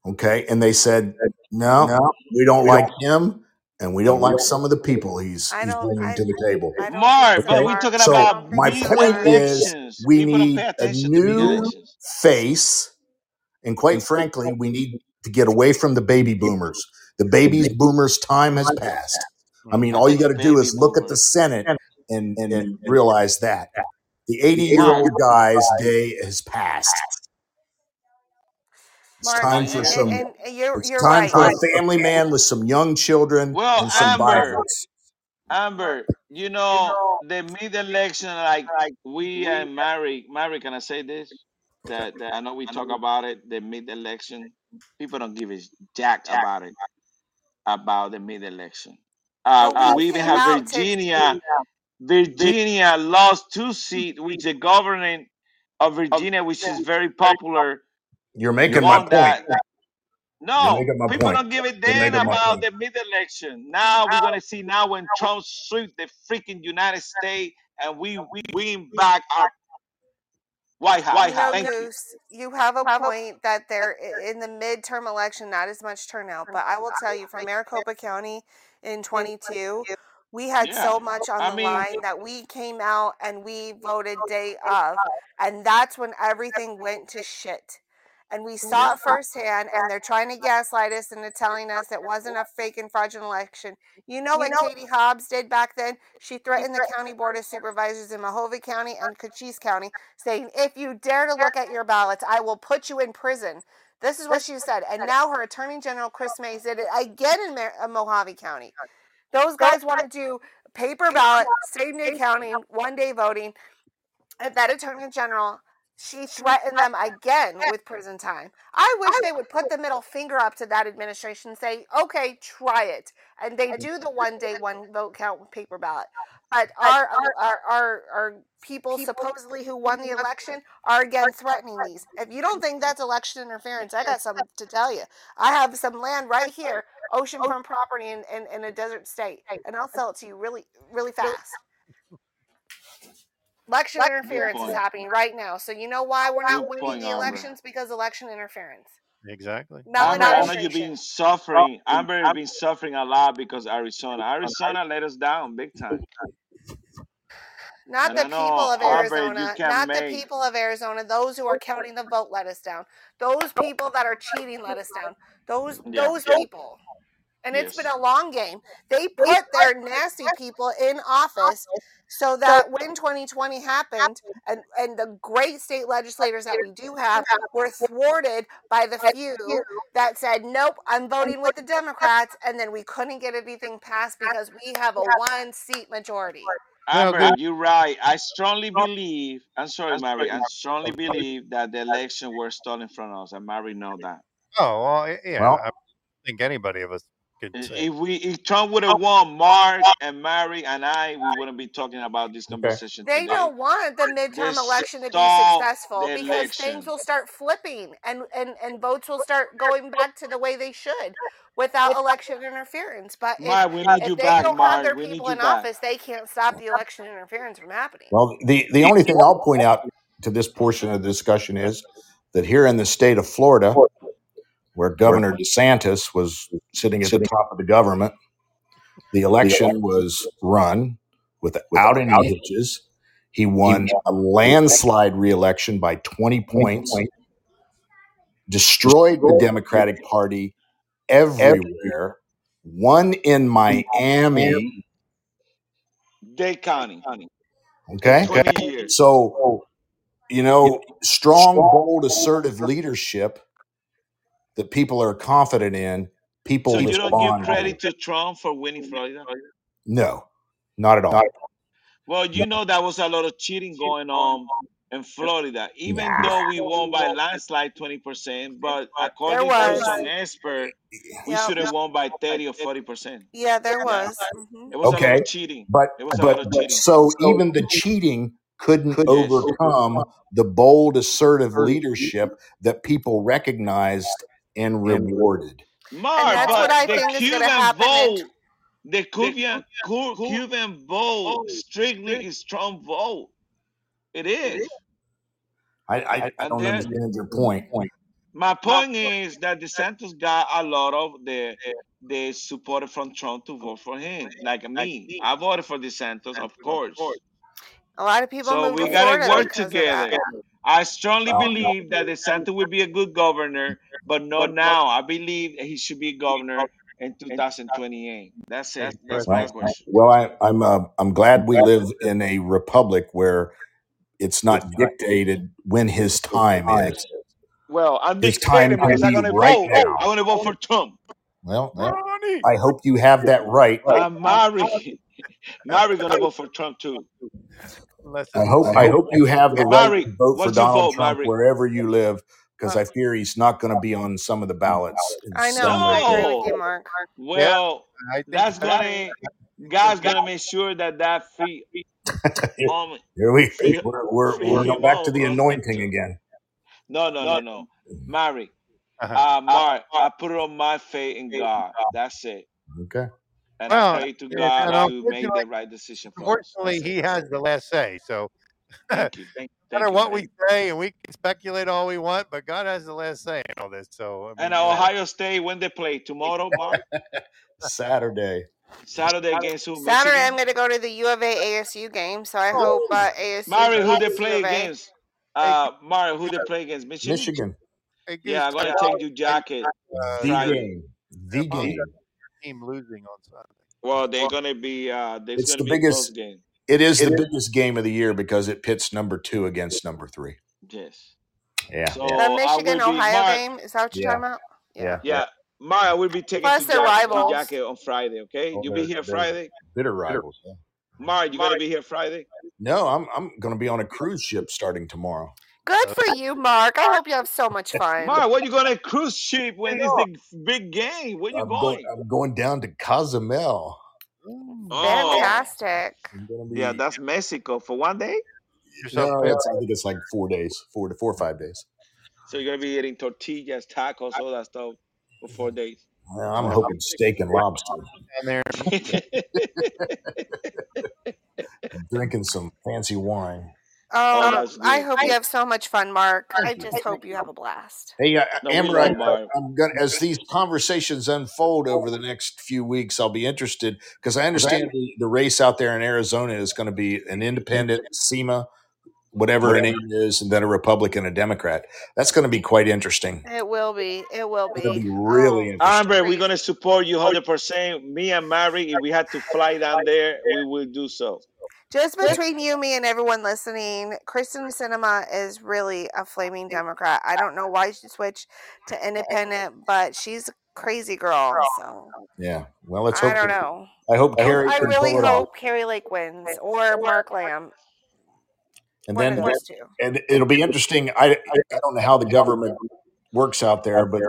S7: okay, and they said, no, we don't like him and we don't like some of the people he's,
S9: I
S7: he's bringing
S9: I,
S7: to the table.
S6: Mark,
S9: think
S6: but we're
S9: Mark.
S6: talking
S7: so
S6: about
S7: my point is we
S6: People
S7: need a
S6: attention to mid
S7: new face and quite frankly, we need to get away from the baby boomers. The baby boomers' time has passed. I mm-hmm. mean, all you got to do is look at the
S6: boomers.
S7: Senate and, and realize that the 80 year old guy's day has passed. It's
S9: Mark,
S7: time for
S9: and,
S7: some.
S9: and, and you're
S7: It's
S9: you're
S7: time
S9: right.
S7: for a family man with some young children
S6: Well,
S7: and some
S6: Amber,
S7: Bibles.
S6: Amber, you know the mid election, like like we and Mary, Mary, can I say this? That I know we talk about it, the mid election. People don't give a jack about it, about the mid election. Uh,
S9: But
S6: we
S9: we
S6: even
S9: came
S6: have
S9: out to.
S6: Virginia. Virginia lost two seats, which the governor of Virginia, which is very popular,
S7: You're making my
S6: won
S7: point.
S6: that.
S7: You're
S6: No,
S7: making my
S6: people
S7: point.
S6: don't give a
S7: You're
S6: damn
S7: making my
S6: about
S7: point.
S6: the mid-election. Now we're gonna see now when Trump sweep the freaking United States and we we win back our White House.
S9: You know,
S6: Thank you.
S9: Goose, you have a point that there i- in the midterm election, not as much turnout, but I will tell you from Maricopa County in 22, we had
S6: Yeah,
S9: so much on
S6: I
S9: the
S6: mean,
S9: line that we came out and we voted day of, and that's when everything went to shit. And we saw it firsthand, and they're trying to gaslight us into telling us it wasn't a fake and fraudulent election. You know what Katie Hobbs did back then? She threatened the county board of supervisors in Mohave County and Cochise County, saying, If you dare to look at your ballots, I will put you in prison. This is what she said. And now her Attorney General, Kris Mayes, did it again in uh, Mohave County. Those guys want to do paper ballot, same day counting, one day voting. And that Attorney General, she threatened them again with prison time. I wish they would put the middle finger up to that administration and say, okay, try it. And they do the one day, one vote count with paper ballot. But our, our, our, our people supposedly who won the election are again threatening these. If you don't think that's election interference, I got something to tell you. I have some land right here, oceanfront property in, in, in a desert state, and I'll sell it to you really, really fast. Election
S6: good
S9: interference is happening right now. So you know why we're not
S6: Good
S9: winning
S6: point,
S9: the
S6: Amber.
S9: elections? Because election interference.
S1: Exactly.
S6: Amber, I know you've been suffering. Oh, Amber has been suffering a lot because Arizona. Arizona let us down big time.
S9: Not
S6: And
S9: the people of
S6: Amber,
S9: Arizona.
S6: can
S9: Not the people of Arizona. Those who are counting the vote let us down. Those people that are cheating let us down. Those
S6: Yeah.
S9: those people. And it's been a long game. They put their nasty people in office so that when 2020 happened and, and the great state legislators that we do have were thwarted by the few that said, Nope, I'm voting with the Democrats, and then we couldn't get anything passed because we have a one seat majority.
S6: Amber, you're right. I strongly believe. I'm sorry, Mary. I strongly believe that the election were stolen from us, and Mary know that.
S1: Oh well, yeah.
S7: Well,
S1: I don't think anybody of us can say.
S6: If we if Trump would have won, Mark and Mary and I, we wouldn't be talking about this conversation
S9: They
S6: today.
S9: don't want the midterm
S6: They
S9: election to be successful because
S6: election.
S9: things will start flipping and, and, and votes will start going back to the way they should without election interference. But if,
S6: Mark, we need
S9: if
S6: you
S9: they
S6: back,
S9: don't have
S6: Mark.
S9: their
S6: We
S9: people in
S6: back.
S9: office, they can't stop the election interference from happening.
S7: Well, the, the only thing I'll point out to this portion of the discussion is that here in the state of Florida, where Governor DeSantis was sitting at the top of the government, the election was run without any hitches. He won a landslide reelection by 20 points, destroyed the Democratic Party everywhere, won in Miami.
S6: Dade County.
S7: Okay.
S6: 20 years.
S7: So, you know, strong, bold, assertive leadership that people are confident in, people
S6: So you don't give credit to Trump for winning Florida?
S7: No, not at all.
S6: Well, you know that was a lot of cheating going on in Florida, even
S7: Nah.
S6: though we won by landslide 20%, but according to
S9: was.
S6: some expert, we
S9: Yep.
S6: should have won by 30 or 40%.
S9: Yeah, there was. Mhm.
S6: It was a lot
S7: Okay,
S6: of cheating.
S7: But
S6: It was a lot
S7: but
S6: of
S7: but
S6: cheating.
S7: so even the cheating couldn't
S6: Yes.
S7: overcome the bold, assertive leadership that people recognized and rewarded.
S6: Mark,
S9: that's
S6: but
S9: what I
S6: the
S9: think is gonna
S6: Cuban
S9: happen in-
S6: vote, the Cuban Cu- Cuban vote strictly is Trump vote. It is.
S7: I I, I don't
S6: then-
S7: understand your point.
S6: My point is that DeSantis got a lot of the the support from Trump to vote for him. Like me, I voted for DeSantis, of course.
S9: A lot of people
S6: So
S9: moved
S6: we
S9: to
S6: gotta work
S9: because
S6: together. I strongly believe that the DeSantis will be a good governor, but not now. I believe he should be governor in 2028. That's it. That's my question.
S7: Well, I, I'm uh, I'm glad we live in a republic where it's not dictated when his time is.
S6: Well, I'm
S7: His time
S6: dictating because
S7: can
S6: I'm
S7: be
S6: gonna
S7: right
S6: vote.
S7: now.
S6: I'm gonna vote for Trump.
S7: Well, I hope you have that right.
S6: I'm Mary. Mary gonna vote for Trump too.
S1: Unless
S7: I hope I hope you have the right
S6: Mary,
S7: to vote for
S6: what's your
S7: Donald
S6: vote,
S7: Trump
S6: Mary?
S7: wherever you live, because I fear he's not going to be on some of the ballots. in
S9: I know.
S7: some
S9: I agree with you, Mark.
S6: Well,
S1: I think
S6: that's
S1: that-
S6: gonna God's gonna make sure that that free um,
S7: Here we
S6: Free-
S7: we're we're,
S6: free
S7: we're going back to the
S6: vote.
S7: anointing again.
S6: no no no no Mary
S1: Uh-huh.
S6: uh Mark I put it on my faith in God that's it
S7: Okay.
S6: And
S1: Well,
S6: I pray to
S1: and
S6: God to make the
S1: unfortunately-
S6: right decision for us.
S1: Unfortunately, he has the last say. So
S6: Thank you. Thank,
S1: no matter
S6: you,
S1: what
S6: man.
S1: we say, and we can speculate all we want, but God has the last say in all this. So I mean,
S6: And Ohio State when they play tomorrow, Mark,
S7: Saturday.
S6: Saturday against who?
S9: Saturday, I'm going to go to the U of A ASU game, so I hope uh, ASU.
S6: Mary, who they play
S9: U of A.
S6: against? Uh, Mari, who they play against? Michigan.
S7: Michigan.
S6: Yeah, I'm gonna
S1: Tyler
S6: take your jacket.
S1: uh,
S7: The
S6: Friday.
S7: game. The game.
S1: Team losing on Sunday.
S6: Well, they're gonna be. Uh, there's
S7: It's the
S6: be
S7: biggest-
S6: game.
S7: It is the biggest game of the year because it pits number two against number three.
S6: Yes.
S7: Yeah.
S6: So
S9: The Michigan Ohio
S6: Mark,
S9: game, is that what you're
S7: Yeah.
S9: talking about?
S7: Yeah.
S6: Yeah, Mara will be taking
S9: Plus
S6: to
S9: they're
S6: jacket,
S9: rivals.
S6: jacket on Friday. Okay,
S7: Oh,
S6: you be here Friday.
S7: Bitter rivals. yeah.
S6: Mara, you gonna be here Friday?
S7: No, I'm I'm going to be on a cruise ship starting tomorrow.
S9: Good for you, Mark. I hope you have so much fun.
S6: Mara, where you gonna cruise ship when it's the big game? Where you
S7: I'm
S6: going?
S7: going. I'm going down to Cozumel.
S6: Mm, oh,
S9: Fantastic.
S7: I'm going to be.
S6: yeah, that's Mexico for one day.
S7: No,
S1: bad.
S7: I think it's like four days, four to four or five days.
S6: So you're gonna be eating tortillas, tacos, all that stuff for four days.
S7: Well, I'm hoping steak and lobster.
S1: down there.
S7: Drinking some fancy wine.
S9: Oh,
S6: that's
S9: I hope you have so much fun, Mark. I just hope you have a blast.
S7: Hey, uh,
S6: No,
S7: Amber, I. I'm gonna as these conversations unfold over the next few weeks, I'll be interested because I understand the, the race out there in Arizona is going to be an independent SEMA, whatever her name is, and then a Republican, a Democrat. That's going to be quite interesting.
S9: It will be. It will be.
S7: It'll be really
S9: Oh,
S7: interesting.
S6: Amber, we're gonna support you 100. percent Me and Mary, if we had to fly down there, we will do so.
S9: Just between you, me, and everyone listening, Kyrsten Sinema is really a flaming Democrat. I don't know why she switched to independent, but she's a crazy girl. So
S7: Yeah. Well, let's Hope I
S9: don't know.
S7: I hope Kari
S9: I really
S7: pull it
S9: hope Kari Lake wins or Mark Lamb.
S7: And
S9: One
S7: then
S9: of those two.
S7: and it'll be interesting. I, I I don't know how the government works out there, but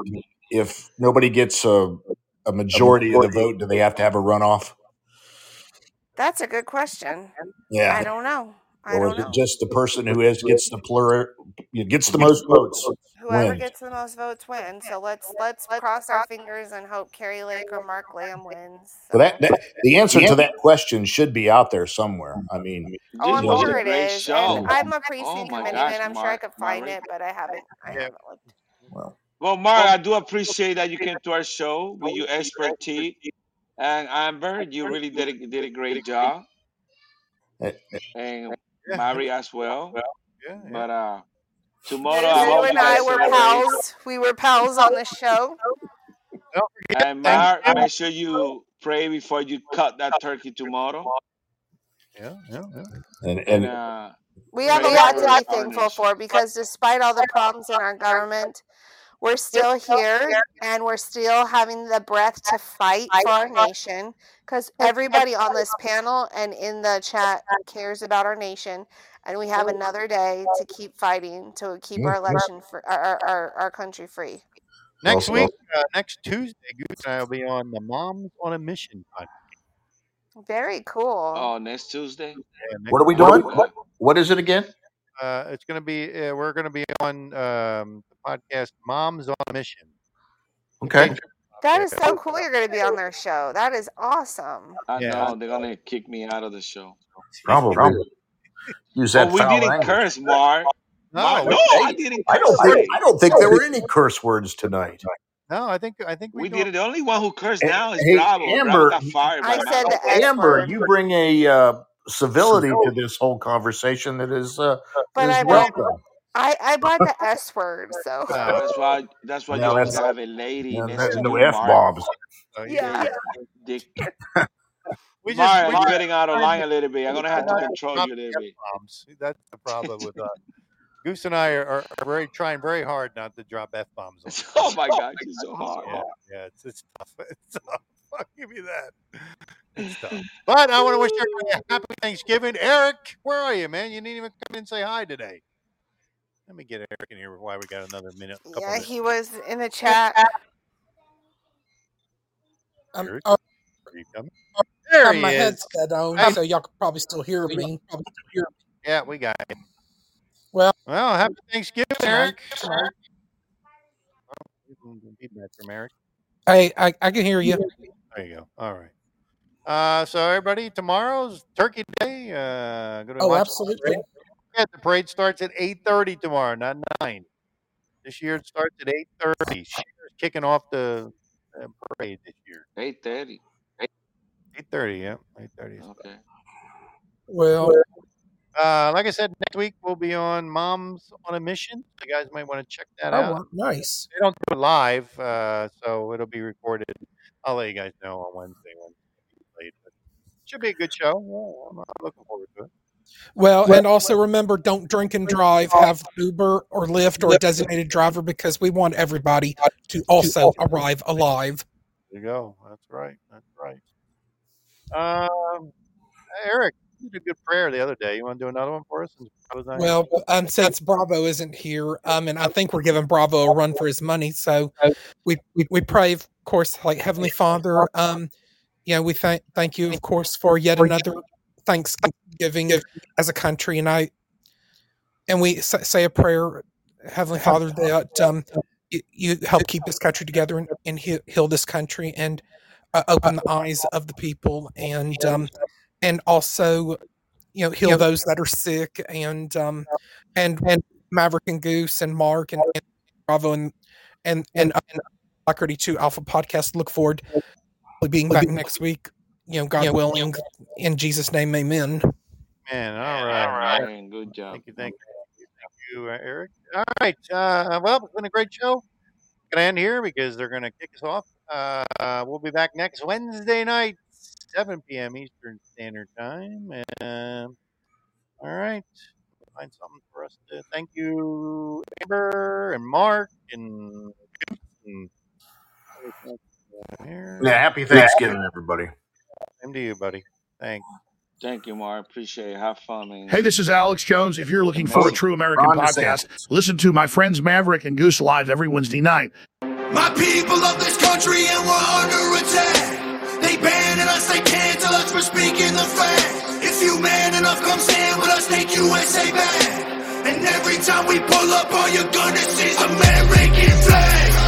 S7: if nobody gets a a majority of the vote? Do they have to have a runoff?
S9: That's a good question.
S7: Yeah.
S9: I don't know. I
S7: Or
S9: don't
S7: is it
S9: know.
S7: just the person who has gets the plur gets the most votes
S9: Whoever
S7: wins?
S9: gets the most votes wins. So let's let's cross our fingers and hope Kari Lake or Mark Lamb wins.
S7: Well, that, that the answer to that question should be out there somewhere. I mean,
S9: Oh, I'm
S7: you
S9: sure it
S6: Great
S9: is.
S6: show.
S9: And I'm a
S6: Oh
S9: precinct
S6: my
S9: committeeman.
S6: gosh,
S9: I'm sure I could find
S6: Mark.
S9: it, but I haven't. I
S1: Yeah.
S9: haven't looked.
S7: well,
S6: Well, Mark, I do appreciate that you came to our show with your expertise. And Amber, you really did a, did a great job.
S7: eh,
S6: And
S1: Yeah.
S6: Mary as well.
S1: Yeah, yeah.
S6: But uh, tomorrow I
S9: You
S6: hope
S9: and
S6: you guys
S9: I were
S6: celebrate.
S9: pals. We were pals on the show.
S1: Don't forget,
S6: And Mark, make sure you pray before you cut that turkey tomorrow.
S1: yeah, yeah, yeah.
S7: and
S6: And
S7: and
S6: uh,
S9: We have a lot to be thankful for because despite all the problems in our government, we're still here and we're still having the breath to fight for our nation because everybody on this panel and in the chat cares about our nation and we have another day to keep fighting to keep our election for our, our, our, our country free
S1: Next week, uh, next Tuesday, Goose and I will be on the Moms on a Mission podcast.
S9: very cool
S6: Oh, next Tuesday.
S1: Yeah, next-
S7: what are we doing? What, what is it again?
S1: Uh, it's going to be. Uh, we're going to be on um, the podcast "Moms on a Mission."
S7: Okay.
S9: that is so cool you're going to be on their show that is awesome
S6: I
S1: Yeah.
S6: know they're gonna kick me out of the show.
S7: Probably. Use that
S6: Oh, we didn't
S7: language.
S6: curse, Mark. Mark,
S1: No,
S6: no, I didn't
S7: I don't think I don't think there were any curse words tonight.
S1: no. I think I think we,
S6: We did it. The only one who cursed
S7: Hey,
S6: now is
S7: hey,
S6: Bravo. Bravo
S7: Amber,
S6: got fired
S9: I said
S6: now.
S9: the S
S7: Amber, you bring a uh, civility to this whole conversation that is uh,
S9: but
S7: is
S9: I brought,
S7: welcome.
S9: I, I brought the S word so
S1: Uh,
S6: That's why. That's why you
S7: No,
S6: always
S7: that's-
S6: have a lady
S7: Yeah,
S6: next
S7: there's
S6: to
S7: no F bombs.
S1: uh,
S9: yeah
S6: Dick.
S1: We just
S6: Mark,
S1: we
S6: you're getting out of line a little bit. I'm gonna have to control you a little bit.
S1: F-bombs. That's the problem with us. Goose and I are, are, are very trying very hard not to drop f bombs.
S6: Oh my God, you're so hard.
S1: Yeah, yeah, it's it's tough. It's tough. I'll give you that. It's tough. But I want to wish everybody a happy Thanksgiving. Eric, where are you, man? You didn't even come in and say hi today. Let me get Eric in here while we got another minute.
S9: Yeah
S1: minutes.
S9: he was in the chat
S10: Um,
S1: Eric? Are you coming?
S10: I
S1: There
S10: have
S1: he
S10: my
S1: is.
S10: headset on,
S1: Hey.
S10: so y'all could probably still hear me. Hear me.
S1: Yeah, we got it.
S10: Well-
S1: well, happy Thanksgiving,
S10: Tonight-
S1: Eric.
S10: tonight-
S1: Feedback from Eric.
S10: Hey, I, I can hear you.
S1: There you go. All right. Uh, so everybody, tomorrow's Turkey Day. Uh, go to
S10: Oh,
S1: watch the
S10: absolutely.
S1: Yeah, the parade starts at eight thirty tomorrow, not nine. This year it starts at eight thirty. Shearer's kicking off the uh, parade this year.
S6: Eight thirty.
S1: Eight thirty, yeah, eight thirty.
S6: Okay.
S10: Well,
S1: Uh, like I said, next week we'll be on Moms on a Mission. You guys might want to check that out.
S10: oh, nice.
S1: They don't do it live, uh, so it'll be recorded. I'll let you guys know on Wednesday when it's played. But should be a good show. Yeah, I'm looking forward to it.
S10: Well, and also remember, don't drink and drive. Have Uber or Lyft or a designated driver because we want everybody to also arrive alive.
S1: There you go. That's right. That's right. Um, Eric, you did a good prayer the other day. You want to do another one for us? since Bravo's not here?
S10: Well, um, since Bravo isn't here, um, and I think we're giving Bravo a run for his money, so we we, we pray, of course, like Heavenly Father. Um, you know, we thank thank you, of course, for yet another Thanksgiving as a country, and I and we say a prayer, Heavenly Father, that um, you, you help keep this country together and, and heal, heal this country and uh, open the eyes of the people, and um, and also you know heal those that are sick and um and and Maverick and Goose and Mark and, and Bravo and and and, and Black 32 Alpha podcast. Look forward to being back next week. You know, God willing, in Jesus' name, Amen.
S1: Man, all right. All right.
S6: Man, good job.
S1: Thank you. Thank you. Thank you, uh, Eric. All right. Uh, well, it's been a great show. Going to end here because they're going to kick us off. Uh, we'll be back next Wednesday night, 7 p.m. Eastern Standard Time. And all right. Find something for us to thank you, Amber and Mark and, and here.
S7: Yeah, happy Thanksgiving, everybody.
S1: Same to you, buddy. Thanks.
S6: Thank you, Mark. Appreciate it. Have fun, man.
S11: Hey, this is Alex Jones. If you're looking for a true American
S7: Ron
S11: podcast,
S7: DeSantis.
S11: listen to my friends Maverick and Goose Live every Wednesday night.
S4: My people of this country and we're under attack. They banning us, they cancel us for speaking the fact. If you man enough, come stand with us, take USA back. And every time we pull up, all you're gonna see is American flag.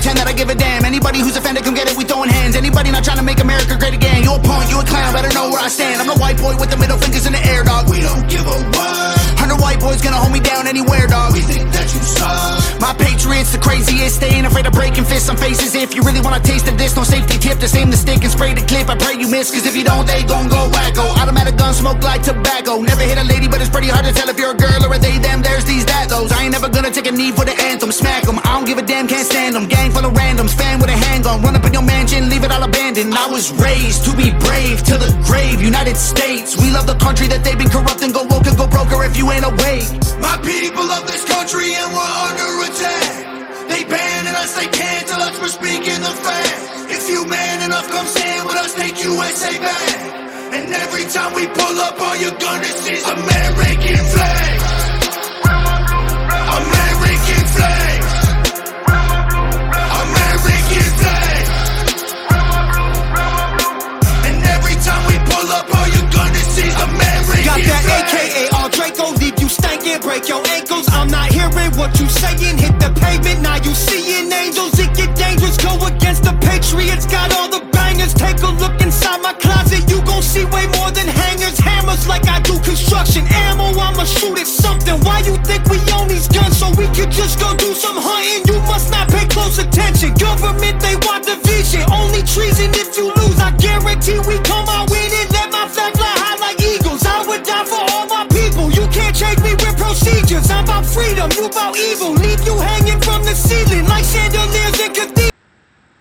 S12: Pretend that I give a damn. Anybody who's offended, come get it. We throwing hands. Anybody not trying to make America great again? You a punk, you a clown. Better know where I stand. I'm the white boy with the middle fingers in the air, dog.
S4: We don't give a what.
S12: White boys gonna hold me down anywhere, dog.
S4: We think that you suck.
S12: My patriots, the craziest. They ain't afraid of breaking fists on faces. If you really wanna taste of this, no safety tip. Just aim the stick and spray the clip. I pray you miss, cause if you don't, they gon' go wacko. Automatic gun smoke like tobacco. Never hit a lady, but it's pretty hard to tell if you're a girl or a they, them. There's these, that, those. I ain't never gonna take a knee for the anthem. Smack 'em. I don't give a damn, can't stand 'em. Gang full of randoms, fan with a handgun. Run up in your mansion, leave it all abandoned. I was raised to be brave to the grave. United States, we love the country that they've been corrupting. Go woke and go broker if you ain't awake.
S4: My people of this country and we're under attack. They banning us, they cancel us for speaking the fact. If you man enough, come stand with us, take USA back. And every time we pull up, all you're gonna see is American flag. American flag. American flag. And every time we pull up, all you're gonna see is American
S12: Got that
S4: flag.
S12: Break your ankles. I'm not hearing what you saying. Hit the pavement, now you seeing angels. It get dangerous, go against the Patriots. Got all the bangers. Take a look inside my closet. You gon' see way more than hangers, hammers, like I do construction. Ammo, I'ma shoot at something. Why you think we own these guns? So we could just go do some hunting. You must not pay close attention. Government, they want division. Only treason if you lose. I guarantee we come out winning. about freedom, you about evil. Leave you hanging from the ceiling like chandeliers and cathedrals.